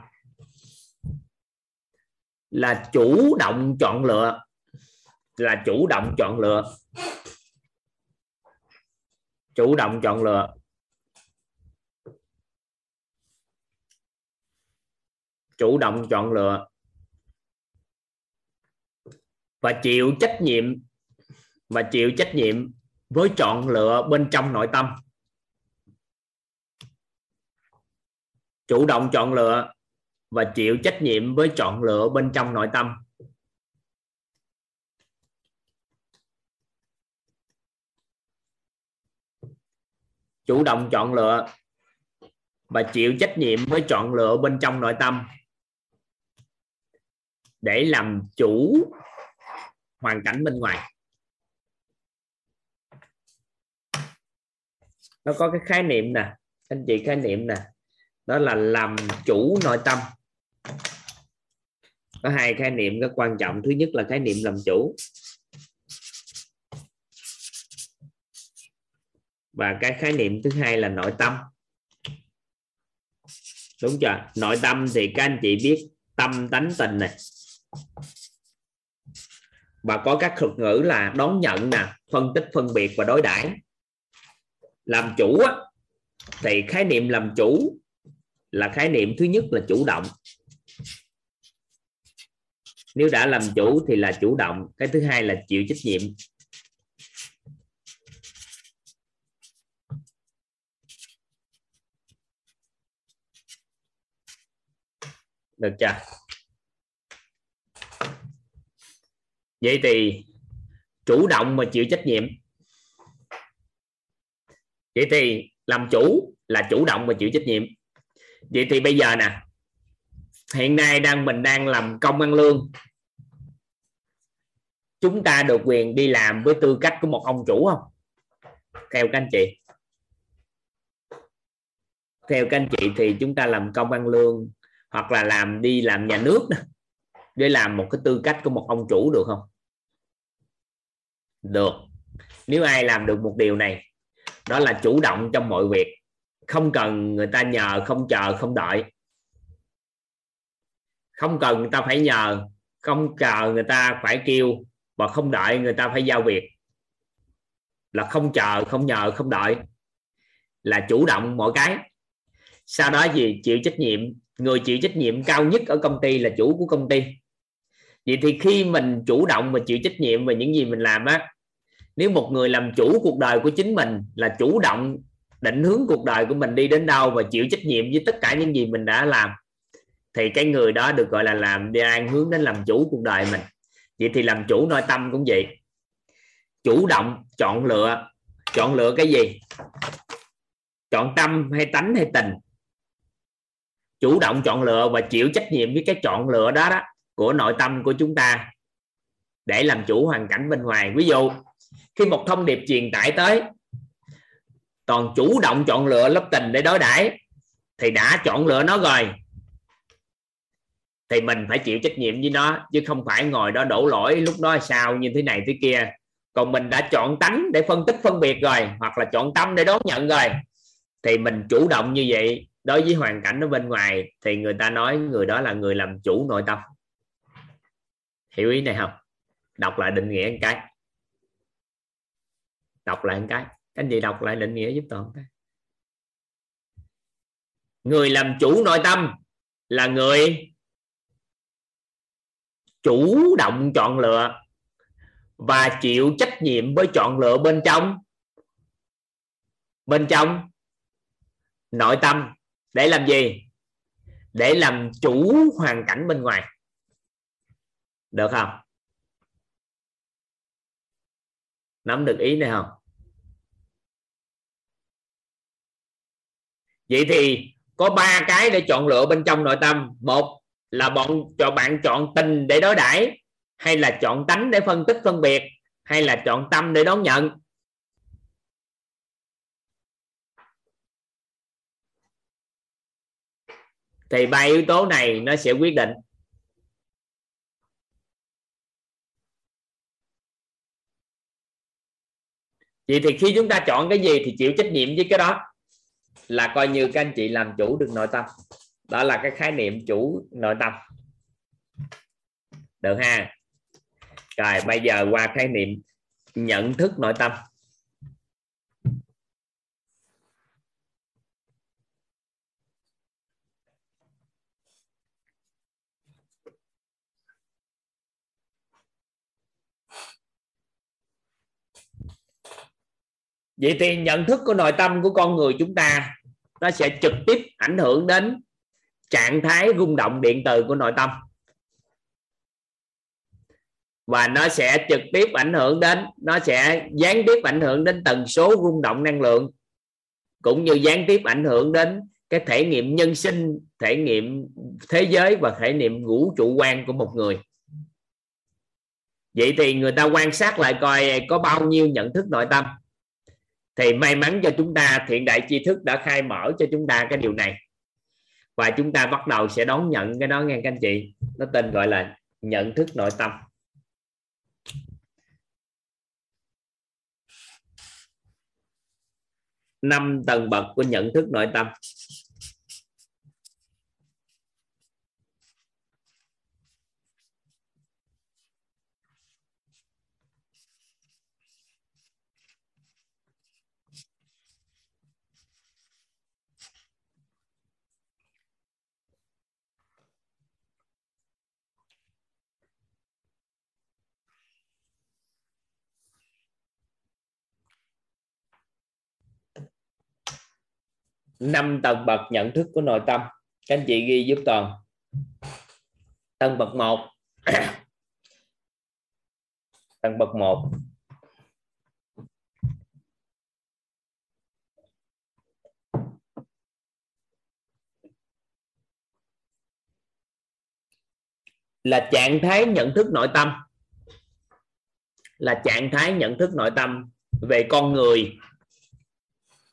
là chủ động chọn lựa, là chủ động chọn lựa. Chủ động chọn lựa. Chủ động chọn lựa. Và chịu trách nhiệm, và chịu trách nhiệm với chọn lựa bên trong nội tâm. Chủ động chọn lựa và chịu trách nhiệm với chọn lựa bên trong nội tâm. Chủ động chọn lựa và chịu trách nhiệm với chọn lựa bên trong nội tâm. Để làm chủ hoàn cảnh bên ngoài. Nó có cái khái niệm nè, anh chị khái niệm nè, đó là làm chủ nội tâm có hai khái niệm rất quan trọng. Thứ nhất là khái niệm làm chủ. Và cái khái niệm thứ hai là nội tâm. Đúng chưa? Nội tâm thì các anh chị biết tâm tánh tình này. Và có các thuật ngữ là đón nhận nè phân tích phân biệt và đối đãi. Làm chủ á, thì khái niệm làm chủ là khái niệm thứ nhất là chủ động nếu đã làm chủ thì là chủ động. Cái thứ hai là chịu trách nhiệm. Được chưa? Vậy thì chủ động mà chịu trách nhiệm. Vậy thì làm chủ là chủ động và chịu trách nhiệm. Vậy thì bây giờ nè hiện nay đang mình đang làm công ăn lương. Chúng ta được quyền đi làm với tư cách của một ông chủ không? Theo các anh chị. Theo các anh chị thì chúng ta làm công ăn lương hoặc là làm đi làm nhà nước đó, để làm một cái tư cách của một ông chủ được không? Được. Nếu ai làm được một điều này đó là chủ động trong mọi việc. Không cần người ta nhờ không chờ không đợi không cần người ta phải nhờ, không chờ người ta phải kêu và không đợi người ta phải giao việc. Là không chờ, không nhờ, không đợi là chủ động mọi cái. Sau đó gì? Chịu trách nhiệm. Người chịu trách nhiệm cao nhất ở công ty là chủ của công ty. Vậy thì khi mình chủ động và chịu trách nhiệm về những gì mình làm á, nếu một người làm chủ cuộc đời của chính mình là chủ động định hướng cuộc đời của mình đi đến đâu và chịu trách nhiệm với tất cả những gì mình đã làm thì cái người đó được gọi là làm đang hướng đến làm chủ cuộc đời mình. Vậy thì làm chủ nội tâm cũng vậy. Chủ động chọn lựa. Chọn lựa cái gì? Chọn tâm hay tánh hay tình? Chủ động chọn lựa và chịu trách nhiệm với cái chọn lựa đó đó của nội tâm của chúng ta để làm chủ hoàn cảnh bên ngoài. Ví dụ, khi một thông điệp truyền tải tới, toàn chủ động chọn lựa lớp tình để đối đãi, thì đã chọn lựa nó rồi thì mình phải chịu trách nhiệm với nó, chứ không phải ngồi đó đổ lỗi lúc đó sao, như thế này thế kia. Còn mình đã chọn tánh để phân tích, phân biệt rồi, hoặc là chọn tâm để đón nhận rồi. Thì mình chủ động như vậy. Đối với hoàn cảnh ở bên ngoài, thì người ta nói người đó là người làm chủ nội tâm. Hiểu ý này không? Đọc lại định nghĩa một cái. Đọc lại một cái. Anh chị đọc lại định nghĩa giúp toàn cái người làm chủ nội tâm là người chủ động chọn lựa và chịu trách nhiệm với chọn lựa bên trong. Bên trong, nội tâm, để làm gì? Để làm chủ hoàn cảnh bên ngoài. Được không? Nắm được ý này không? Vậy thì có ba cái để chọn lựa bên trong nội tâm. Một là bọn cho bạn chọn tình để đối đãi, hay là chọn tánh để phân tích phân biệt, hay là chọn tâm để đón nhận? Thì ba yếu tố này nó sẽ quyết định. Vậy thì khi chúng ta chọn cái gì thì chịu trách nhiệm với cái đó, là coi như các anh chị làm chủ được nội tâm đó là cái khái niệm chủ nội tâm. Được ha? Rồi, bây giờ qua khái niệm nhận thức nội tâm. Vậy thì nhận thức của nội tâm của con người chúng ta, nó sẽ trực tiếp ảnh hưởng đến trạng thái rung động điện từ của nội tâm. Và nó sẽ trực tiếp ảnh hưởng đến, nó sẽ gián tiếp ảnh hưởng đến tần số rung động năng lượng, cũng như gián tiếp ảnh hưởng đến cái thể nghiệm nhân sinh, thể nghiệm thế giới và thể nghiệm vũ trụ quan của một người. Vậy thì người ta quan sát lại coi có bao nhiêu nhận thức nội tâm. Thì may mắn cho chúng ta, thiện đại tri thức đã khai mở cho chúng ta cái điều này và chúng ta bắt đầu sẽ đón nhận cái đó, nghe các anh chị. Nó tên gọi là nhận thức nội tâm. Năm tầng bậc của nhận thức nội tâm. Năm tầng bậc nhận thức của nội tâm. Các anh chị ghi giúp toàn. Tầng bậc 1 tầng bậc 1 là trạng thái nhận thức nội tâm. Là trạng thái nhận thức nội tâm về con người.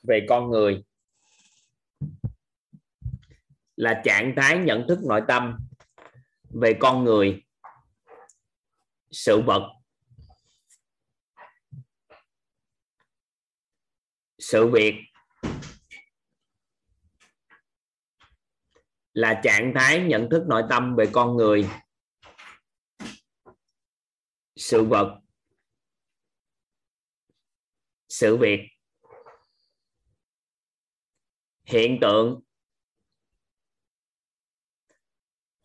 Về con người là trạng thái nhận thức nội tâm về con người, sự vật, sự việc là trạng thái nhận thức nội tâm về con người, sự vật, sự việc. Hiện tượng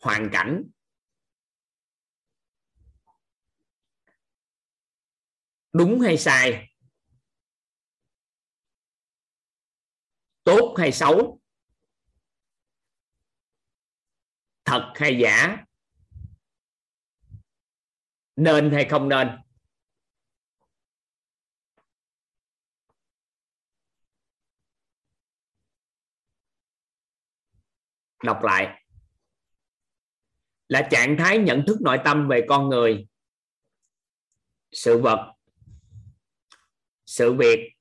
hoàn cảnh. Đúng hay sai? Tốt hay xấu? Thật hay giả? Nên hay không nên? Đọc lại là trạng thái nhận thức nội tâm về con người, sự vật, sự việc,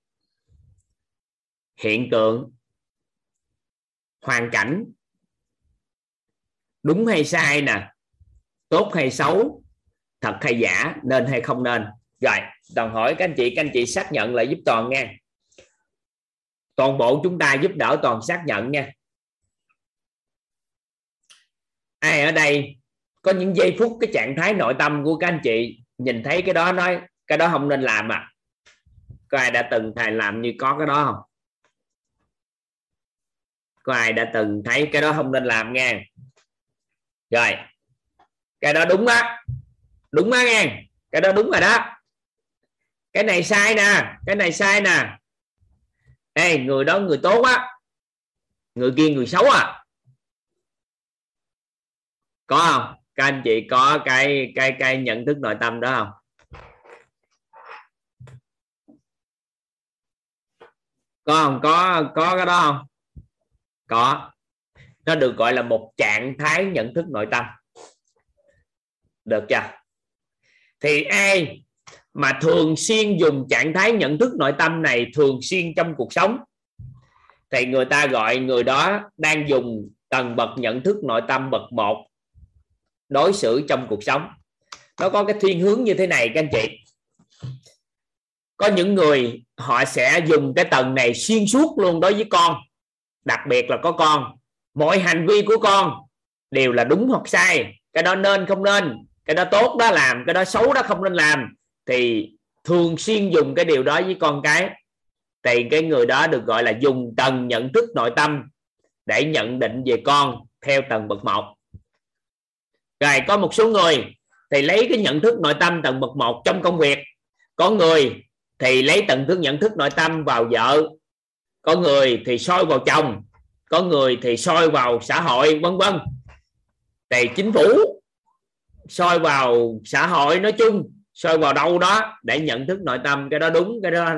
hiện tượng, hoàn cảnh. Đúng hay sai nè, tốt hay xấu, thật hay giả, nên hay không nên. Rồi toàn hỏi các anh chị, các anh chị xác nhận lại giúp toàn nghe. Toàn bộ chúng ta giúp đỡ toàn xác nhận nha. Ai ở đây có những giây phút cái trạng thái nội tâm của các anh chị nhìn thấy cái đó nói cái đó không nên làm à. Có ai đã từng thầy làm như có cái đó không? Có ai đã từng thấy cái đó không nên làm nghe. Rồi cái đó đúng á. Đúng á nghe. Cái đó đúng rồi đó. Cái này sai nè cái này sai nè. Ê, người đó người tốt á. Người kia người xấu à. Có không? Các anh chị có cái cái cái nhận thức nội tâm đó không? Có không? Có có cái đó không? Có. Nó được gọi là một trạng thái nhận thức nội tâm. Được chưa? Thì ai mà thường xuyên dùng trạng thái nhận thức nội tâm này thường xuyên trong cuộc sống? Thì người ta gọi người đó đang dùng tầng bậc nhận thức nội tâm bậc một đối xử trong cuộc sống. Nó có cái thiên hướng như thế này, các anh chị. Có những người họ sẽ dùng cái tầng này xuyên suốt luôn đối với con. Đặc biệt là có con. Mọi hành vi của con đều là đúng hoặc sai. Cái đó nên không nên. Cái đó tốt đó làm, cái đó xấu đó không nên làm. Thì thường xuyên dùng cái điều đó với con cái. Thì cái người đó được gọi là dùng tầng nhận thức nội tâm để nhận định về con theo tầng bậc một rồi có một số người thì lấy cái nhận thức nội tâm tầng bậc một trong công việc. Có người thì lấy tầng thức nhận thức nội tâm vào vợ. Có người thì soi vào chồng. Có người thì soi vào xã hội, vân vân. Thì chính phủ soi vào xã hội nói chung, soi vào đâu đó để nhận thức nội tâm. Cái đó đúng, cái đó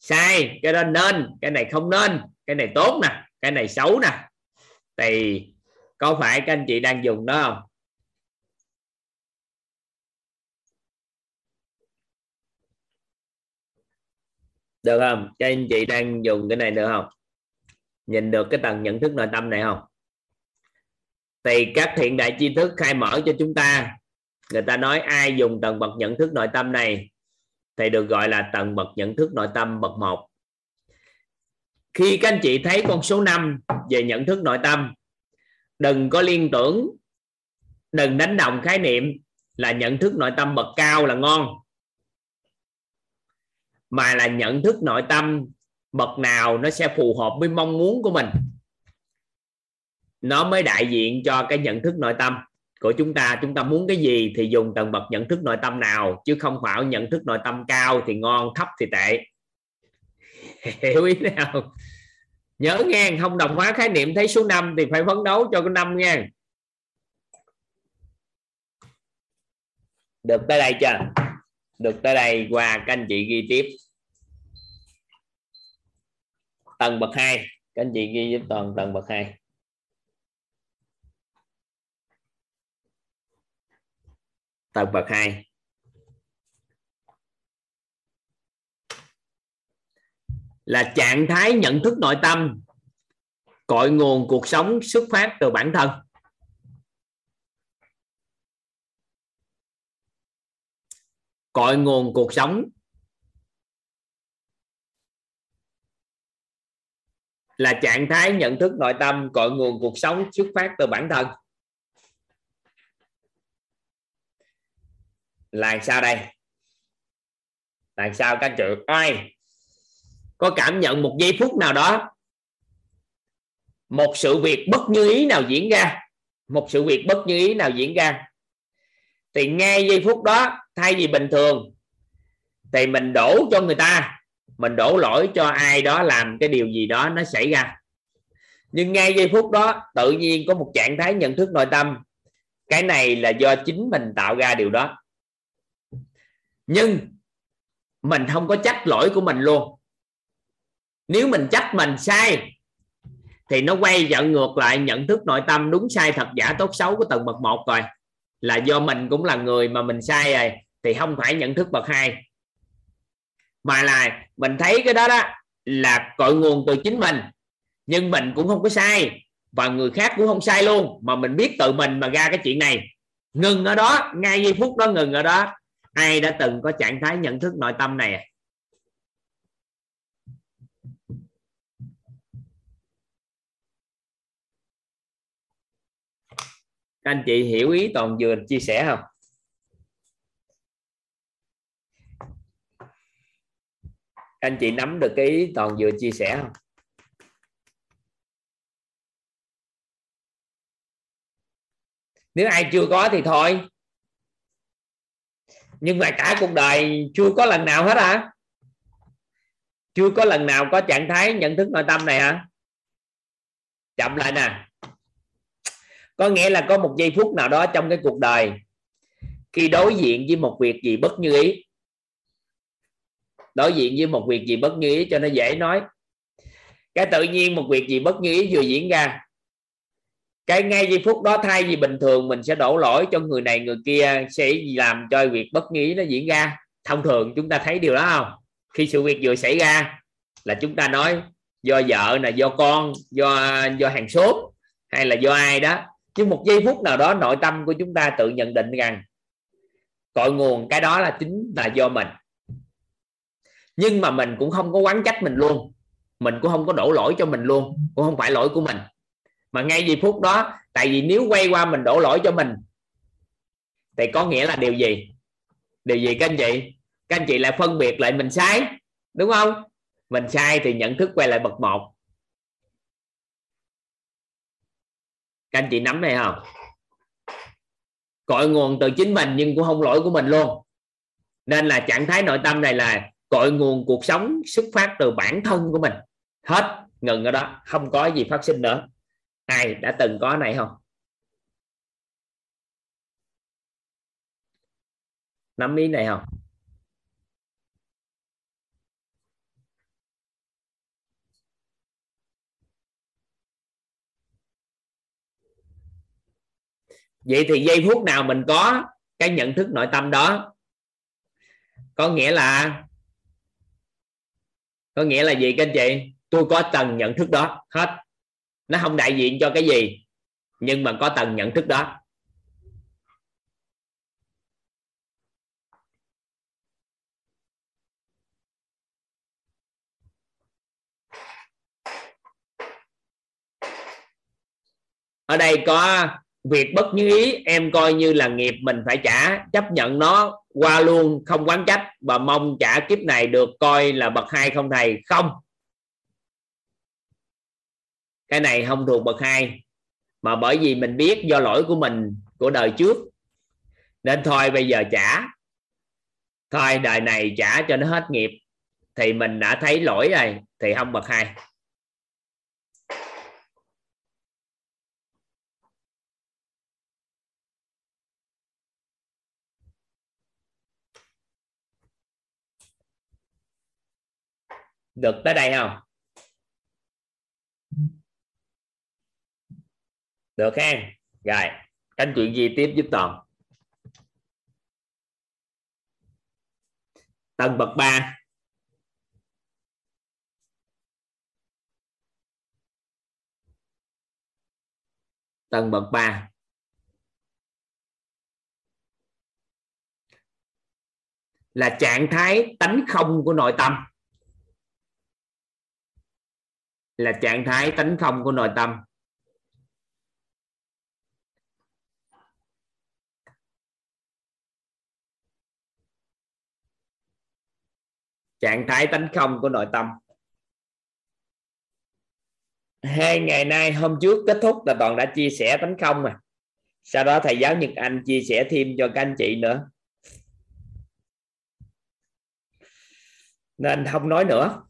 sai, cái đó nên, cái này không nên, cái này tốt nè, cái này xấu nè. Thì có phải các anh chị đang dùng đó không? Được không? Các anh chị đang dùng cái này được không? Nhìn được cái tầng nhận thức nội tâm này không? Thì các thiện đại tri thức khai mở cho chúng ta. Người ta nói ai dùng tầng bậc nhận thức nội tâm này thì được gọi là tầng bậc nhận thức nội tâm bậc 1 khi các anh chị thấy con số 5 về nhận thức nội tâm, đừng có liên tưởng, đừng đánh đồng khái niệm là nhận thức nội tâm bậc cao là ngon mà là nhận thức nội tâm bậc nào nó sẽ phù hợp với mong muốn của mình. Nó mới đại diện cho cái nhận thức nội tâm của chúng ta. Chúng ta muốn cái gì thì dùng tầng bậc nhận thức nội tâm nào, chứ không phải nhận thức nội tâm cao thì ngon, thấp thì tệ. Hiểu ý nào? Nhớ nghe, không đồng hóa khái niệm thấy số 5 thì phải phấn đấu cho cái năm nha được tới đây chưa? Được tới đây, qua các anh chị ghi tiếp. Tầng bậc 2 các anh chị ghi giúp toàn tầng bậc 2 tầng bậc 2 là trạng thái nhận thức nội tâm, cội nguồn cuộc sống, xuất phát từ bản thân. Cội nguồn cuộc sống. Là trạng thái nhận thức nội tâm, cội nguồn cuộc sống xuất phát từ bản thân. Là sao đây? Là sao các chị? Ai có cảm nhận một giây phút nào đó, một sự việc bất như ý nào diễn ra? Một sự việc bất như ý nào diễn ra? Thì ngay giây phút đó, thay vì bình thường, thì mình đổ cho người ta. Mình đổ lỗi cho ai đó làm cái điều gì đó nó xảy ra. Nhưng ngay giây phút đó, tự nhiên có một trạng thái nhận thức nội tâm. Cái này là do chính mình tạo ra điều đó. Nhưng mình không có trách lỗi của mình luôn. Nếu mình trách mình sai, thì nó quay dẫn ngược lại nhận thức nội tâm. Đúng sai, thật giả, tốt xấu của tầng bậc một rồi là do mình cũng là người mà mình sai rồi, thì không phải nhận thức bậc hai. Mà là mình thấy cái đó đó là cội nguồn từ chính mình, nhưng mình cũng không có sai và người khác cũng không sai luôn, mà mình biết tự mình mà ra cái chuyện này. Ngừng ở đó, ngay giây phút đó ngừng ở đó, ai đã từng có trạng thái nhận thức nội tâm này à? Các anh chị hiểu ý toàn vừa chia sẻ không? Các anh chị nắm được cái ý toàn vừa chia sẻ không? Nếu ai chưa có thì thôi. Nhưng mà cả cuộc đời chưa có lần nào hết hả? Chưa có lần nào có trạng thái nhận thức nội tâm này hả? Chậm lại nè có nghĩa là có một giây phút nào đó trong cái cuộc đời, khi đối diện với một việc gì bất như ý, đối diện với một việc gì bất như ý cho nó dễ nói. Cái tự nhiên một việc gì bất như ý vừa diễn ra, cái ngay giây phút đó thay vì bình thường mình sẽ đổ lỗi cho người này người kia, sẽ làm cho việc bất như ý nó diễn ra. Thông thường chúng ta thấy điều đó không? Khi sự việc vừa xảy ra là chúng ta nói do vợ là do con, do do hàng xóm hay là do ai đó chứ một giây phút nào đó nội tâm của chúng ta tự nhận định rằng cội nguồn cái đó là chính là do mình. Nhưng mà mình cũng không có quán trách mình luôn. Mình cũng không có đổ lỗi cho mình luôn. Cũng không phải lỗi của mình. Mà ngay giây phút đó, tại vì nếu quay qua mình đổ lỗi cho mình, thì có nghĩa là điều gì? Điều gì các anh chị? Các anh chị lại phân biệt lại mình sai, đúng không? Mình sai thì nhận thức quay lại bậc một. Các anh chị nắm này không? Cội nguồn từ chính mình nhưng cũng không lỗi của mình luôn. Nên là trạng thái nội tâm này là cội nguồn cuộc sống xuất phát từ bản thân của mình. Hết, ngừng ở đó, không có gì phát sinh nữa. Ai, đã từng có này không? Nắm ý này không? Vậy thì giây phút nào mình có cái nhận thức nội tâm đó? Có nghĩa là, có nghĩa là gì các anh chị? Tôi có tầng nhận thức đó, hết. Nó không đại diện cho cái gì, nhưng mà có tầng nhận thức đó. Ở đây có việc bất như ý, em coi như là nghiệp mình phải trả. Chấp nhận nó qua luôn, không quán trách, và mong trả kiếp này được coi là bậc hai không thầy. Không. Cái này không thuộc bậc hai, mà bởi vì mình biết do lỗi của mình, của đời trước. Nên thôi, bây giờ trả. Thôi, đời này trả cho nó hết nghiệp, thì mình đã thấy lỗi rồi, thì không bậc hai. Được, tới đây không? Được ha. Rồi anh chuyện gì tiếp giúp toàn? Tầng bậc 3 tầng bậc 3 là trạng thái tánh không của nội tâm. Là trạng thái tánh không của nội tâm. Trạng thái tánh không của nội tâm. Hai ngày nay, hôm trước kết thúc là toàn đã chia sẻ tánh không à sau đó thầy giáo Nhật Anh chia sẻ thêm cho các anh chị nữa. Nên không nói nữa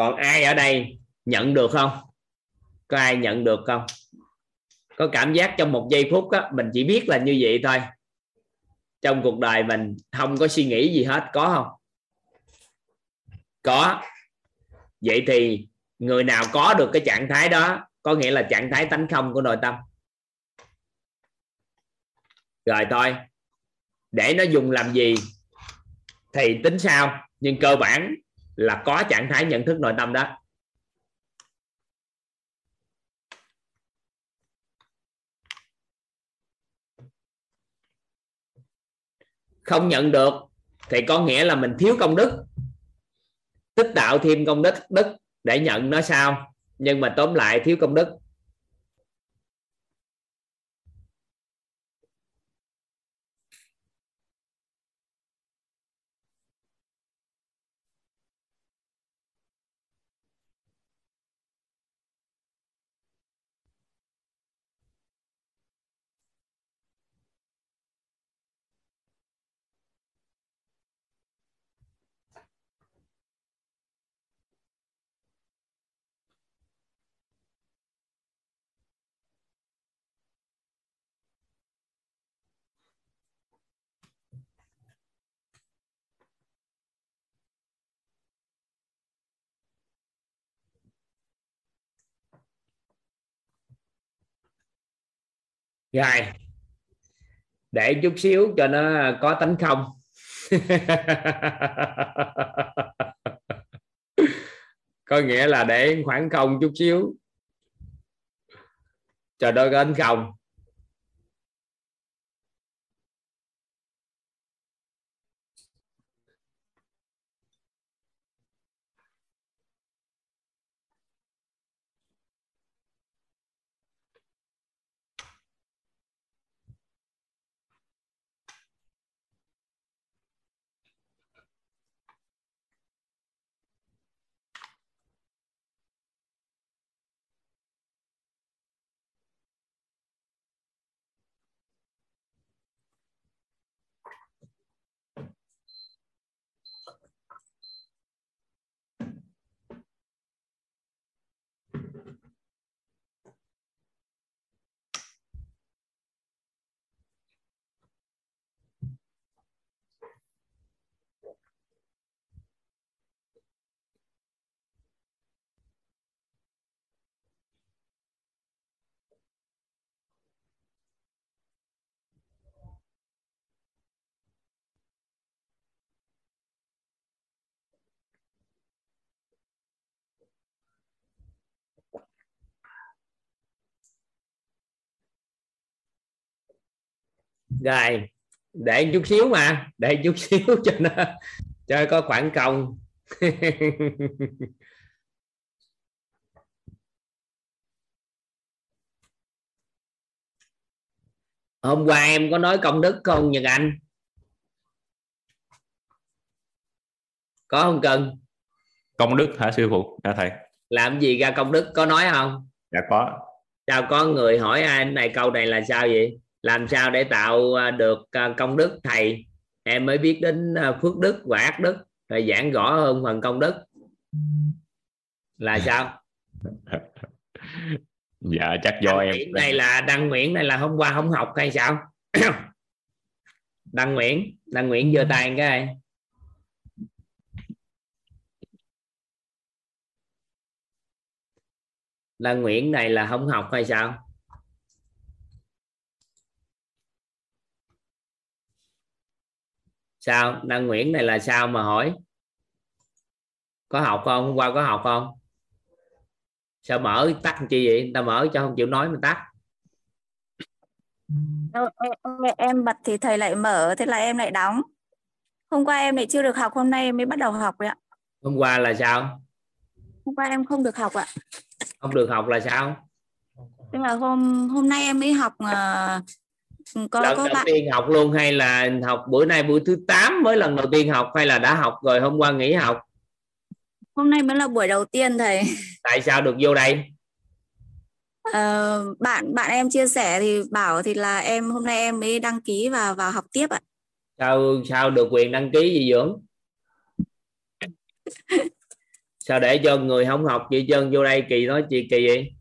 còn ai ở đây nhận được không? Có ai nhận được không? Có cảm giác trong một giây phút á, mình chỉ biết là như vậy thôi. Trong cuộc đời mình không có suy nghĩ gì hết có không? Có. Vậy thì người nào có được cái trạng thái đó có nghĩa là trạng thái tánh không của nội tâm. Rồi thôi. Để nó dùng làm gì thì tính sao? Nhưng cơ bản là có trạng thái nhận thức nội tâm đó. Không nhận được thì có nghĩa là mình thiếu công đức. Tích tạo thêm công đức đức để nhận nó sao? Nhưng mà tóm lại thiếu công đức. Rồi. Để chút xíu cho nó có tánh không. Có nghĩa là để khoảng không chút xíu cho nó có tánh không. Rồi để chút xíu mà để chút xíu cho nó cho có khoảng công. Hôm qua em có nói công đức không Nhật Anh? Có không cần? Công đức hả sư phụ? Hả thầy. Làm gì ra công đức? Có nói không? Dạ có. Sao có người hỏi anh này câu này là sao vậy làm sao để tạo à, được à, công đức? Thầy em mới biết đến à, phước đức và ác đức. Thầy giảng rõ hơn phần công đức. Là sao? Dạ chắc do đăng em này là đăng nguyễn này là hôm qua không học hay sao? Đăng nguyễn đăng nguyễn giơ tay cái. Này đăng nguyễn này là không học hay sao? Sao? Lan Nguyễn này là sao mà hỏi? Có học không? Hôm qua có học không? Sao mở tắt chi vậy? Người ta mở cho không chịu nói mà tắt. Đâu, em, em- bật thì thầy lại mở thế là em lại đóng. Hôm qua em lại chưa được học hôm nay em mới bắt đầu học đấy ạ. Hôm qua là sao? Hôm qua em không được học ạ. Không được học là sao? Tức là hôm hôm nay em mới học ờ, có lần có đầu bạn tiên học luôn hay là học bữa nay buổi thứ 8 mới lần đầu tiên học hay là đã học rồi hôm qua nghỉ học? Hôm nay mới là buổi đầu tiên thầy. Tại sao được vô đây? Ờ, bạn bạn em chia sẻ thì bảo thì là em hôm nay em mới đăng ký và vào học tiếp ạ. Sao sao được quyền đăng ký gì dưỡng sao để cho người không học gì trơn vô đây kỳ nói chị kỳ vậy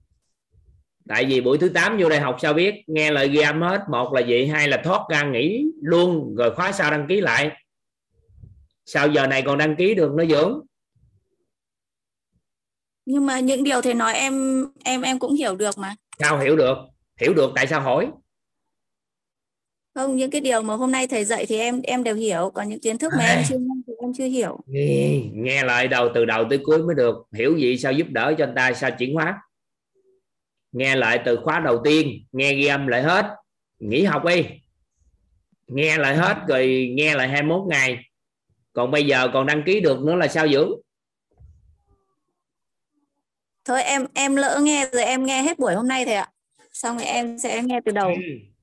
tại vì buổi thứ 8 vô đây học sao biết nghe lời ghi âm hết. Một là vậy hai là thoát ra nghỉ luôn rồi khóa sao đăng ký lại. Sao giờ này còn đăng ký được nó dưỡng nhưng mà những điều thầy nói em em em cũng hiểu được mà. Sao hiểu được? Hiểu được tại sao hỏi? Không những cái điều mà hôm nay thầy dạy thì em em đều hiểu. Còn những kiến thức mà em chưa thì em chưa hiểu. Nghe, nghe lại đầu từ đầu tới cuối mới được. Hiểu gì sao giúp đỡ cho anh ta sao chuyển hóa nghe lại từ khóa đầu tiên nghe ghi âm lại hết. Nghỉ học đi. Nghe lại hết rồi nghe lại 21 ngày. Còn bây giờ còn đăng ký được nữa là sao dưỡng thôi em em lỡ nghe rồi em nghe hết buổi hôm nay thầy ạ. Xong rồi em sẽ nghe từ đầu.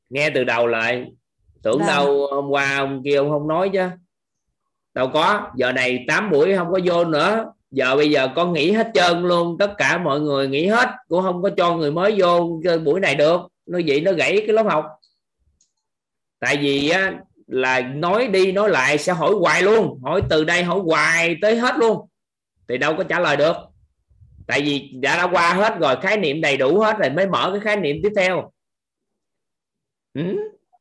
Nghe từ đầu lại. Tưởng Vâng. đâu hôm qua ông kia ông không nói chứ. Đâu có giờ này 8 buổi không có vô nữa giờ bây giờ con nghỉ hết trơn luôn tất cả mọi người nghỉ hết cũng không có cho người mới vô buổi này được. Nó vậy nó gãy cái lớp học. Tại vì á, là nói đi nói lại sẽ hỏi hoài luôn. Hỏi từ đây hỏi hoài tới hết luôn. Thì đâu có trả lời được. Tại vì đã đã qua hết rồi khái niệm đầy đủ hết rồi mới mở cái khái niệm tiếp theo. Ừ?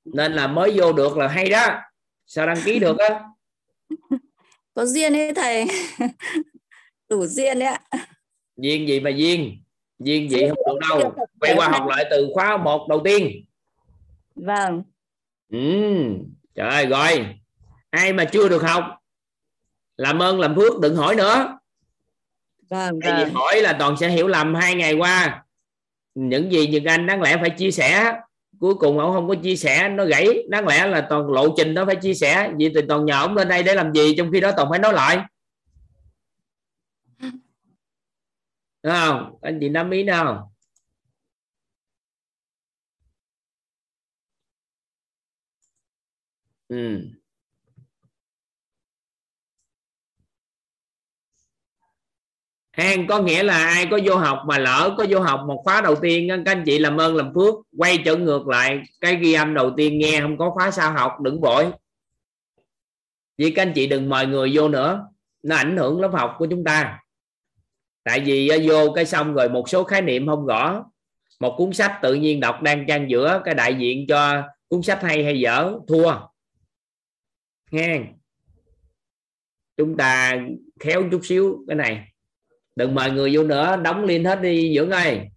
nên là mới vô được là hay đó. Sao đăng ký được á? Có duyên đấy thầy đủ duyên đấy ạ. Duyên gì mà duyên? Duyên gì không được đâu. quay qua học lại từ khóa một đầu tiên. Vâng. Ừ. trời ơi rồi. Ai mà chưa được học? Làm ơn làm phước đừng hỏi nữa. Vâng Tại vì vâng. hỏi là toàn sẽ hiểu lầm hai ngày qua. Những gì những anh đáng lẽ phải chia sẻ cuối cùng ông không có chia sẻ nó gãy. Đáng lẽ là toàn lộ trình đó phải chia sẻ. Vậy thì toàn nhờ ông lên đây để làm gì trong khi đó toàn phải nói lại nào không? Anh chị nắm ý nào? Ừ. An có nghĩa là ai có vô học mà lỡ có vô học một khóa đầu tiên các anh chị làm ơn làm phước, quay trở ngược lại, cái ghi âm đầu tiên nghe, không có khóa sau học, đừng vội. Vì các anh chị đừng mời người vô nữa, nó ảnh hưởng lớp học của chúng ta tại vì ờ, vô cái xong rồi một số khái niệm không rõ. Một cuốn sách tự nhiên đọc đang trang giữa cái đại diện cho cuốn sách hay hay dở, thua. Nghe chúng ta khéo chút xíu cái này. Đừng mời người vô nữa, đóng liên hết đi dưỡng ơi.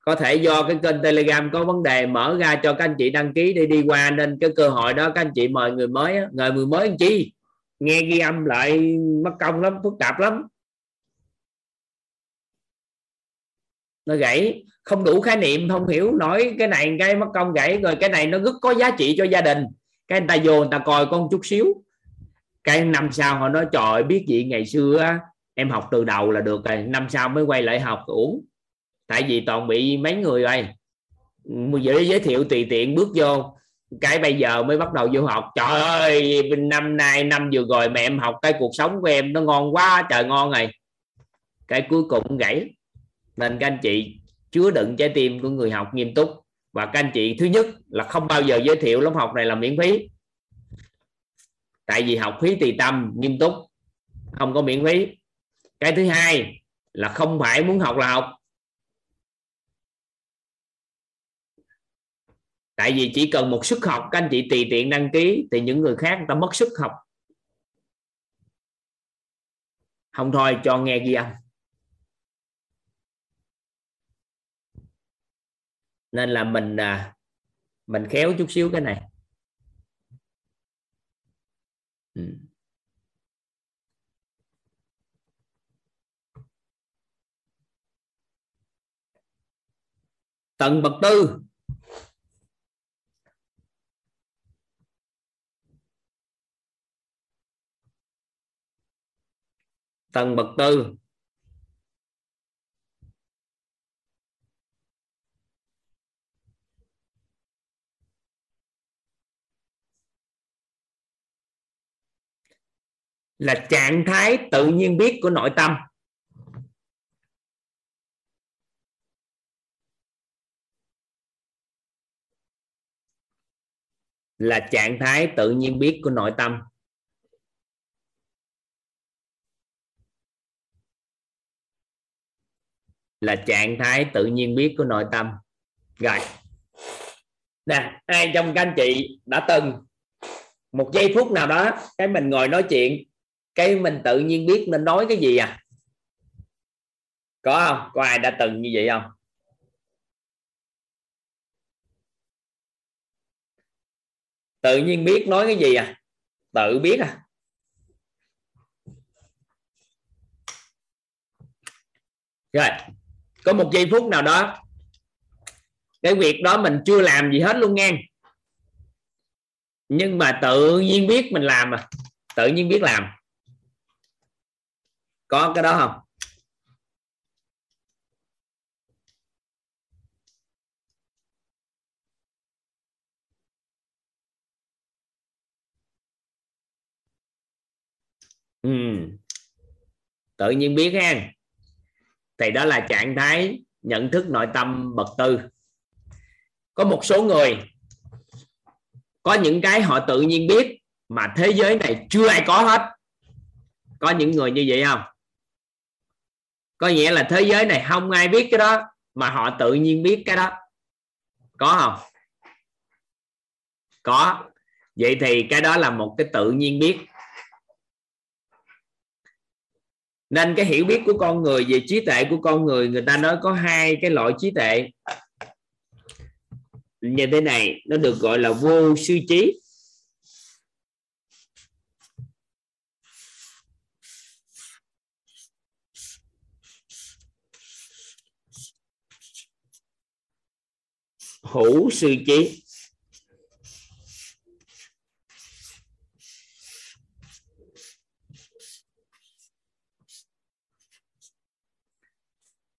Có thể do cái kênh telegram có vấn đề, mở ra cho các anh chị đăng ký đi đi qua, nên cái cơ hội đó các anh chị mời người mới người người mới làm chi? Nghe ghi âm lại mất công lắm, phức tạp lắm. Nó gãy, không đủ khái niệm, không hiểu. Nói cái này cái mất công gãy, rồi cái này nó rất có giá trị cho gia đình. Cái người ta vô người ta coi con chút xíu. Cái năm sau họ nói, trời, biết gì ngày xưa em học từ đầu là được rồi, năm sau mới quay lại học. Uổng tại vì toàn bị mấy người rồi giới giới thiệu tùy tiện bước vô cái bây giờ mới bắt đầu vô học. Trời ơi, năm nay năm vừa rồi mẹ em học cái cuộc sống của em nó ngon quá, trời ngon rồi. Cái cuối cùng gãy. Nên các anh chị chứa đựng trái tim của người học nghiêm túc. Và các anh chị, thứ nhất là không bao giờ giới thiệu lớp học này là miễn phí. Tại vì học phí tùy tâm, nghiêm túc, không có miễn phí. Cái thứ hai là không phải muốn học là học. tại vì chỉ cần một suất học, các anh chị tùy tiện đăng ký, thì những người khác người ta mất suất học. Không thôi, cho nghe ghi âm. Nên là mình à, mình khéo chút xíu cái này. Ừ. Tầng bậc tư. Tầng bậc tư. Là trạng thái tự nhiên biết của nội tâm. Là trạng thái tự nhiên biết của nội tâm. Là trạng thái tự nhiên biết của nội tâm. Rồi. Nè, ai trong các anh chị đã từng một giây phút nào đó cái mình ngồi nói chuyện, cái mình tự nhiên biết nên nói cái gì à? Có không? Có ai đã từng như vậy không? Tự nhiên biết nói cái gì à? Tự biết à? Rồi có một giây phút nào đó, cái việc đó mình chưa làm gì hết luôn nghe. Nhưng mà tự nhiên biết mình làm à tự nhiên biết làm. Có cái đó không? Ừ. tự nhiên biết ha thì đó là trạng thái nhận thức nội tâm bậc tư. Có một số người, có những cái họ tự nhiên biết mà thế giới này chưa ai có hết. Có những người như vậy không? Có nghĩa là thế giới này không ai biết cái đó mà họ tự nhiên biết cái đó. Có không? Có. Vậy thì cái đó là một cái tự nhiên biết. Nên cái hiểu biết của con người về trí tuệ của con người người ta nói có hai cái loại trí tuệ. Như thế này, nó được gọi là vô sư trí. Hữu sư trí.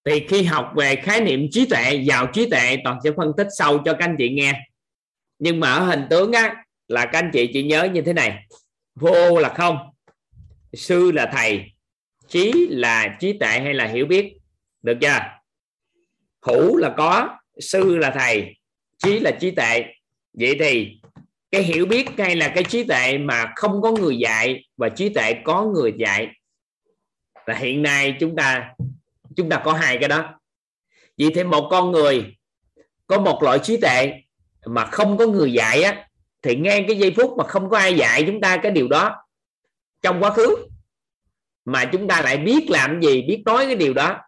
Thì khi học về khái niệm trí tuệ giàu trí tuệ toàn sẽ phân tích sâu cho các anh chị nghe. Nhưng mà ở hình tướng á, là các anh chị chỉ nhớ như thế này. Vô là không, sư là thầy, trí là trí tuệ hay là hiểu biết. Được chưa? Hữu là có, sư là thầy, trí là trí tuệ. Vậy thì cái hiểu biết hay là cái trí tuệ mà không có người dạy và trí tuệ có người dạy, là hiện nay chúng ta chúng ta có hai cái đó. Vậy thì một con người có một loại trí tuệ mà không có người dạy á, thì ngay cái giây phút mà không có ai dạy chúng ta cái điều đó, trong quá khứ, mà chúng ta lại biết làm gì, biết nói cái điều đó,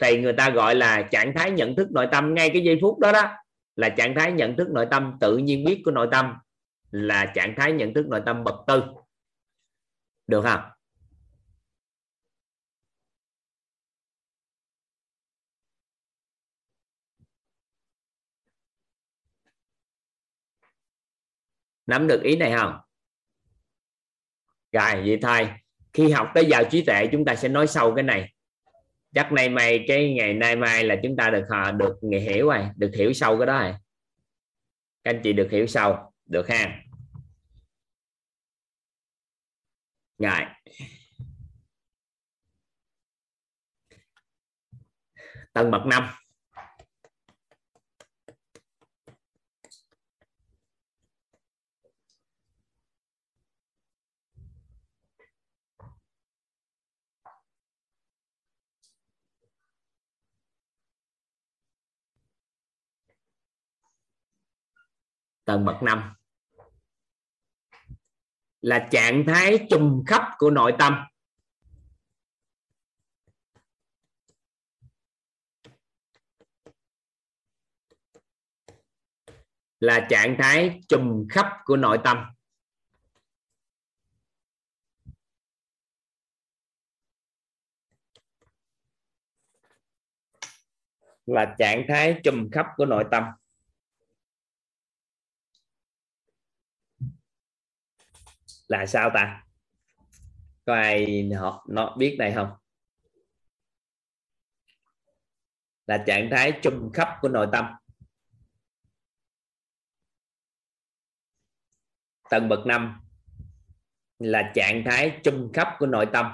thì người ta gọi là trạng thái nhận thức nội tâm. Ngay cái giây phút đó đó là trạng thái nhận thức nội tâm, tự nhiên biết của nội tâm là trạng thái nhận thức nội tâm bậc tư. Được không? Nắm được ý này không? Rồi, vậy thôi. Khi học tới vào trí tuệ, chúng ta sẽ nói sâu cái này. Chắc nay mai, cái ngày nay mai là chúng ta được họ được nghe hiểu rồi, được hiểu sâu cái đó rồi. Các anh chị được hiểu sâu, được ha? Rồi. Tầng bậc năm. Tầng bậc 5 là trạng thái trùm khắp của nội tâm. Là trạng thái trùm khắp của nội tâm. Là trạng thái trùm khắp của nội tâm. Là sao ta? Có ai họ nó biết này không? Là trạng thái trùm khắp của nội tâm. Tầng bậc 5 là trạng thái trùm khắp của nội tâm.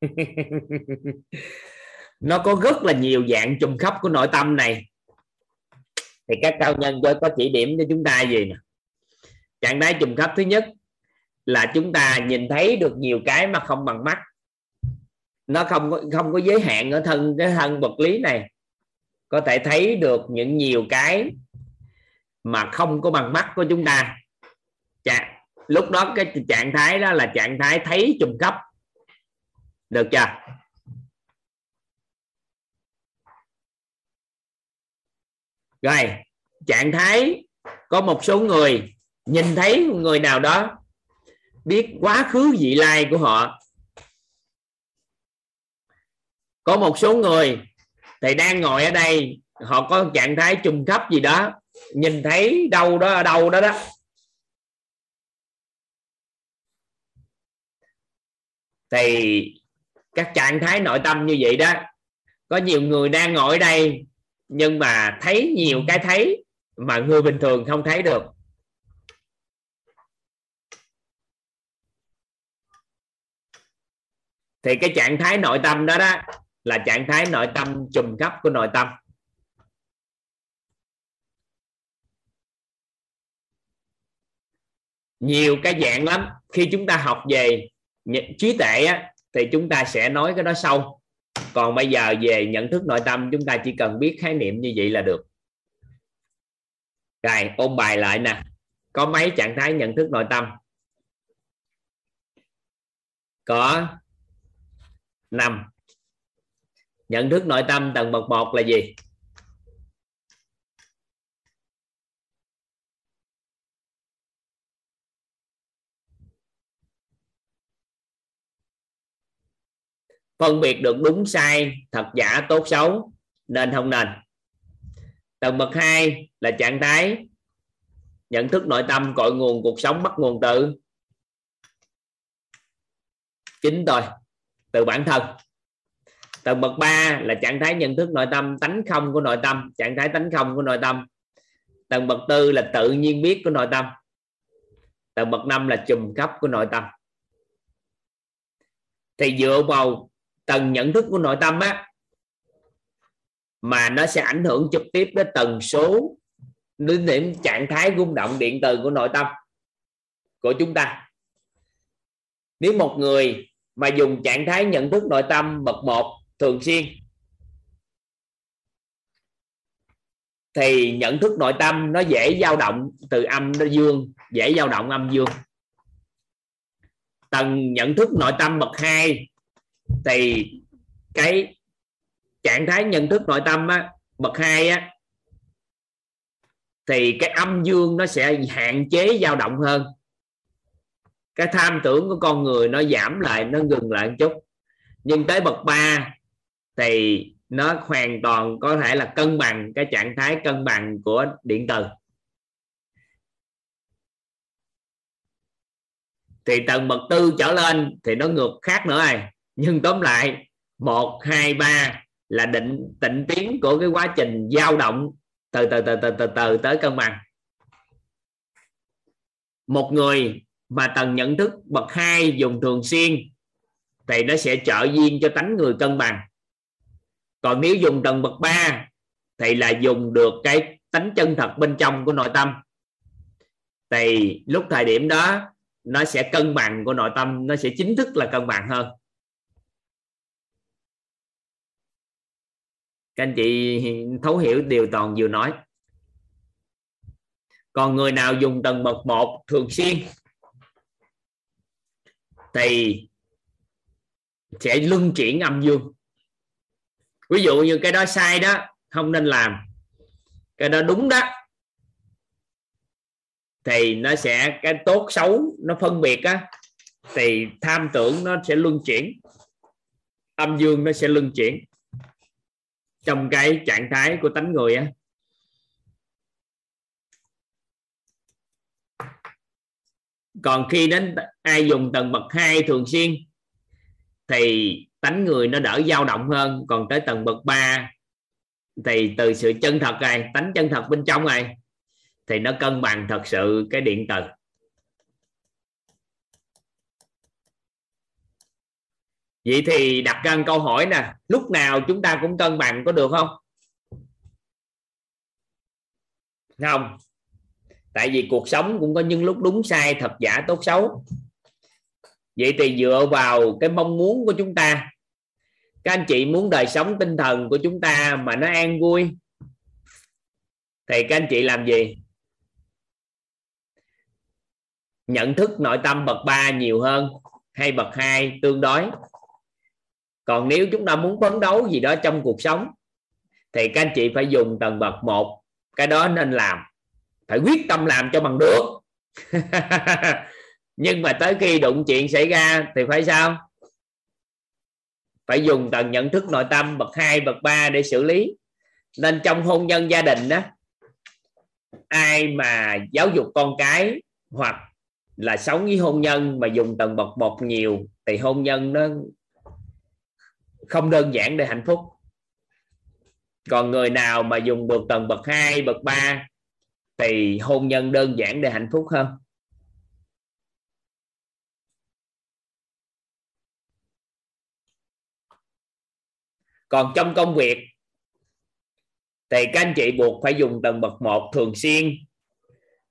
nó có rất là nhiều dạng trùng khắp của nội tâm này. Thì các cao nhân có, có chỉ điểm cho chúng ta gì nè? Trạng thái trùng khắp thứ nhất là chúng ta nhìn thấy được nhiều cái mà không bằng mắt. Nó không có không có giới hạn ở thân cái thân vật lý này. Có thể thấy được những nhiều cái mà không có bằng mắt của chúng ta. Chà, lúc đó cái trạng thái đó là trạng thái thấy trùng khắp được chưa? Rồi, trạng thái, có một số người nhìn thấy người nào đó biết quá khứ vị lai của họ. Có một số người thì đang ngồi ở đây, họ có trạng thái trùng khắp gì đó, nhìn thấy đâu đó ở đâu đó đó. Thì các trạng thái nội tâm như vậy đó. Có nhiều người đang ngồi ở đây nhưng mà thấy nhiều cái thấy mà người bình thường không thấy được. Thì cái trạng thái nội tâm đó đó là trạng thái nội tâm trùm khắp của nội tâm. Nhiều cái dạng lắm. Khi chúng ta học về trí tuệ á, thì chúng ta sẽ nói cái đó sau. Còn bây giờ về nhận thức nội tâm, chúng ta chỉ cần biết khái niệm như vậy là được. Rồi, ôn bài lại nè. Có mấy trạng thái nhận thức nội tâm? Có năm. Nhận thức nội tâm tầng bậc một là gì? Phân biệt được đúng sai, thật giả, tốt xấu, nên không nên. Tầng bậc 2 là trạng thái, nhận thức nội tâm, cội nguồn cuộc sống, bắt nguồn từ. Chính tôi, từ bản thân. Tầng bậc 3 là trạng thái nhận thức nội tâm, tánh không của nội tâm, trạng thái tánh không của nội tâm. Tầng bậc tư là tự nhiên biết của nội tâm. Tầng bậc 5 là trùm khắp của nội tâm. Thì dựa vào tầng nhận thức của nội tâm á, mà nó sẽ ảnh hưởng trực tiếp đến tần số, đến điểm trạng thái rung động điện từ của nội tâm của chúng ta. Nếu một người mà dùng trạng thái nhận thức nội tâm bậc một thường xuyên, thì nhận thức nội tâm nó dễ dao động từ âm đến dương, dễ dao động âm dương. Tầng nhận thức nội tâm bậc 2 thì cái trạng thái nhận thức nội tâm á, bậc hai á thì cái âm dương nó sẽ hạn chế dao động hơn. Cái tham tưởng của con người nó giảm lại nó ngừng lại một chút. Nhưng tới bậc 3 thì nó hoàn toàn có thể là cân bằng cái trạng thái cân bằng của điện từ. Thì tầng bậc tư trở lên thì nó ngược khác nữa này nhưng tóm lại, một, hai, ba là định, tịnh tiến của cái quá trình dao động từ từ từ từ từ từ tới cân bằng. Một người mà tầng nhận thức bậc hai dùng thường xuyên thì nó sẽ trợ duyên cho tánh người cân bằng. Còn nếu dùng tầng bậc ba thì là dùng được cái tánh chân thật bên trong của nội tâm. Thì lúc thời điểm đó, nó sẽ cân bằng của nội tâm, nó sẽ chính thức là cân bằng hơn. Các anh chị thấu hiểu điều toàn vừa nói. Còn người nào dùng tầng bậc một thường xuyên, thì sẽ luân chuyển âm dương. Ví dụ như cái đó sai đó, không nên làm. Cái đó đúng đó, thì nó sẽ, cái tốt xấu nó phân biệt á, thì tham tưởng nó sẽ luân chuyển, âm dương nó sẽ luân chuyển trong cái trạng thái của tánh người á. Còn khi đến ai dùng tầng bậc 2 thường xuyên, thì tánh người nó đỡ dao động hơn. Còn tới tầng bậc 3 thì từ sự chân thật này, tánh chân thật bên trong này, thì nó cân bằng thật sự cái điện từ. Vậy thì đặt ra câu hỏi nè, lúc nào chúng ta cũng cân bằng, có được không? Không. Tại vì cuộc sống cũng có những lúc đúng sai, thật giả, tốt xấu. Vậy thì dựa vào cái mong muốn của chúng ta, các anh chị muốn đời sống tinh thần của chúng ta mà nó an vui, thì các anh chị làm gì? Nhận thức nội tâm bậc 3 nhiều hơn hay bậc 2 tương đối? Còn nếu chúng ta muốn phấn đấu gì đó trong cuộc sống, thì các anh chị phải dùng tầng bậc một, cái đó nên làm. Phải quyết tâm làm cho bằng được. Nhưng mà tới khi đụng chuyện xảy ra thì phải sao? Phải dùng tầng nhận thức nội tâm, bậc 2 bậc 3 để xử lý. Nên trong hôn nhân gia đình đó ai mà giáo dục con cái hoặc là sống với hôn nhân mà dùng tầng bậc một nhiều, thì hôn nhân nó không đơn giản để hạnh phúc. Còn người nào mà dùng được tầng, bậc 2 bậc 3 thì hôn nhân đơn giản để hạnh phúc hơn? Còn trong công việc thì các anh chị buộc phải dùng tầng bậc một thường xuyên.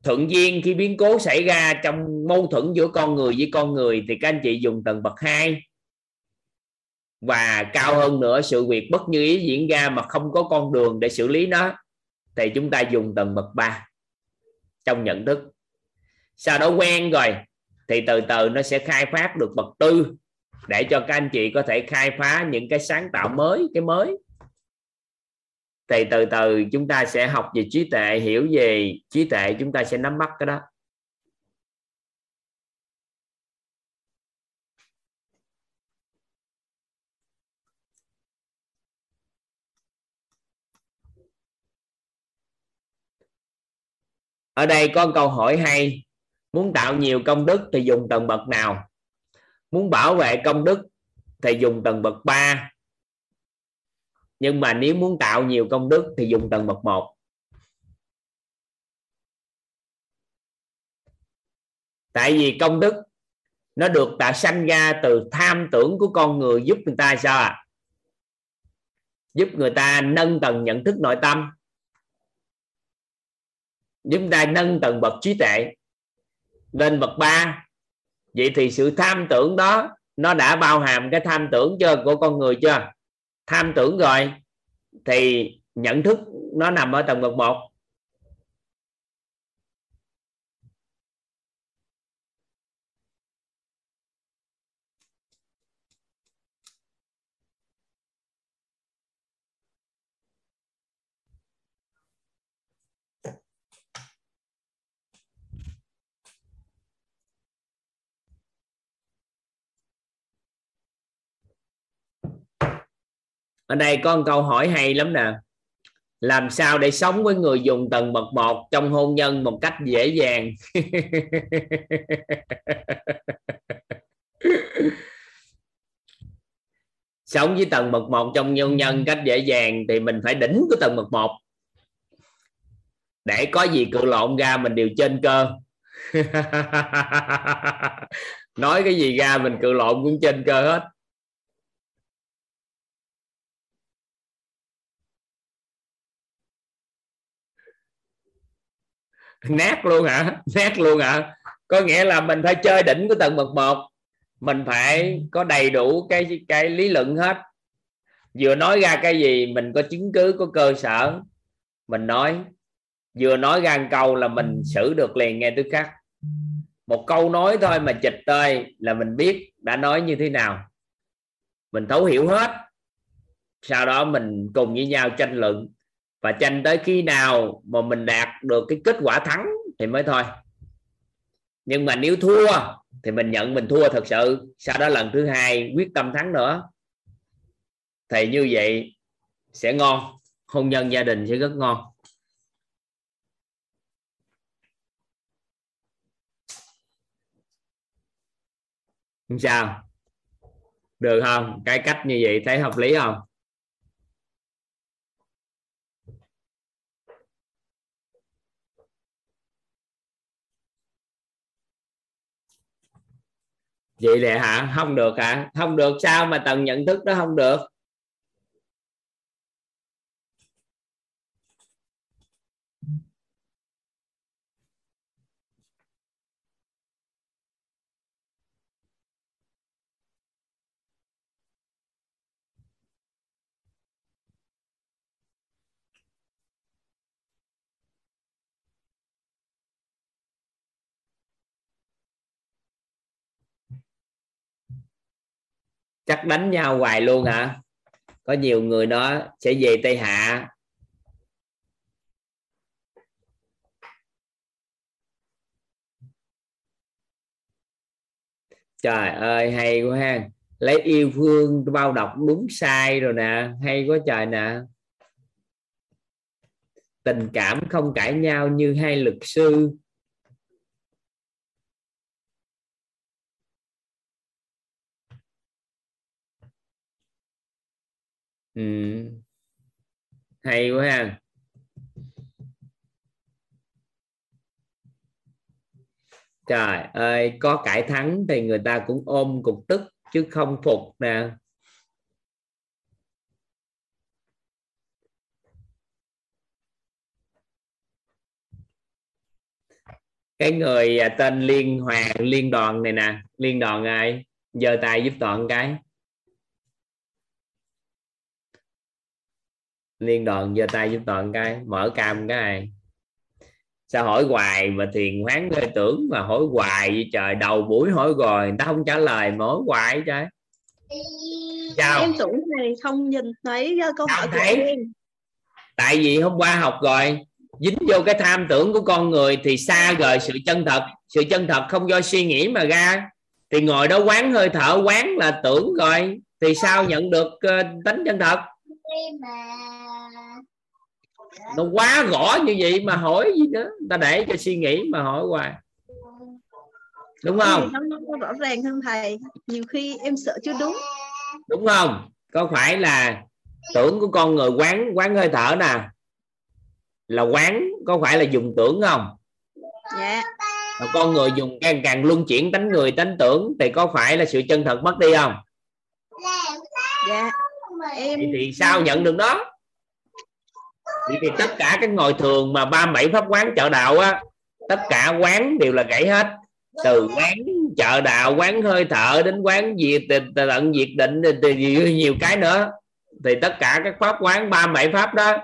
Thuận duyên khi biến cố xảy ra trong mâu thuẫn giữa con người với con người thì các anh chị dùng tầng bậc 2 và cao hơn nữa, sự việc bất như ý diễn ra mà không có con đường để xử lý nó, thì chúng ta dùng tầng bậc 3 trong nhận thức. Sau đó quen rồi, thì từ từ nó sẽ khai phát được bậc tư để cho các anh chị có thể khai phá những cái sáng tạo mới, cái mới. Thì từ từ chúng ta sẽ học về trí tuệ, hiểu về trí tuệ, chúng ta sẽ nắm bắt cái đó. Ở đây có câu hỏi hay. Muốn tạo nhiều công đức thì dùng tầng bậc nào? Muốn bảo vệ công đức thì dùng tầng bậc 3 nhưng mà nếu muốn tạo nhiều công đức thì dùng tầng bậc 1 tại vì công đức nó được tạo sanh ra từ tham tưởng của con người giúp người ta sao ạ? À? giúp người ta nâng tầng nhận thức nội tâm chúng ta nâng tầng bậc trí tuệ lên bậc 3 vậy thì sự tham tưởng đó, nó đã bao hàm cái tham tưởng chưa, của con người chưa? Tham tưởng rồi, thì nhận thức nó nằm ở tầng bậc một. Ở đây có một câu hỏi hay lắm nè. Làm sao để sống với người dùng tầng bậc một trong hôn nhân một cách dễ dàng? Sống với tầng bậc một trong hôn nhân cách dễ dàng thì mình phải đỉnh của tầng bậc một. Để có gì cự lộn ra mình đều trên cơ. Nói cái gì ra mình cự lộn cũng trên cơ hết. nát luôn hả? Nát luôn hả? Có nghĩa là mình phải chơi đỉnh của tầng bậc một. Mình phải có đầy đủ cái cái lý luận hết. Vừa nói ra cái gì, mình có chứng cứ, có cơ sở. Mình nói. Vừa nói ra một câu là mình xử được liền nghe tức khắc. Một câu nói thôi mà chịch tơi là mình biết đã nói như thế nào. Mình thấu hiểu hết. Sau đó mình cùng với nhau tranh luận và tranh tới khi nào mà mình đạt được cái kết quả thắng thì mới thôi. Nhưng mà nếu thua thì mình nhận mình thua thật sự. Sau đó lần thứ hai quyết tâm thắng nữa. Thì như vậy sẽ ngon. Hôn nhân gia đình sẽ rất ngon. Không sao. Được không? Cái cách như vậy thấy hợp lý không? Vậy lẽ hả? Không được hả? Không được sao mà tầng nhận thức đó không được? Chắc đánh nhau hoài luôn hả? Có nhiều người đó sẽ về tây hạ. Trời ơi, hay quá ha. Lấy yêu thương bao đọc đúng sai rồi nè. Hay quá trời nè. Tình cảm không cãi nhau như hai luật sư. Ừ. hay quá ha. Trời ơi, có cải thắng thì người ta cũng ôm cục tức chứ không phục nè. Cái người à, tên liên hoàng, liên đoàn này nè. Liên đoàn ai? Giơ tay giúp toàn cái. Liên đoàn giơ tay giúp toàn cái mở cam cái sao hỏi hoài mà thiền hoán ghê tưởng mà hỏi hoài vậy trời đầu buổi hỏi rồi người ta không trả lời mà hỏi hoài trời. Sao? Em tưởng này không nhìn thấy câu hỏi của em. Tại vì hôm qua học rồi dính vô cái tham tưởng của con người thì xa rời sự chân thật. Sự chân thật không do suy nghĩ mà ra. Thì ngồi đó quán hơi thở quán là tưởng rồi. Thì sao nhận được uh, tánh chân thật nó quá rõ như vậy mà hỏi gì nữa. Ta để cho suy nghĩ mà hỏi hoài. Đúng không? nó, nó rõ ràng hơn thầy. Nhiều khi em sợ chưa đúng. Đúng không? Có phải là tưởng của con người quán quán hơi thở nè? Là quán có phải là dùng tưởng không? Dạ. Mà con người dùng càng càng luân chuyển tánh người tánh tưởng thì có phải là sự chân thật mất đi không? Dạ. Em thì, thì sao nhận được đó thì, thì tất cả các ngồi thường mà ba bảy pháp quán chợ đạo á tất cả quán đều là gãy hết. Từ quán chợ đạo quán hơi thở đến quán diệt tận diệt định thì nhiều cái nữa. Thì tất cả các pháp quán ba bảy pháp đó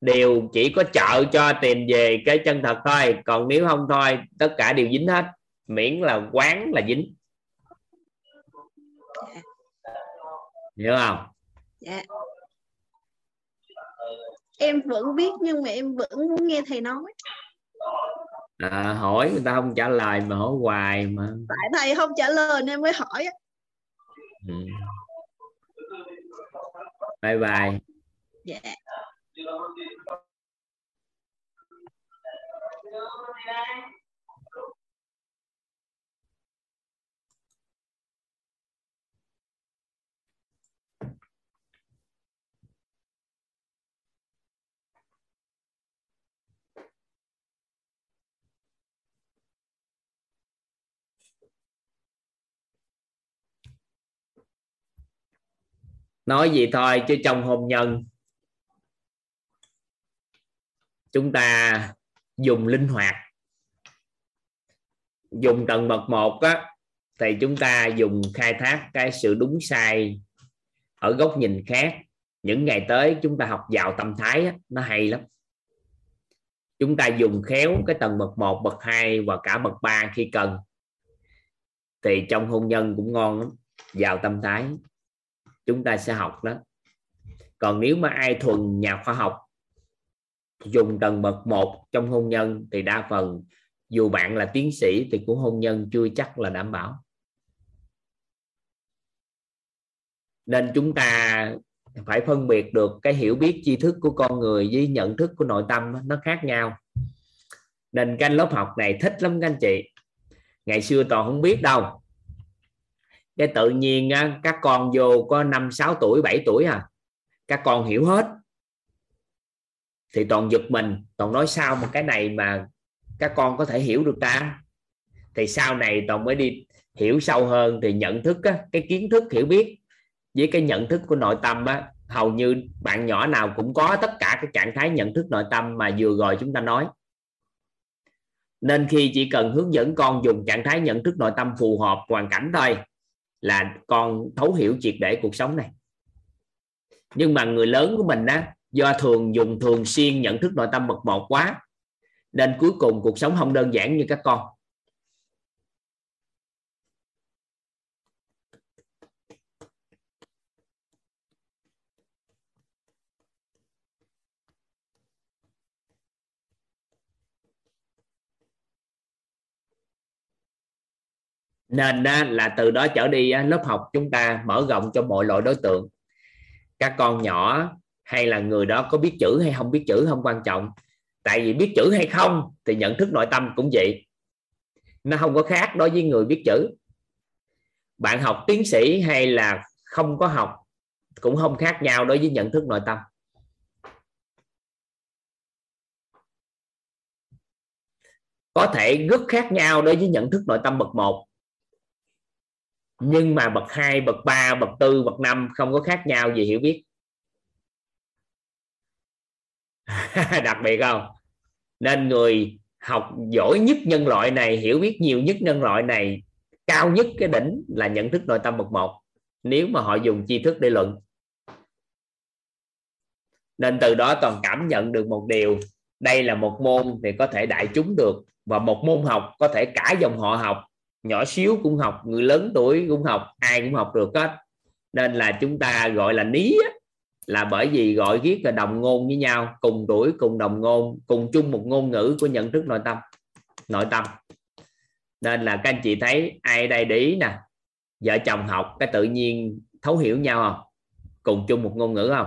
đều chỉ có trợ cho tìm về cái chân thật thôi. Còn nếu không thôi tất cả đều dính hết. Miễn là quán là dính. Hiểu không? Dạ em vẫn biết nhưng mà em vẫn muốn nghe thầy nói. À, hỏi người ta không trả lời mà hỏi hoài mà. Tại thầy không trả lời nên mới hỏi ừ. bye bye. Dạ nói gì thôi chứ trong hôn nhân chúng ta dùng linh hoạt. Dùng tầng bậc một á thì chúng ta dùng khai thác cái sự đúng sai ở góc nhìn khác. Những ngày tới chúng ta học vào tâm thái á, nó hay lắm. Chúng ta dùng khéo cái tầng bậc 1, bậc 2 và cả bậc 3 khi cần thì trong hôn nhân cũng ngon lắm. Vào tâm thái chúng ta sẽ học đó. Còn nếu mà ai thuần nhà khoa học, dùng tầng bậc 1 trong hôn nhân thì đa phần dù bạn là tiến sĩ thì cũng hôn nhân chưa chắc là đảm bảo. Nên chúng ta phải phân biệt được cái hiểu biết tri thức của con người với nhận thức của nội tâm nó khác nhau. Nên cái lớp học này thích lắm các anh chị. Ngày xưa toàn không biết đâu cái tự nhiên các con vô có năm sáu tuổi 7 tuổi à các con hiểu hết. Thì toàn giật mình toàn nói sao một cái này mà các con có thể hiểu được ta? Thì sau này toàn mới đi hiểu sâu hơn thì nhận thức á, cái kiến thức hiểu biết với cái nhận thức của nội tâm á, hầu như bạn nhỏ nào cũng có tất cả các trạng thái nhận thức nội tâm mà vừa rồi chúng ta nói. Nên khi chỉ cần hướng dẫn con dùng trạng thái nhận thức nội tâm phù hợp hoàn cảnh thôi là con thấu hiểu triệt để cuộc sống này. Nhưng mà người lớn của mình á, do thường dùng thường xuyên nhận thức nội tâm bậc một quá, nên cuối cùng cuộc sống không đơn giản như các con. Nên là từ đó trở đi lớp học chúng ta mở rộng cho mọi loại đối tượng. Các con nhỏ, hay là người đó có biết chữ hay không biết chữ không quan trọng. Tại vì biết chữ hay không thì nhận thức nội tâm cũng vậy. Nó không có khác đối với người biết chữ. Bạn học tiến sĩ hay là không có học cũng không khác nhau đối với nhận thức nội tâm. Có thể rất khác nhau đối với nhận thức nội tâm bậc 1 nhưng mà bậc 2, bậc 3, bậc 4, bậc 5 không có khác nhau gì hiểu biết. Đặc biệt không? Nên người học giỏi nhất nhân loại này hiểu biết nhiều nhất nhân loại này cao nhất cái đỉnh là nhận thức nội tâm bậc một. Nếu mà họ dùng tri thức để luận. Nên từ đó toàn cảm nhận được một điều. Đây là một môn thì có thể đại chúng được và một môn học có thể cả dòng họ học nhỏ xíu cũng học, người lớn tuổi cũng học, ai cũng học được hết. Nên là chúng ta gọi là ní là bởi vì gọi viết là đồng ngôn với nhau, cùng tuổi, cùng đồng ngôn, cùng chung một ngôn ngữ của nhận thức nội tâm nội tâm. Nên là các anh chị thấy ai đây để ý nè, vợ chồng học cái tự nhiên thấu hiểu nhau không? Cùng chung một ngôn ngữ không?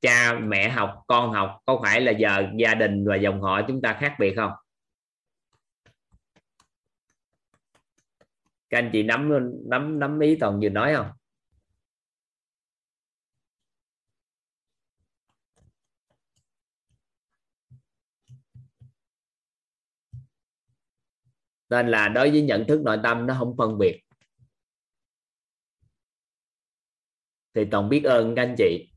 Cha mẹ học, con học, có phải là giờ gia đình và dòng họ chúng ta khác biệt không? Các anh chị nắm nắm nắm ý toàn vừa nói không? Nên là đối với nhận thức nội tâm nó không phân biệt. Thì toàn biết ơn các anh chị.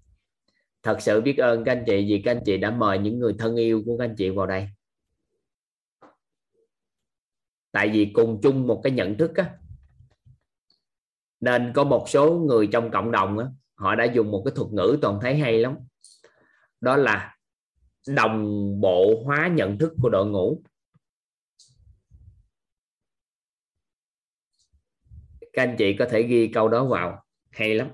Thật sự biết ơn các anh chị vì các anh chị đã mời những người thân yêu của các anh chị vào đây. Tại vì cùng chung một cái nhận thức á nên có một số người trong cộng đồng đó, họ đã dùng một cái thuật ngữ toàn thấy hay lắm. Đó là đồng bộ hóa nhận thức của đội ngũ. Các anh chị có thể ghi câu đó vào hay lắm.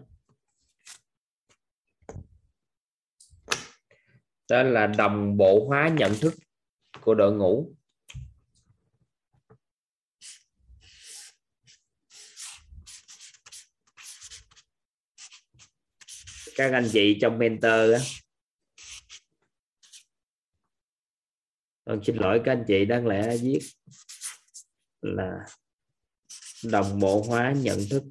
Đó là đồng bộ hóa nhận thức của đội ngũ. Các anh chị trong mentor đó, con xin lỗi các anh chị đáng lẽ viết là đồng bộ hóa nhận thức.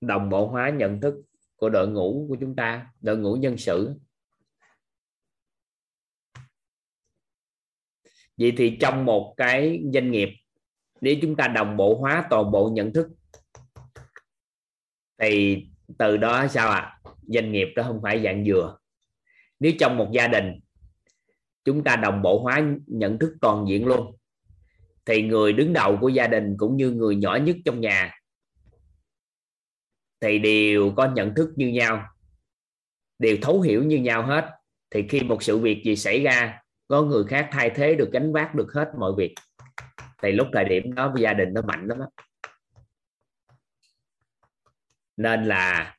Đồng bộ hóa nhận thức của đội ngũ của chúng ta đội ngũ nhân sự. Vậy thì trong một cái doanh nghiệp nếu chúng ta đồng bộ hóa toàn bộ nhận thức, thì từ đó sao ạ? À? doanh nghiệp đó không phải dạng dừa. Nếu trong một gia đình chúng ta đồng bộ hóa nhận thức toàn diện luôn, thì người đứng đầu của gia đình cũng như người nhỏ nhất trong nhà thì đều có nhận thức như nhau, đều thấu hiểu như nhau hết. Thì khi một sự việc gì xảy ra, có người khác thay thế được, gánh vác được hết mọi việc thì lúc thời điểm đó gia đình nó mạnh lắm đó. nên là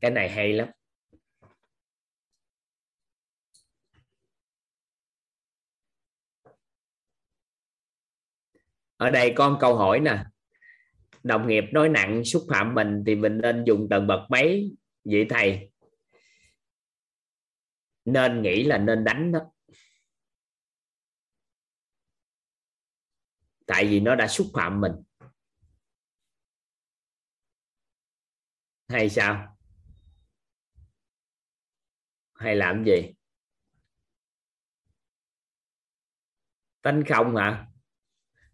cái này hay lắm. Ở đây có một câu hỏi nè. Đồng nghiệp nói nặng xúc phạm mình thì mình nên dùng tầng bậc mấy vậy thầy, nên nghĩ là nên đánh đó. Tại vì nó đã xúc phạm mình. Hay sao? Hay làm gì? Tánh không hả?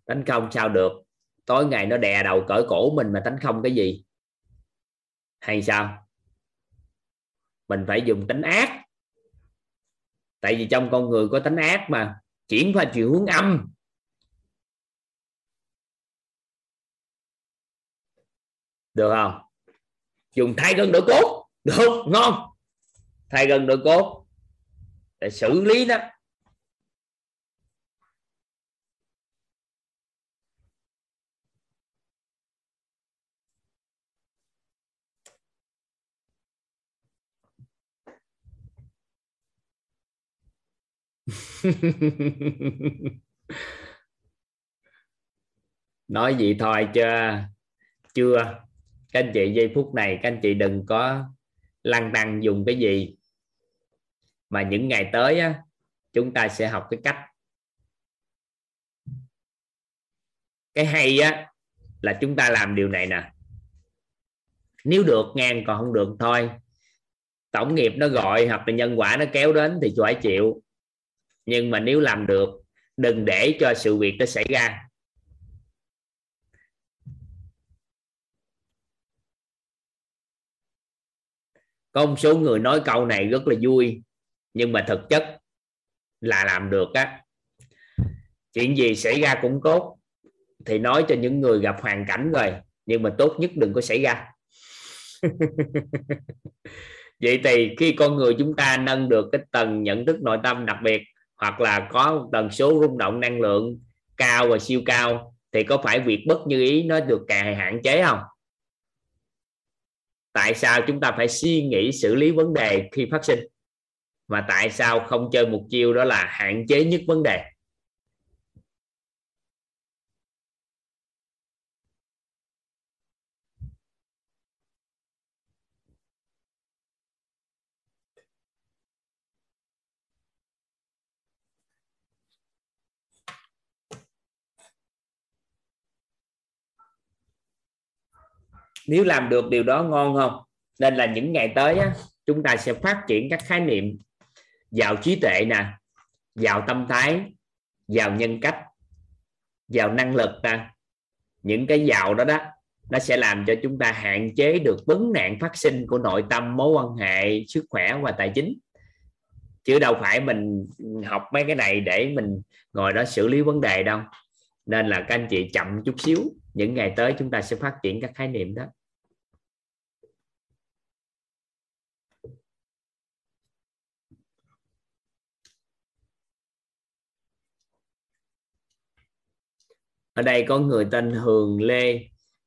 Tánh không sao được. Tối ngày nó đè đầu cởi cổ mình mà tánh không cái gì. Hay sao? Mình phải dùng tính ác. Tại vì trong con người có tính ác mà. Chuyển qua chiều hướng âm. Được không? Dùng thay gân đổi cốt. Được ngon. Thay gân đổi cốt. Để xử lý đó. Nói gì thôi chưa chưa các anh chị giây phút này các anh chị đừng có lăng tăng dùng cái gì. Mà những ngày tới á, chúng ta sẽ học cái cách. Cái hay á là chúng ta làm điều này nè. Nếu được ngang còn không được thôi. Tổng nghiệp nó gọi hoặc là nhân quả nó kéo đến thì phải chịu. Nhưng mà nếu làm được đừng để cho sự việc nó xảy ra. Có một số người nói câu này rất là vui, nhưng mà thực chất là làm được á. Chuyện gì xảy ra cũng tốt, thì nói cho những người gặp hoàn cảnh rồi, nhưng mà tốt nhất đừng có xảy ra. Vậy thì khi con người chúng ta nâng được cái tầng nhận thức nội tâm đặc biệt, hoặc là có một tần số rung động năng lượng cao và siêu cao, thì có phải việc bất như ý nó được càng hạn chế không? Tại sao chúng ta phải suy nghĩ xử lý vấn đề khi phát sinh? Và tại sao không chơi một chiêu đó là hạn chế nhất vấn đề? Nếu làm được điều đó ngon không? Nên là những ngày tới á, chúng ta sẽ phát triển các khái niệm giàu trí tuệ nè giàu tâm thái giàu nhân cách giàu năng lực nè. Những cái giàu đó đó nó sẽ làm cho chúng ta hạn chế được vấn nạn phát sinh của nội tâm mối quan hệ sức khỏe và tài chính. Chứ đâu phải mình học mấy cái này để mình ngồi đó xử lý vấn đề đâu. Nên là các anh chị chậm chút xíu những ngày tới chúng ta sẽ phát triển các khái niệm đó. Ở đây có người tên Hường Lê.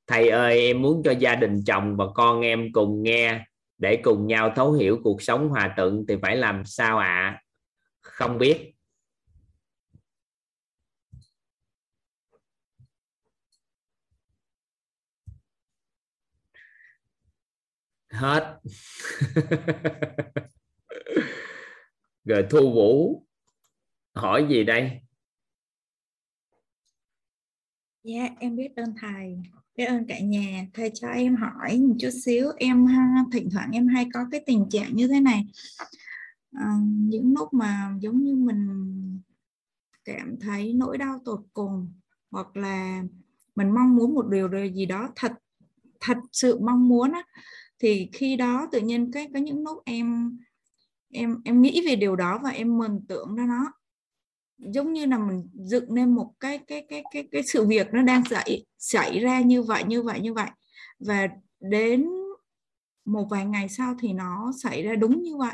Thầy ơi, em muốn cho gia đình chồng và con em cùng nghe. Để cùng nhau thấu hiểu cuộc sống hòa thuận thì phải làm sao ạ? À? không biết. Hết. Rồi thu vũ, hỏi gì đây? Dạ, em biết ơn thầy, biết ơn cả nhà. Thầy cho em hỏi một chút xíu, em ha, thỉnh thoảng em hay có cái tình trạng như thế này. À, những lúc mà giống như mình cảm thấy nỗi đau tột cùng hoặc là mình mong muốn một điều gì đó thật thật sự mong muốn á, thì khi đó tự nhiên cái có những lúc em em em nghĩ về điều đó và em mừng tưởng ra nó giống như là mình dựng nên một cái cái cái cái cái sự việc nó đang xảy xảy ra như vậy như vậy như vậy. Và đến một vài ngày sau thì nó xảy ra đúng như vậy.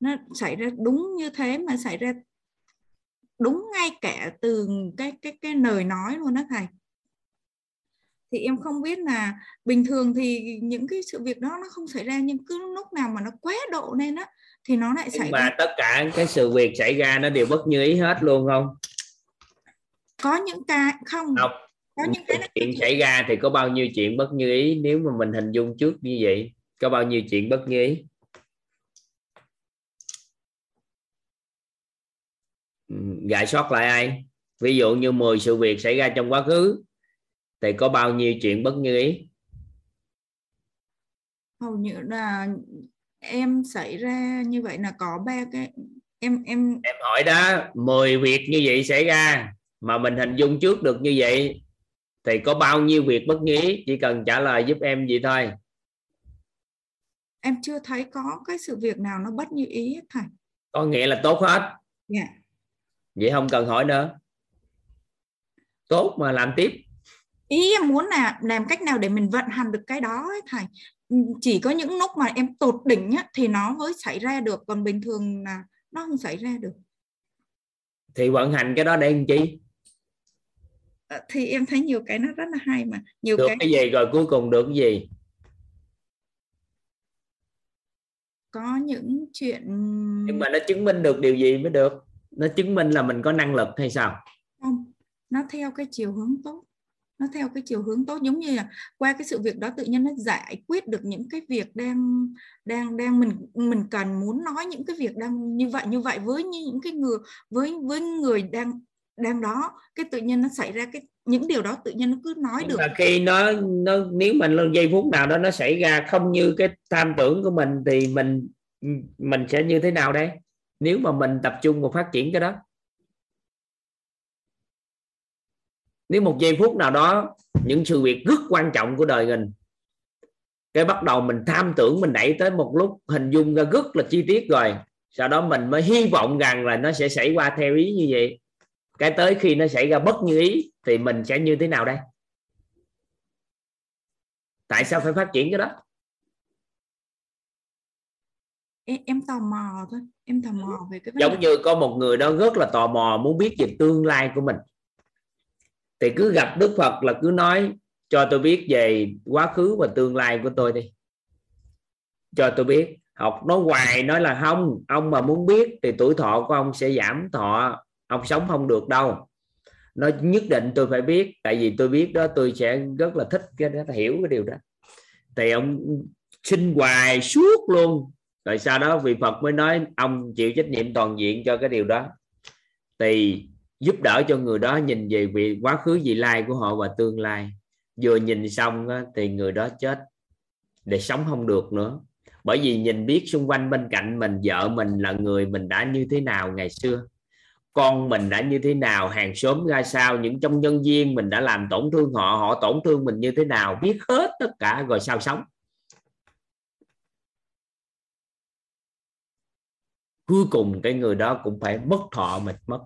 Nó xảy ra đúng như thế mà xảy ra đúng ngay cả từ cái cái cái lời nói luôn đó thầy. Thì em không biết là bình thường thì những cái sự việc đó nó không xảy ra nhưng cứ lúc nào mà nó quá độ lên á thì nó lại xảy mà tất cả cái sự việc xảy ra nó đều bất như ý hết luôn không? Có những cái không. Không. Có những cái chuyện xảy ra thì có bao nhiêu chuyện bất như ý? Nếu mà mình hình dung trước như vậy có bao nhiêu chuyện bất như ý? Ừ, gại sót lại ai? Ví dụ như 10 sự việc xảy ra trong quá khứ thì có bao nhiêu chuyện bất như ý? Hầu như là em xảy ra như vậy là có ba cái em em em hỏi đó 10 việc như vậy xảy ra mà mình hình dung trước được như vậy thì có bao nhiêu việc bất ý chỉ cần trả lời giúp em vậy thôi. Em chưa thấy có cái sự việc nào nó bất như ý hết thầy. Có nghĩa là tốt hết? Dạ. Vậy không cần hỏi nữa. Tốt mà làm tiếp. Ý em muốn là làm cách nào để mình vận hành được cái đó ấy, thầy chỉ có những lúc mà em tột đỉnh á, thì nó mới xảy ra được. Còn bình thường là nó không xảy ra được. Thì vận hành cái đó để làm chi? Ờ, thì em thấy nhiều cái nó rất là hay mà. Nhiều được cái cái gì rồi cuối cùng được cái gì? Có những chuyện nhưng mà nó chứng minh được điều gì mới được? Nó chứng minh là mình có năng lực hay sao? Không nó theo cái chiều hướng tốt nó theo cái chiều hướng tốt giống như là qua cái sự việc đó tự nhiên nó giải quyết được những cái việc đang đang đang mình mình cần muốn nói những cái việc đang như vậy như vậy với những cái người với với người đang đang đó. Cái tự nhiên nó xảy ra cái những điều đó tự nhiên nó cứ nói nhưng được. mà khi nó nó nếu mình lên giây phút nào đó nó xảy ra không như cái tham tưởng của mình thì mình mình sẽ như thế nào đây? Nếu mà mình tập trung vào phát triển cái đó nếu một giây phút nào đó những sự việc rất quan trọng của đời mình cái bắt đầu mình tham tưởng mình đẩy tới một lúc hình dung ra rất là chi tiết rồi. Sau đó mình mới hy vọng rằng là nó sẽ xảy qua theo ý như vậy. Cái tới khi nó xảy ra bất như ý thì mình sẽ như thế nào đây? Tại sao phải phát triển cái đó? Em, em tò mò thôi. Em tò mò về cái giống như có một người đó rất là tò mò muốn biết về tương lai của mình thì cứ gặp Đức Phật là cứ nói, cho tôi biết về quá khứ và tương lai của tôi đi. Cho tôi biết. Học nói hoài, nói là không. Ông mà muốn biết thì tuổi thọ của ông sẽ giảm, thọ ông sống không được đâu. Nó nhất định tôi phải biết, tại vì tôi biết đó, tôi sẽ rất là thích cái đó hiểu cái điều đó. Thì ông xin hoài suốt luôn. Rồi sau đó vị Phật mới nói, ông chịu trách nhiệm toàn diện cho cái điều đó. Thì giúp đỡ cho người đó nhìn về vị quá khứ vị lai của họ và tương lai. Vừa nhìn xong á, thì người đó chết để sống không được nữa. Bởi vì nhìn biết xung quanh bên cạnh mình vợ mình là người mình đã như thế nào ngày xưa con mình đã như thế nào hàng xóm ra sao những trong nhân viên mình đã làm tổn thương họ họ tổn thương mình như thế nào biết hết tất cả rồi sao sống. Cuối cùng cái người đó cũng phải mất thọ mình mất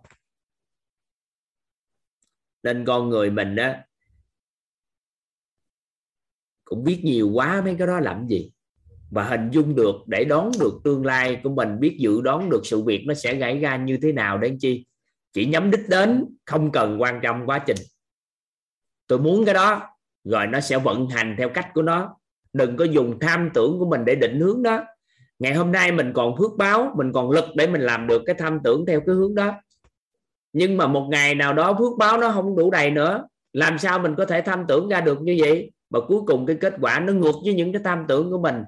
nên con người mình đó cũng biết nhiều quá mấy cái đó làm gì. Và hình dung được, để đón được tương lai của mình, biết dự đoán được sự việc nó sẽ xảy ra như thế nào đến chi. Chỉ nhắm đích đến, không cần quan trọng quá trình. Tôi muốn cái đó, rồi nó sẽ vận hành theo cách của nó. Đừng có dùng tham tưởng của mình để định hướng đó. Ngày hôm nay mình còn phước báo, mình còn lực để mình làm được cái tham tưởng theo cái hướng đó nhưng mà một ngày nào đó phước báo nó không đủ đầy nữa làm sao mình có thể tham tưởng ra được như vậy? Mà cuối cùng cái kết quả nó ngược với những cái tham tưởng của mình.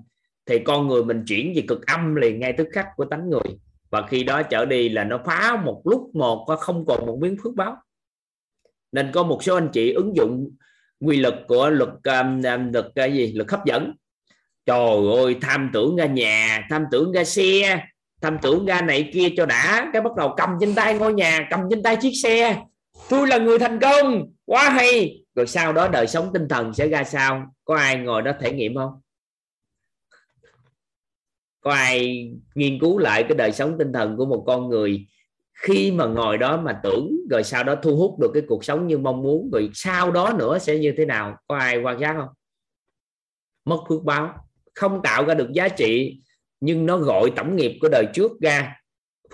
Thì con người mình chuyển về cực âm liền ngay tức khắc của tánh người. Và khi đó trở đi là nó phá một lúc một và không còn một miếng phước báo. Nên có một số anh chị ứng dụng quy lực của luật um, um, luật cái gì? Luật hấp dẫn. Trời ơi tham tưởng ra nhà tham tưởng ra xe tham tưởng ra này kia cho đã. Cái bắt đầu cầm trên tay ngôi nhà, cầm trên tay chiếc xe. Tôi là người thành công. Quá hay. Rồi sau đó đời sống tinh thần sẽ ra sao? Có ai ngồi đó thể nghiệm không? Có ai nghiên cứu lại cái đời sống tinh thần của một con người khi mà ngồi đó mà tưởng, rồi sau đó thu hút được cái cuộc sống như mong muốn, rồi sau đó nữa sẽ như thế nào? Có ai quan sát không? Mất phước báo. Không tạo ra được giá trị nhưng nó gọi tổng nghiệp của đời trước ra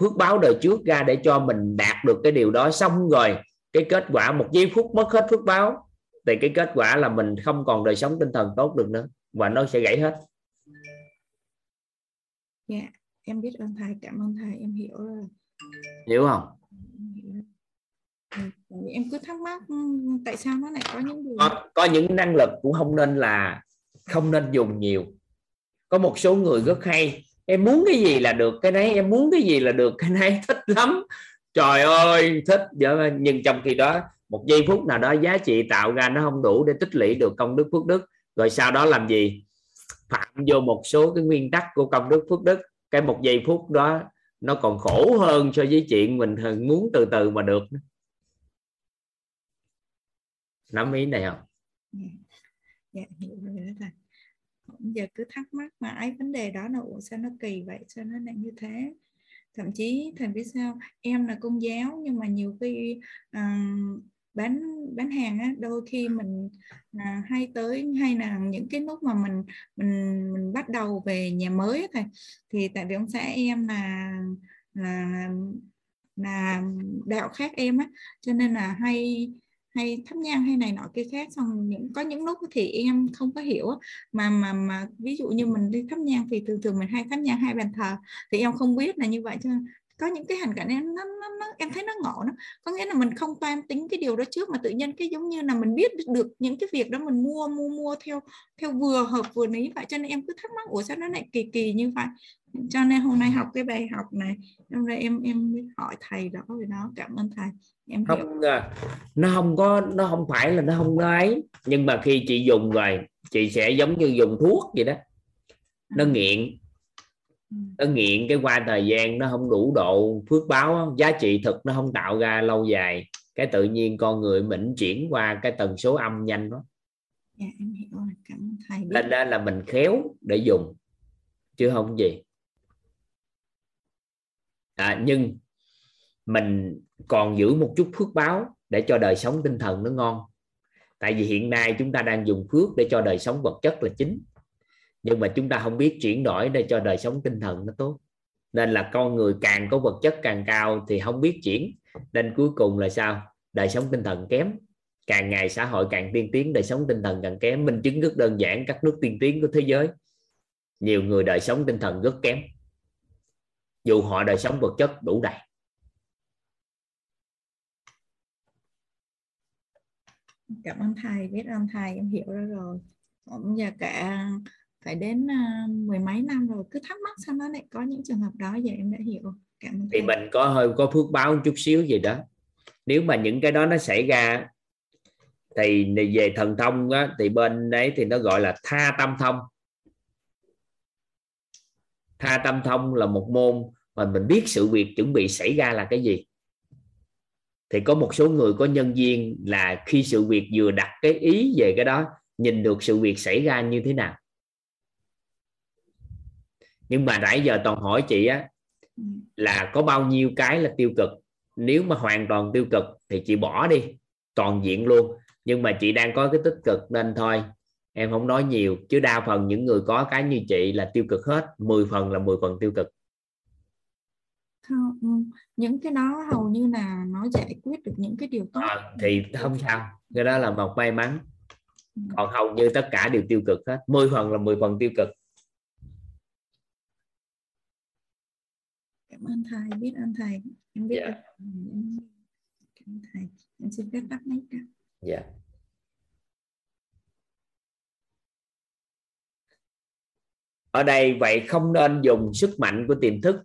phước báo đời trước ra để cho mình đạt được cái điều đó. Xong rồi cái kết quả một giây phút mất hết phước báo thì cái kết quả là mình không còn đời sống tinh thần tốt được nữa và nó sẽ gãy hết. Dạ em biết ơn thầy cảm ơn thầy em hiểu rồi. Hiểu không? Ừ, em cứ thắc mắc ừ, tại sao nó lại có những điều có, có những năng lực cũng không nên là không nên dùng nhiều có một số người rất hay. Em muốn cái gì là được cái đấy, em muốn cái gì là được cái đấy. Thích lắm. Trời ơi, thích. Dạ, nhưng trong khi đó, một giây phút nào đó giá trị tạo ra nó không đủ để tích lũy được công đức phước đức. Rồi sau đó làm gì? Phạm vô một số cái nguyên tắc của công đức phước đức. Cái một giây phút đó nó còn khổ hơn so với chuyện mình muốn từ từ mà được. Nắm ý này không? Dạ hiểu giờ cứ thắc mắc mà ấy vấn đề đó là ủa sao nó kỳ vậy sao nó lại như thế? Thậm chí thầy biết sao em là công giáo nhưng mà nhiều khi uh, bán bán hàng á đôi khi mình à, hay tới hay là những cái lúc mà mình mình mình bắt đầu về nhà mới thầy thì tại vì ông xã em là là là đạo khác em á cho nên là hay hay thắp nhang hay này nọ kia khác xong những có những lúc thì em không có hiểu mà mà mà ví dụ như mình đi thắp nhang thì thường thường mình hay thắp nhang hai bàn thờ thì em không biết là như vậy cho có những cái hành cảnh em nó, nó, nó em thấy nó ngộ nó có nghĩa là mình không toan tính cái điều đó trước mà tự nhiên cái giống như là mình biết được những cái việc đó mình mua mua mua theo theo vừa hợp vừa lý vậy. Cho nên em cứ thắc mắc ủa sao nó lại kỳ kỳ như vậy? Cho nên hôm nay học cái bài học này hôm nay em em hỏi thầy đó về nó. Cảm ơn thầy. Em không hiểu. À, nó không có nó không phải là nó không nói nhưng mà khi chị dùng rồi chị sẽ giống như dùng thuốc vậy đó. Nó à. nghiện. Ừ. nó nghiện cái qua thời gian nó không đủ độ phước báo. Giá trị thực nó không tạo ra lâu dài. Cái tự nhiên con người mình chuyển qua cái tần số âm nhanh đó. Dạ, em hiểu rồi. cảm ơn thầy. Nên đó là mình khéo để dùng chứ không gì à, nhưng mình còn giữ một chút phước báo để cho đời sống tinh thần nó ngon. Tại vì hiện nay chúng ta đang dùng phước để cho đời sống vật chất là chính. Nhưng mà chúng ta không biết chuyển đổi để cho đời sống tinh thần nó tốt. Nên là con người càng có vật chất càng cao thì không biết chuyển. Nên cuối cùng là sao? Đời sống tinh thần kém. Càng ngày xã hội càng tiên tiến đời sống tinh thần càng kém. Minh chứng rất đơn giản các nước tiên tiến của thế giới. Nhiều người đời sống tinh thần rất kém dù họ đời sống vật chất đủ đầy. Cảm ơn thầy biết ơn thầy em hiểu ra rồi. Cũng giờ cả phải đến uh, mười mấy năm rồi cứ thắc mắc sao nó lại có những trường hợp đó giờ em đã hiểu. Cảm ơn thì thầy. mình có hơi có phước báo một chút xíu gì đó. Nếu mà những cái đó nó xảy ra thì về thần thông á, thì bên đấy thì nó gọi là tha tâm thông. Tha tâm thông là một môn mà mình biết sự việc chuẩn bị xảy ra là cái gì. Thì có một số người, có nhân viên là khi sự việc vừa đặt cái ý về cái đó, nhìn được sự việc xảy ra như thế nào. Nhưng mà nãy giờ toàn hỏi chị á, là có bao nhiêu cái là tiêu cực? Nếu mà hoàn toàn tiêu cực thì chị bỏ đi, toàn diện luôn. Nhưng mà chị đang có cái tích cực nên thôi, em không nói nhiều. Chứ đa phần những người có cái như chị là tiêu cực hết 10 phần là 10 phần tiêu cực những cái đó hầu như là nó giải quyết được những cái điều tốt. À, thì không sao. Cái đó là một may mắn. Ừ. còn hầu như tất cả đều tiêu cực hết. 10 phần là 10 phần tiêu cực. Cảm ơn thầy. Biết ơn thầy. Em biết yeah. ơn thầy. Em xin phép tắt máy cả dạ. Ở đây vậy không nên dùng sức mạnh của tiềm thức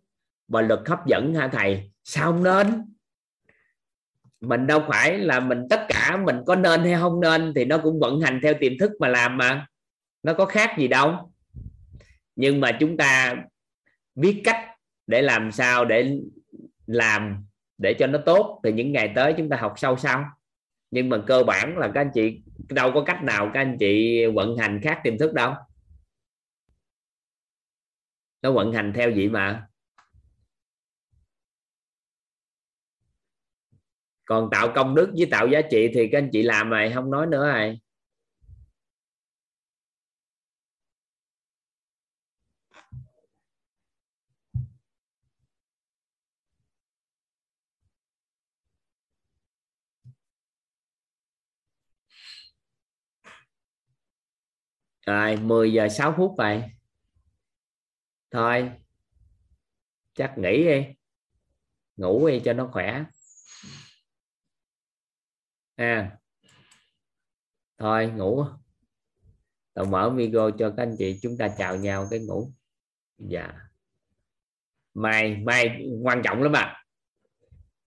và luật hấp dẫn hả thầy. Sao không nên? Mình đâu phải là mình, tất cả mình có nên hay không nên thì nó cũng vận hành theo tiềm thức mà làm mà. Nó có khác gì đâu. Nhưng mà chúng ta biết cách để làm sao để làm để cho nó tốt thì những ngày tới chúng ta học sâu sau. Nhưng mà cơ bản là các anh chị, đâu có cách nào các anh chị vận hành khác tiềm thức đâu. Nó vận hành theo vậy mà. còn tạo công đức với tạo giá trị thì các anh chị làm rồi không nói nữa rồi rồi 10 giờ 6 phút vậy thôi, chắc nghỉ đi. Ngủ đi cho nó khỏe à. Thôi, ngủ. Tao mở video cho các anh chị chúng ta chào nhau cái ngủ. Dạ. Mai mai quan trọng lắm à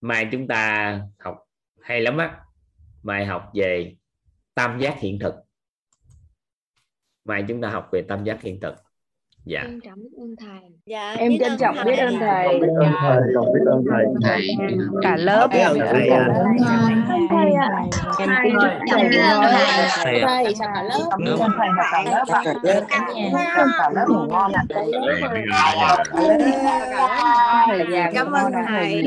mai chúng ta học hay lắm á. Mai học về tam giác hiện thực. Mai chúng ta học về tam giác hiện thực dạ trân trọng biết ơn thầy dạ Em trân trọng biết ơn thầy. biết ơn thầy lòng biết ơn thầy thầy cả lớp Biết ơn thầy ạ. Thầy ạ. em chúc thầy biết ơn thầy Thầy cả lớp. Biết ơn thầy và cả lớp ạ. Chúc cả lớp ngủ ngon ạ. Cảm ơn thầy.